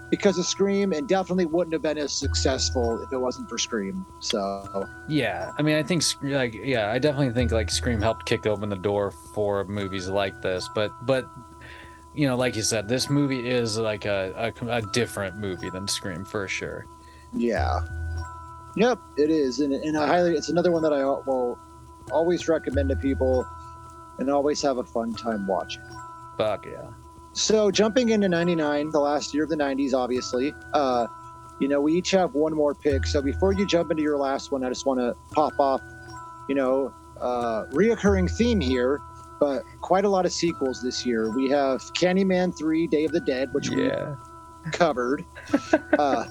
because of Scream, and definitely wouldn't have been as successful if it wasn't for Scream. So Yeah, I mean, I think like yeah, I definitely think like Scream helped kick open the door for movies like this. But but you know, like you said, this movie is like a a, a different movie than Scream for sure. yeah, yep, it is, and, and I highly it's another one that I will always recommend to people, and always have a fun time watching. Fuck yeah. So jumping into '99, the last year of the '90s, obviously. Uh, you know, we each have one more pick. So before you jump into your last one, I just want to pop off, you know, uh, reoccurring theme here, but quite a lot of sequels this year. We have Candyman 3, Day of the Dead, which we covered. (laughs) uh,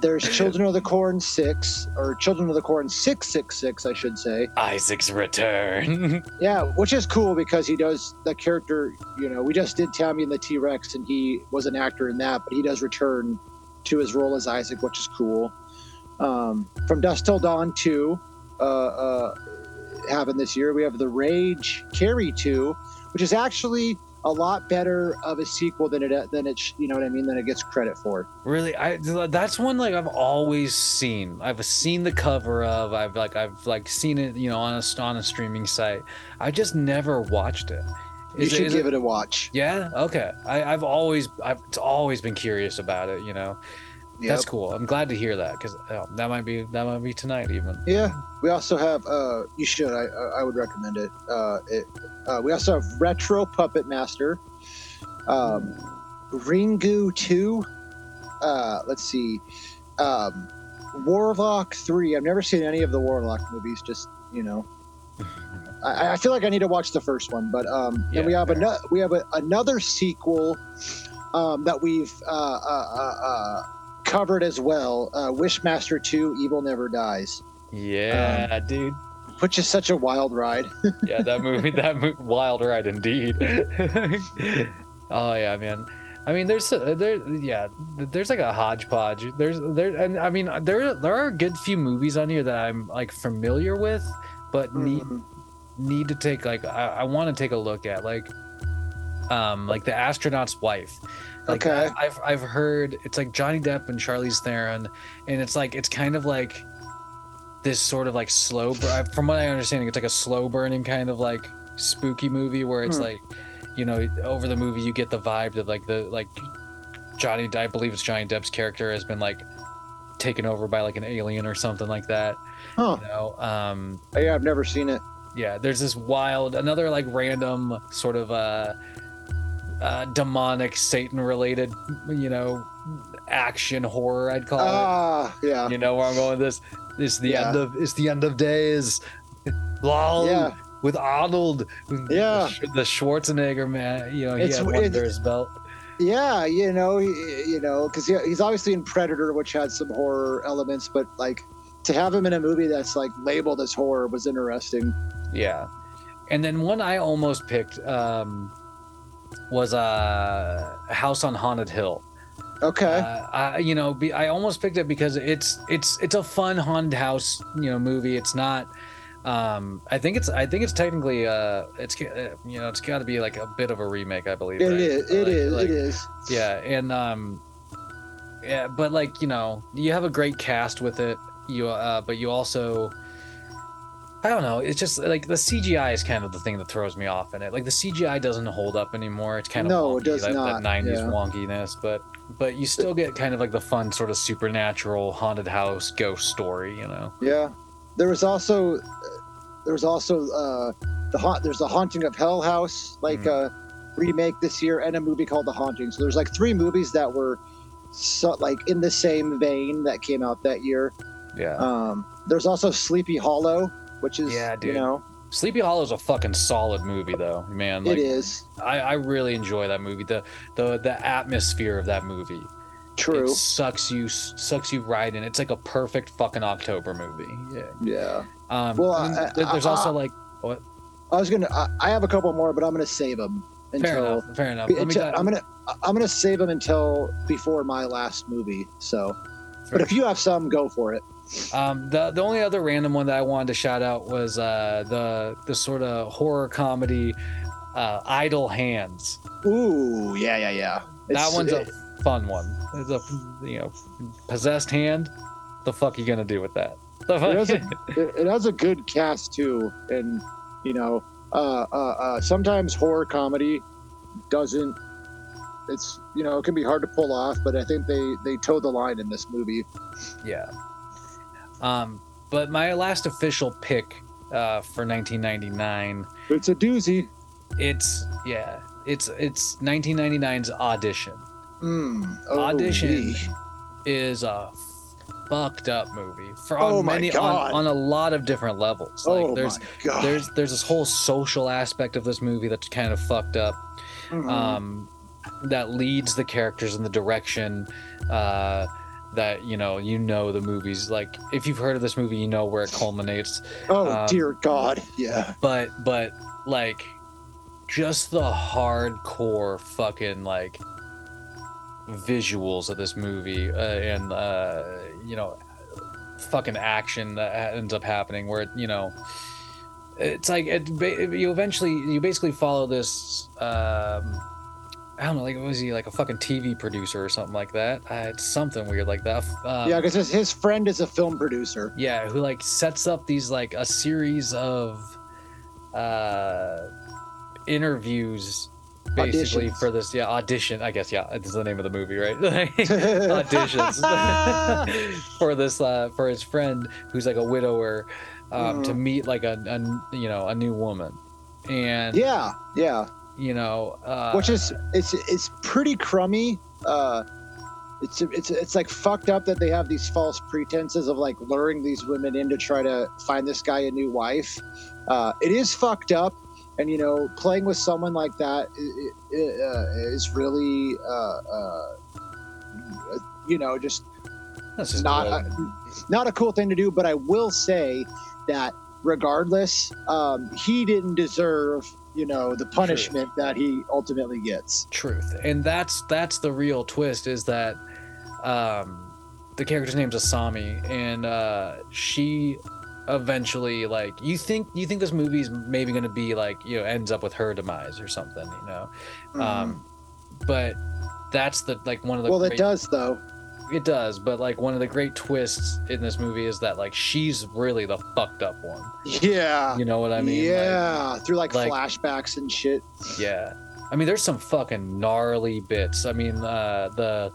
there's (laughs) Children of the Corn 6, or Children of the Corn 666, I should say. Isaac's return. (laughs) Yeah, which is cool because he does the character. You know, we just did Tammy and the T Rex, and he was an actor in that, but he does return to his role as Isaac, which is cool. Um, from Dusk Till Dawn 2, uh, uh, happened this year. We have The Rage Carrie 2, which is actually a lot better of a sequel than it than it you know what I mean than it gets credit for. really, I that's one like I've always seen. I've seen the cover of. I've like I've like seen it, you know, on a on a streaming site. I just never watched it. You Is it- should give it- it a watch. Yeah. Okay. I, I've always I've it's always been curious about it. You know. That's cool. I'm glad to hear that because that might be that might be tonight even. Yeah, we also have. Uh, you should. I I I would recommend it. Uh, it. Uh, we also have Retro Puppet Master, um, Ringu Two. Uh, let's see, um, Warlock Three. I've never seen any of the Warlock movies. Just you know, (laughs) I, I feel like I need to watch the first one. But um, Yeah, and we have another. We have a, another sequel um, that we've uh, uh, uh, uh, covered as well. Uh, Wishmaster Two: Evil Never Dies. Yeah, dude. which is such a wild ride. (laughs) yeah, that movie, that wild ride indeed. (laughs) oh yeah, man. I mean, there's uh, there, yeah, there's like a hodgepodge. There's there, and I mean, there there are a good few movies on here that I'm like familiar with, but need Mhm. need to take like I, I want to take a look at like, um, like the astronaut's wife. Like Okay. I, I've I've heard it's like Johnny Depp and Charlize Theron, and it's like it's kind of like this sort of like slow. From what I understand, it's like a slow burning kind of like spooky movie where it's Hmm. like, you know, over the movie you get the vibe that like the like Johnny, I believe it's Johnny Depp's character has been like taken over by like an alien or something like that. Huh. You know, um, Yeah, I've never seen it. yeah there's this wild another like random sort of uh uh demonic satan related you know action horror i'd call it. Ah, yeah. you know where i'm going with this it's the Yeah. end of it's the end of days lol Yeah. with arnold Yeah. the, the schwarzenegger man you know he It's- had one under his belt Yeah, you know, he, you know, because he, he's obviously in Predator, which had some horror elements, but like to have him in a movie that's like labeled as horror was interesting. Yeah. And then one I almost picked um, was uh, House on Haunted Hill. Okay. Uh, I, you know, be, I almost picked it because it's it's it's a fun haunted house, you know, movie. It's not. Um, I think it's I think it's technically uh, it's uh, you know it's got to be like a bit of a remake, I believe. it right? is. It Like- is. like- it is. Yeah, and um, yeah, but like you know, you have a great cast with it. You uh, but you also. I don't know. It's just like the CGI is kind of the thing that throws me off in it. Like the CGI doesn't hold up anymore. It's kind of No, wonky, it does that, not, That 90s yeah. wonkiness, but but you still get kind of like the fun sort of supernatural haunted house ghost story, you know. Yeah. There was also, there was also uh, the haunt. There's the Haunting of Hell House, like Mhm. uh, remake this year, and a movie called The Haunting. So there's like three movies that were, so, like in the same vein that came out that year. Yeah. Um, there's also Sleepy Hollow, which is Yeah, you know Sleepy Hollow is a fucking solid movie though, man. Like it is I, I really enjoy that movie. The the the atmosphere of that movie. true. It sucks you sucks you right in. It's like a perfect fucking October movie. Yeah. Yeah. Um, Well, and I- there's I- also I- like what? I was gonna. I, I have a couple more, but I'm gonna save them Fair enough. Fair enough. Until- I'm gonna. I'm gonna save them until before my last movie. So, but if you have some, go for it. Um, the the only other random one that I wanted to shout out was uh, the the sort of horror comedy, uh, Idle Hands. Ooh, yeah, yeah, yeah. that It's- one's it- a fun one. It's a you know possessed hand. The fuck are you gonna do with that? The It has, a, (laughs) it, it has a good cast too, and you know, uh, uh, uh, sometimes horror comedy doesn't. It's you know it can be hard to pull off, but I think they they toe the line in this movie. Yeah. Um, but my last official pick uh, for 1999, It's a doozy. it's yeah, it's it's 1999's Audition. Mm. Oh, Audition gee. is a fucked up movie for Oh on my many on, on a lot of different levels. Like oh there's my god. there's there's this whole social aspect of this movie that's kind of fucked up. Mhm. um, that leads the characters in the direction uh, that you know you know the movies like if you've heard of this movie you know where it culminates oh um, dear God. Yeah. but but like just the hardcore fucking like visuals of this movie uh, and uh, you know fucking action that ends up happening where it, you know it's like it you eventually you basically follow this um I don't know, like was he like a fucking TV producer or something like that? Uh, it's something weird like that. Um, yeah, because his, his friend is a film producer. yeah who like sets up these like a series of uh interviews basically Auditions. for this yeah audition i guess yeah that's the name of the movie right (laughs) (laughs) auditions (laughs) for this uh for his friend who's like a widower um to Mhm. meet like a, a you know a new woman and yeah, yeah. You know uh Which is it's it's pretty crummy. Uh, it's it's it's like fucked up that they have these false pretenses of like luring these women in to try to find this guy a new wife. Uh, it is fucked up, and you know, playing with someone like that i- i- uh, is really, uh, uh, you know, just that's just not a, not a cool thing to do. But I will say that regardless, um, he didn't deserve, you know, the punishment that he ultimately gets. truth and that's that's the real twist is that um the character's name's asami and uh she eventually like you think you think this movie's maybe gonna be like you know ends up with her demise or something you know um but that's the like one of the Mm-hmm. well, great, it does though. It does but like one of the great twists in this movie is that like she's really the fucked up one Yeah. you know what i mean Like, yeah, through like, like- flashbacks and shit. Yeah. I mean, there's some fucking gnarly bits. I mean, uh, the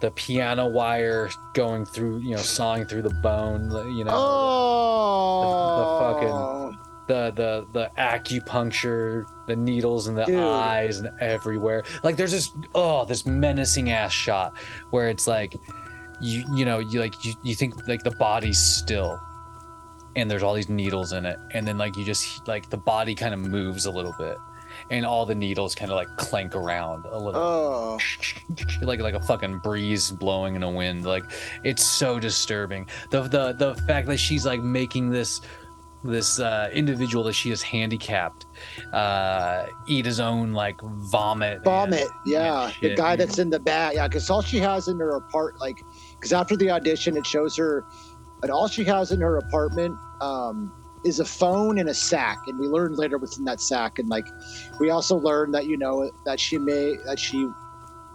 the piano wire going through, you know, sawing through the bone, you know, Oh, The fucking the the the acupuncture, the needles in the Dude. eyes and everywhere. Like there's this oh, this menacing ass shot where it's like you you know, you like you, you think like the body's still and there's all these needles in it and then like you just like the body kind of moves a little bit and all the needles kind of like clank around a little oh, (laughs) like like a fucking breeze blowing in a wind like it's so disturbing the the the fact that she's like making this this uh individual that she is handicapped uh eat his own like vomit and- vomit. Yeah, and the guy that's in the back. Yeah, because all she has in her apartment, like, because after the audition, it shows her, and all she has in her apartment um, is a phone and a sack. And we learn later what's in that sack. And like, we also learn that you know that she may that she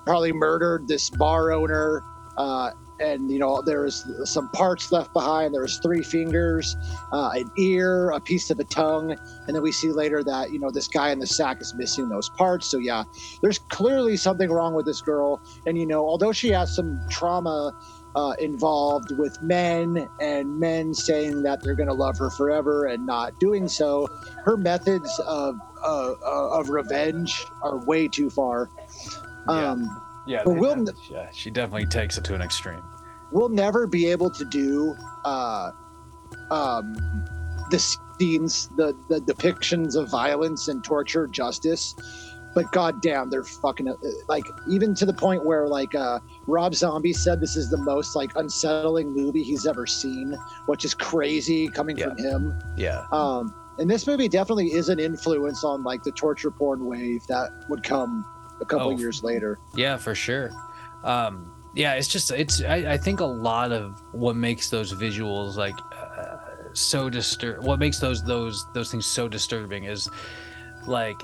probably murdered this bar owner. Uh, and you know there is some parts left behind. There's three fingers, uh, an ear, a piece of a tongue, and then we see later that you know this guy in the sack is missing those parts. So yeah, there's clearly something wrong with this girl. And you know, although she has some trauma uh, involved with men and men saying that they're going to love her forever and not doing so, her methods of uh, uh, of revenge are way too far. Yeah. Um, yeah But we'll- def- yeah she definitely takes it to an extreme we'll never be able to do uh, um, the scenes, the, the depictions of violence and torture justice. But goddamn, they're fucking uh, like even to the point where like uh, Rob Zombie said this is the most like unsettling movie he's ever seen, which is crazy coming Yeah. from him. yeah Um, and this movie definitely is an influence on like the torture porn wave that would come a couple Oh, years later. Yeah, for sure. Um, yeah, it's just it's. I, I think a lot of what makes those visuals like uh, so disturb. What makes those those those things so disturbing is like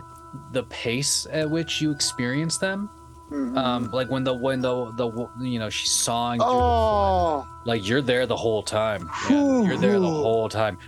the pace at which you experience them. Mhm. Um, like when the when the the you know she's sawing through the oh, like you're there the whole time. Yeah, you're there the whole time.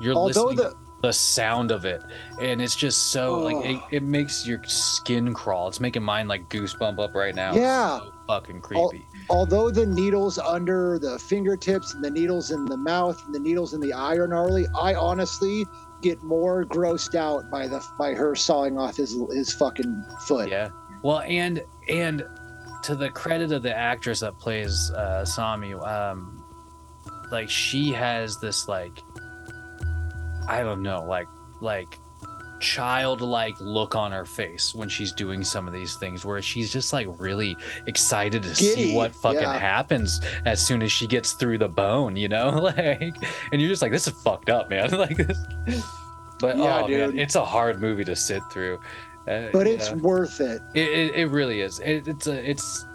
You're although listening the the sound of it. And it's just so like it, it makes your skin crawl. It's making mine like goosebump up right now. Yeah. so fucking Al- creepy. although the needles under the fingertips and the needles in the mouth and the needles in the eye are gnarly, I honestly get more grossed out by the by her sawing off his his fucking foot. yeah. Well and and to the credit of the actress that plays uh sami um like she has this like i don't know like like childlike look on her face when she's doing some of these things where she's just like really excited to see what fucking yeah. happens as soon as she gets through the bone you know? (laughs) Like and you're just like this is fucked up man. (laughs) Like this but Yeah, oh man it's a hard movie to sit through. Uh, But it's yeah. worth it. It, it, it really is. It, it's a it's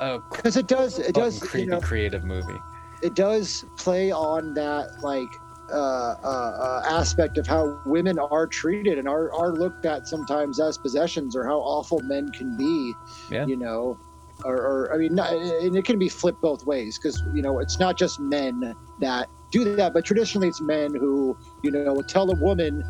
a because it does it does creepy you know, creative movie. It does play on that like aspect of how women are treated and are, are looked at sometimes as possessions or how awful men can be Yeah. you know or, or i mean not, and it can be flipped both ways because you know it's not just men that do that but traditionally it's men who you know will tell a woman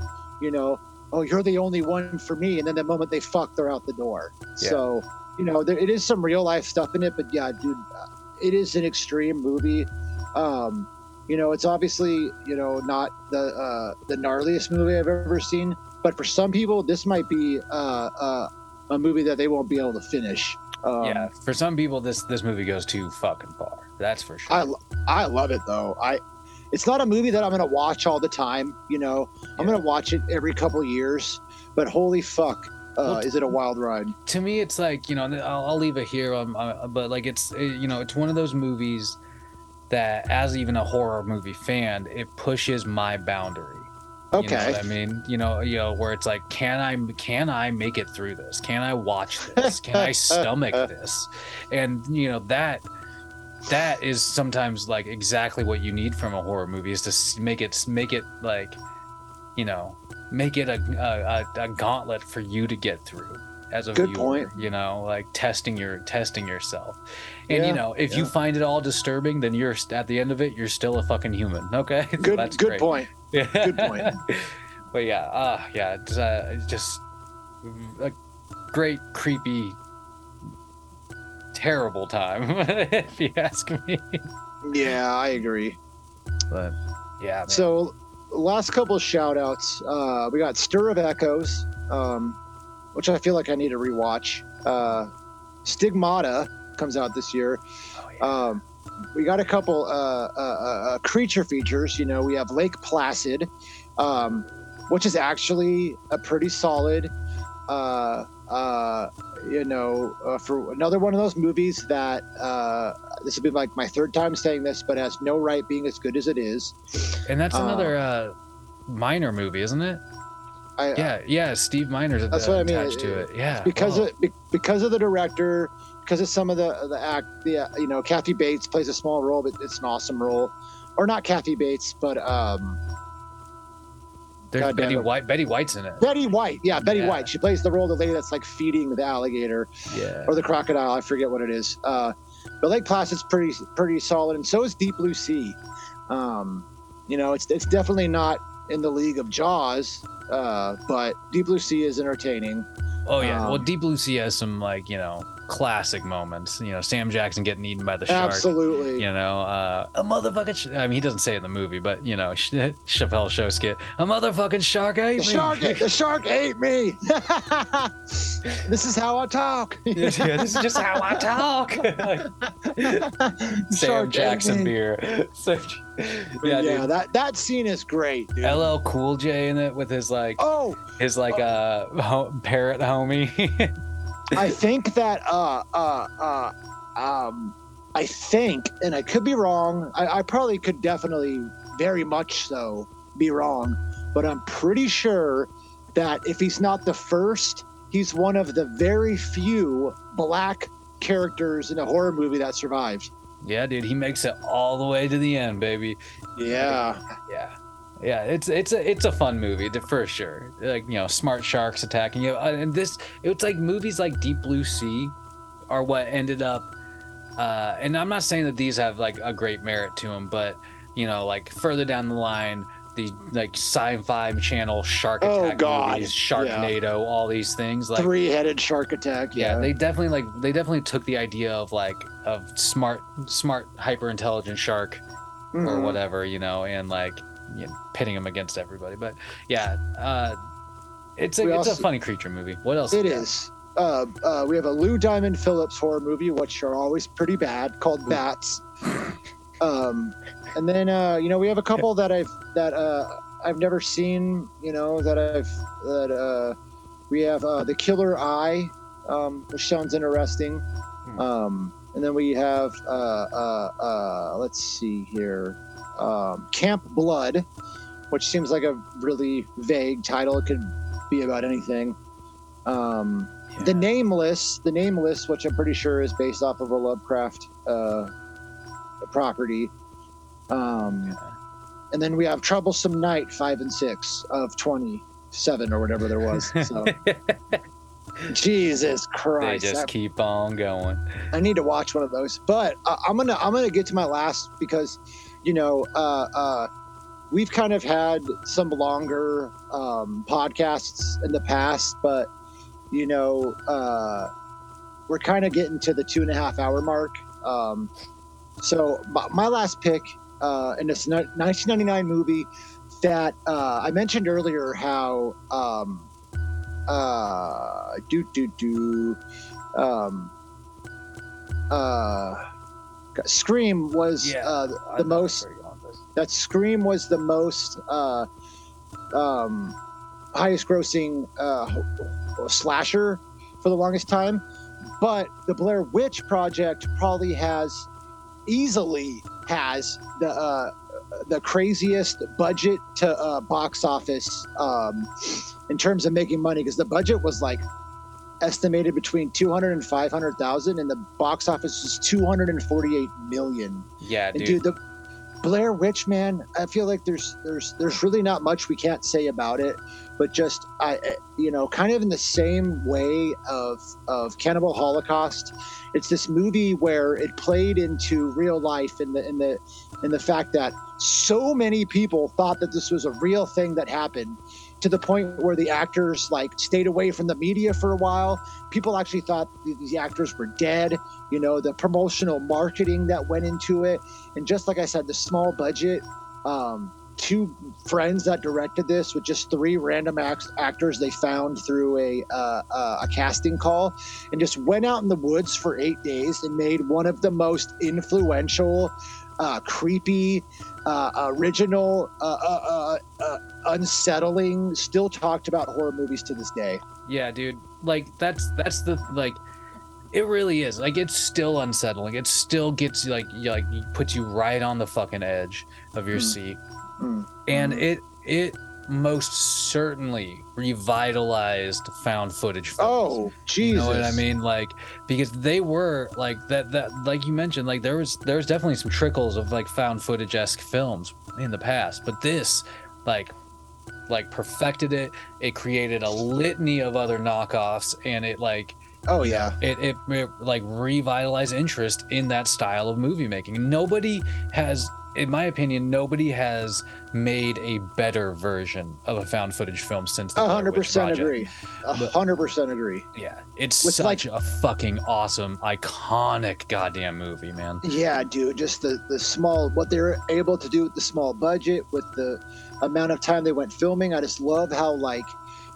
you know oh you're the only one for me and then the moment they fuck they're out the door Yeah. so you know there, it is some real life stuff in it but yeah dude uh, it is an extreme movie um you know it's obviously you know not the uh the gnarliest movie i've ever seen but for some people this might be uh uh a movie that they won't be able to finish um, yeah for some people this this movie goes too fucking far that's for sure I, I love it though. I it's not a movie that I'm gonna watch all the time. You know, I'm gonna watch it every couple years. But holy fuck, uh, Well, is it a wild ride? to me it's like you know i'll, I'll leave it here um, uh, but like it's uh, you know it's one of those movies that as even a horror movie fan, it pushes my boundary. You know Okay. what I mean, you know, you know, where it's like, can I, can I make it through this? Can I watch this? Can I (laughs) stomach this? And you know that, that is sometimes like exactly what you need from a horror movie is to make it, make it like, you know, make it a a, a, a gauntlet for you to get through as a Good viewer. point. You know, like testing your testing yourself. And Yeah, you know, if you find it all disturbing, then you're at the end of it, you're still a fucking human. (laughs) Okay, Good. That's good great. point. Yeah. Good point. (laughs) but yeah, uh, yeah, it's, uh, just a great, creepy, terrible time, (laughs) if you ask me. Yeah, I agree. But yeah, man. So, last couple of shout outs. Uh, we got Stir of Echoes, um, which I feel like I need to rewatch. Uh, Stigmata comes out this year. Oh, yeah. Um, we got a couple uh, uh, uh, creature features. You know, we have Lake Placid, um, which is actually a pretty solid, uh, uh, you know, uh, for another one of those movies that uh, this will be like my third time saying this, but has no right being as good as it is. and that's uh, another uh, Miner movie, isn't it? I, Yeah, yeah. Steve Miner's That's uh, what I mean, attached to it-. Yeah, because wow. of because of the director, because of some of the the act, the uh, you know, Kathy Bates plays a small role, but it's an awesome role, or not Kathy Bates, but um, there's God Betty. White. Betty White's in it. Betty White. Yeah, Betty Yeah. White. She plays the role of the lady that's like feeding the alligator Yeah. or the crocodile. I forget what it is. Uh, but Lake Placid's pretty pretty solid, and so is Deep Blue Sea. Um, you know, it's it's definitely not in the league of Jaws, uh, but Deep Blue Sea is entertaining. Oh yeah. well, um, Deep Blue Sea has some like you know classic moments. You know, Sam Jackson getting eaten by the shark. Absolutely. You know, uh, a motherfucking. Sh- I mean, he doesn't say it in the movie, but you know, Ch- (laughs) Chappelle show skit. A motherfucking shark ate The me. shark, the shark ate me. (laughs) this is how I talk. (laughs) yeah, this is just how I talk. Sam Shark Jackson beer. So- Yeah, yeah, dude. that that scene is great. Dude. LL Cool J in it with his like oh, his like uh ho- parrot homie. I think that uh uh uh um I think, and I could be wrong. I, I probably could definitely, very much so, be wrong. But I'm pretty sure that if he's not the first, he's one of the very few black characters in a horror movie that survived. yeah, dude, he makes it all the way to the end, baby. Yeah. Yeah. Yeah, it's it's a it's a fun movie for sure. Like you know, smart sharks attacking you, uh, and this it's like movies like Deep Blue Sea are what ended up. Uh, and I'm not saying that these have like a great merit to them, but you know, like further down the line, the like sci-fi channel shark Oh, attack God. movies, Sharknado, all these things. Like Three-headed shark attack. yeah, Yeah. they definitely like they definitely took the idea of like of smart smart hyper intelligent shark or Mhm. whatever, you know, and like you know, pitting them against everybody. But yeah, uh, it's a We it's a funny creature movie. What else? It is. Uh, uh, we have a Lou Diamond Phillips horror movie, which are always pretty bad, called Bats. Um, and then uh, you know we have a couple that I've that uh, I've never seen. You know that I've that uh, we have uh, the Killer Eye, um, which sounds interesting. Hmm. Um, and then we have uh, uh, uh, let's see here, um, Camp Blood, which seems like a really vague title. It could be about anything. Um, the Yeah. nameless, the nameless, which I'm pretty sure is based off of a Lovecraft uh, property. Um, and then we have Troublesome Night five and six of twenty seven or whatever there was. So (laughs) Jesus Christ! they just that- keep on going. I need to watch one of those. But uh, I'm gonna I'm gonna get to my last because, you know, uh, uh, we've kind of had some longer um, podcasts in the past, but you know, uh, we're kind of getting to the two and a half hour mark. Um, so my, last pick uh, in this 1999 movie that uh, I mentioned earlier, how um, uh, do do do. Um, uh, Scream was Yeah, uh, I the know most where you're going with this. that Scream was the most uh, um, highest grossing uh, slasher for the longest time. But the Blair Witch Project probably has easily has the uh, the craziest budget to uh, box office um, in terms of making money because the budget was like estimated between 200 and 500,000 and the box office was 248 million. Yeah, And dude. dude, the Blair Witch man, I feel like there's there's there's really not much we can't say about it, but just I- you know, kind of in the same way of of Cannibal Holocaust, it's this movie where it played into real life in the in the in the fact that so many people thought that this was a real thing that happened to the point where the actors like stayed away from the media for a while. People actually thought th- these actors were dead you know the promotional marketing that went into it. And just like i said the small budget um, two friends that directed this with just three random act- actors they found through a uh, uh, a casting call and just went out in the woods for eight days and made one of the most influential uh, creepy uh, original uh, uh, unsettling still talked about horror movies to this day Yeah, dude. Like that's that's the like it really is. Like it's still unsettling. It still gets you like you like puts you right on the fucking edge of your Mm. seat. Mm. And Mm. it it most certainly revitalized found footage films. oh jesus You know what I mean? Like because they were like that that like you mentioned, like there was there was definitely some trickles of like found footage esque films in the past. But this like like perfected it. It created a litany of other knockoffs and it like oh yeah it, it, it like revitalized interest in that style of movie making. Nobody has in my opinion, nobody has made a better version of a found footage film since the hundred percent agree. A hundred percent agree. Yeah, it's With, such like- a fucking awesome, iconic goddamn movie, man. Yeah, dude. Just the the small what they were able to do with the small budget, with the amount of time they went filming. I just love how like,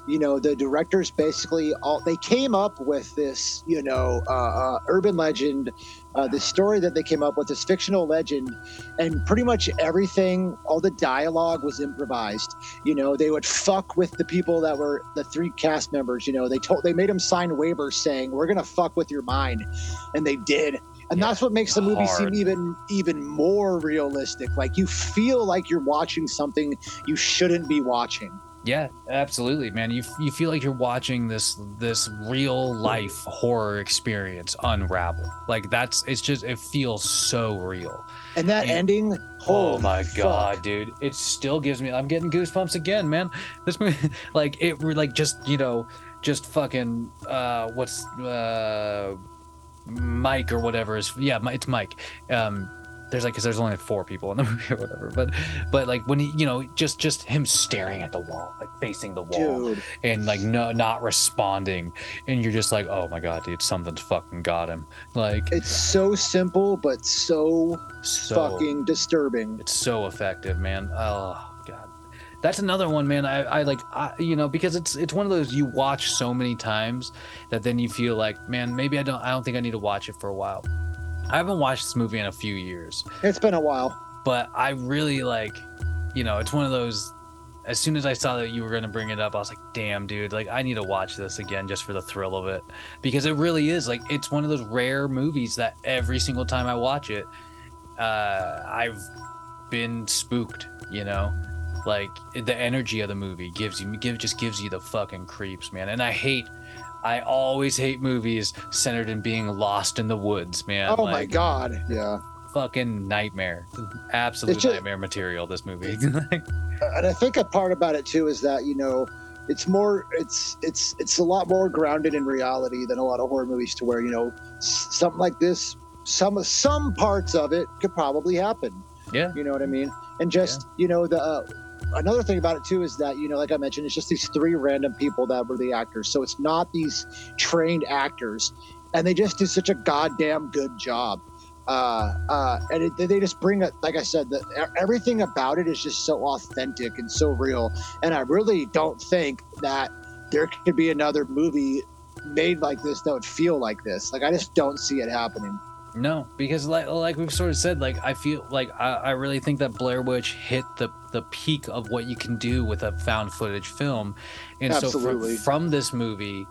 you know, the directors basically all they came up with this, you know, uh, uh, urban legend, uh, this story that they came up with, this fictional legend, and pretty much everything, all the dialogue was improvised. You know, they would fuck with the people that were the three cast members. You know, they told they made them sign waivers saying we're gonna fuck with your mind, and they did. And Yeah, that's what makes the movie hard. seem even even more realistic. Like you feel like you're watching something you shouldn't be watching. Yeah, absolutely, man. You you feel like you're watching this this real life horror experience unravel. Like that's it's just it feels so real. And that Yeah. ending, Oh my fuck. god, dude! It still gives me. I'm getting goosebumps again, man. (laughs) This movie, like it, like just you know, just fucking uh, what's uh, Mike or whatever is. Yeah, it's Mike. Um, there's like, cause there's only like four people in the (laughs) movie or whatever. But, but like when he, you know, just just him staring at the wall, like facing the wall, Dude, and like no, not responding, and you're just like, oh my god, dude, something's fucking got him. Like it's so simple but so, so fucking disturbing. It's so effective, man. Oh that's another one, man. I, I like, I, you know, because it's it's one of those you watch so many times that then you feel like, man, maybe I don't, I don't think I need to watch it for a while. I haven't watched this movie in a few years, It's been a while. but I really like, you know, it's one of those. As soon as I saw that you were going to bring it up, I was like, damn, dude, like I need to watch this again just for the thrill of it. Because it really is like, it's one of those rare movies that every single time I watch it, uh, I've been spooked, you know? Like the energy of the movie gives you, give, just gives you the fucking creeps, man. And I hate, I always hate movies centered in being lost in the woods, man. oh my god. Yeah. fucking nightmare. Absolute just- nightmare material, this movie. (laughs) and I think a part about it too is that you know it's more it's it's it's a lot more grounded in reality than a lot of horror movies to where you know something like this some some parts of it could probably happen Yeah. you know what I mean and just you know the uh, another thing about it too is that you know like I mentioned it's just these three random people that were the actors so it's not these trained actors and they just do such a goddamn good job uh, uh, and it, they just bring it. Like I said, the, everything about it is just so authentic and so real. And I really don't think that there could be another movie made like this that would feel like this. Like I just don't see it happening. No, because like like we've sort of said, like I feel like I, I really think that Blair Witch hit the the peak of what you can do with a found footage film, and so from, from this movie,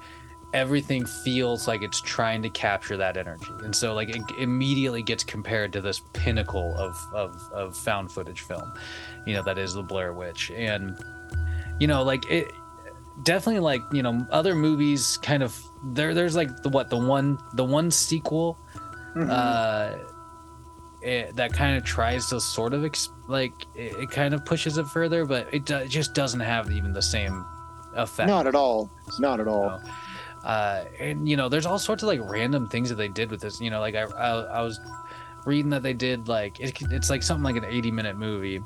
everything feels like it's trying to capture that energy. And so like it immediately gets compared to this pinnacle of of, of found footage film you know that is the blair witch. And you know like it definitely like you know other movies kind of there there's like the what the one the one sequel Mhm. uh it, that kind of tries to sort of ex- like it, it kind of pushes it further but it, do, it just doesn't have even the same effect not at all. Not at all. uh and you know there's all sorts of like random things that they did with this you know like i i, I was reading that they did like it, it's like something like an 80 minute movie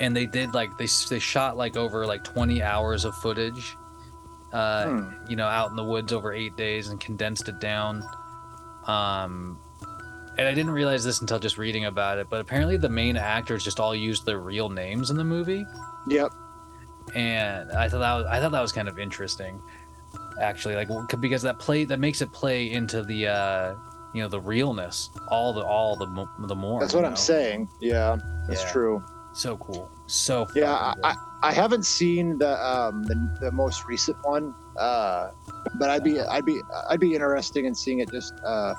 and they did like they, they shot like over like 20 hours of footage uh Hmm. you know out in the woods over eight days and condensed it down um and i didn't realize this until just reading about it but apparently the main actors just all used their real names in the movie Yep. and I thought that was I thought that was kind of interesting, actually, like because that play that makes it play into the uh, you know the realness all the all the the more. That's what I'm know? saying. Yeah, that's Yeah. true. So cool, so Yeah, I. I, I haven't seen the um the, the most recent one, uh, but I'd be I'd be I'd be interesting in seeing it just. Uh,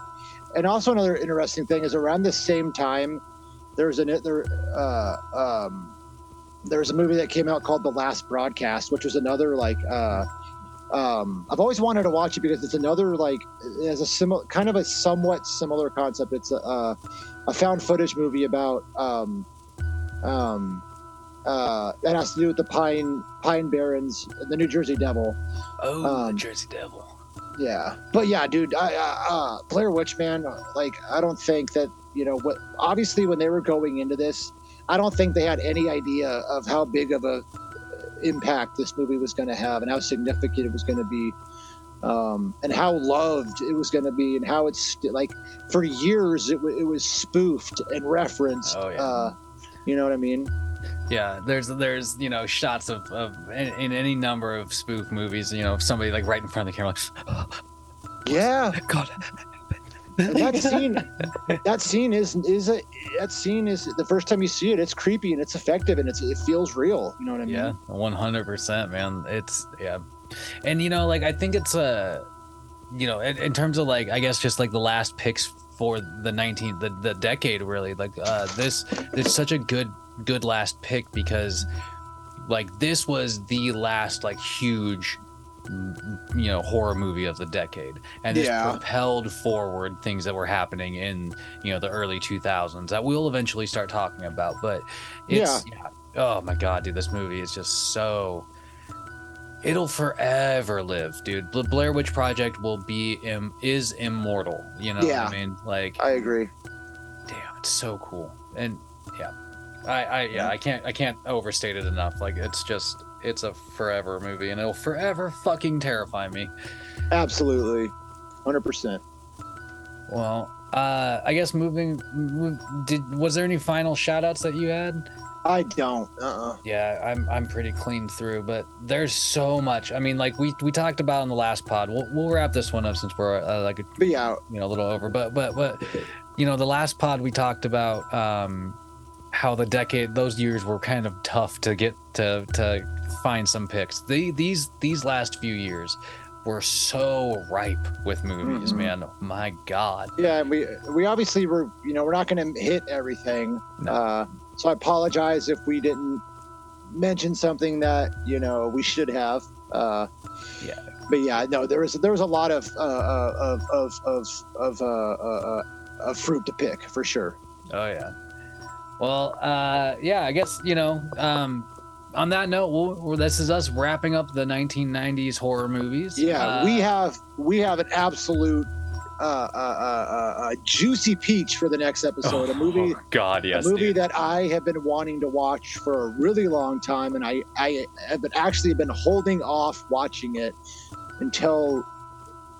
and also another interesting thing is around the same time, there's an there uh um there was a movie that came out called The Last Broadcast, which was another like uh um I've always wanted to watch it because it's another like it has a similar kind of a somewhat similar concept. It's a uh, a found footage movie about um um uh, that has to do with the Pine Pine Barrens, the New Jersey Devil. oh the um, Jersey Devil. Yeah, but yeah, dude, I, uh, uh, Blair Witch, man, like I don't think that you know what. Obviously, when they were going into this, I don't think they had any idea of how big of a impact this movie was going to have and how significant it was going to be. Um, and how loved it was going to be, and how it's st- like for years it, w- it was spoofed and referenced. Oh, yeah. uh, you know what I mean? Yeah, there's there's you know shots of, of in, in any number of spoof movies. You know, somebody like right in front of the camera, like, (gasps) Yeah, God. That scene that scene is is a that scene is the first time you see it it's creepy and it's effective and it's it feels real you know what i mean Yeah, one hundred percent, man. It's yeah, and you know, like I think it's uh, you know, in, in terms of like I guess just like the last picks for the nineteen the, the decade really like uh this it's such a good good last pick because like this was the last like huge you know horror movie of the decade and this Yeah. propelled forward things that were happening in you know the early 2000s that we'll eventually start talking about but it's yeah. oh my god dude this movie is just so it'll forever live dude the blair witch project will be Im- is immortal you know Yeah. what i mean like i agree damn it's so cool and yeah i i yeah i can't i can't overstate it enough. Like it's just it's a forever movie and it'll forever fucking terrify me. Absolutely. 100% well uh i guess moving did was there any final shout outs that you had? I don't. Uh-uh. Yeah i'm i'm pretty clean through but there's so much. I mean like we we talked about in the last pod. We'll, we'll wrap this one up since we're uh, like a yeah. you know a little over. But but but you know the last pod we talked about um how the decade those years were kind of tough to get to to find some picks. The, these these last few years were so ripe with movies Mhm. man. My god. Yeah we we obviously were you know we're not going to hit everything. No. uh so i apologize if we didn't mention something that you know we should have. Uh Yeah. but yeah no there was there was a lot of uh uh, of of of of uh, uh, uh of fruit to pick for sure. Oh yeah well uh yeah i guess you know um on that note we'll, well, this is us wrapping up the 1990s horror movies Yeah, Uh, we have we have an absolute uh, uh, uh, uh, juicy peach for the next episode. a movie, oh, god yes a movie dude. that I have been wanting to watch for a really long time, and I I have been actually been holding off watching it until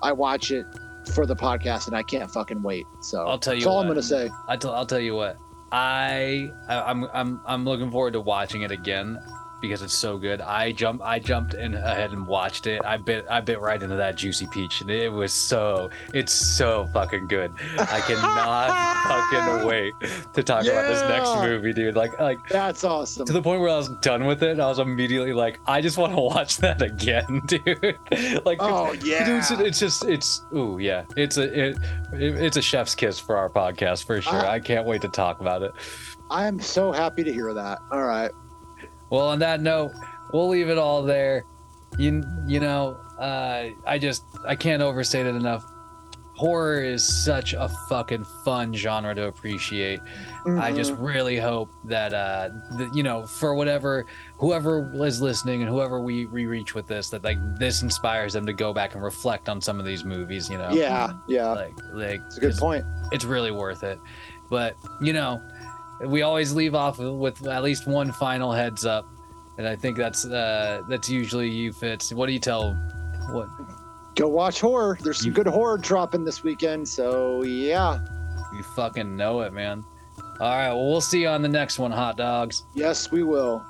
I watch it for the podcast, and I can't fucking wait. So I'll tell you That's all I'm gonna say. I tell, I'll tell you what. I, I I'm I'm I'm looking forward to watching it again. Because it's so good. I jump I jumped in ahead and watched it. I bit I bit right into that juicy peach and it was so it's so fucking good. I (laughs) cannot fucking wait to talk about this next movie, dude. Like like That's awesome. to the point where I was done with it, I was immediately like, I just want to (laughs) watch that again, (laughs) dude. like, Oh, it's, yeah. it's, it's just, it's, ooh, yeah, it's a, it, it, it's a chef's kiss for our podcast for sure. I- I can't wait to talk about it. I am so happy to hear that. All right. Well, on that note, we'll leave it all there. You, you know, uh, I just, I can't overstate it enough. Horror is such a fucking fun genre to appreciate. I just really hope that uh that, you know for whatever whoever is listening and whoever we, we reach with this that like this inspires them to go back and reflect on some of these movies you know Yeah, yeah. like like It's a good point. it's really worth it but you know we always leave off with at least one final heads up and i think that's uh that's usually you fitz what do you tell what Go watch horror. There's some good horror dropping this weekend. So, yeah. you fucking know it man all right well we'll see you on the next one hot dogs Yes, we will.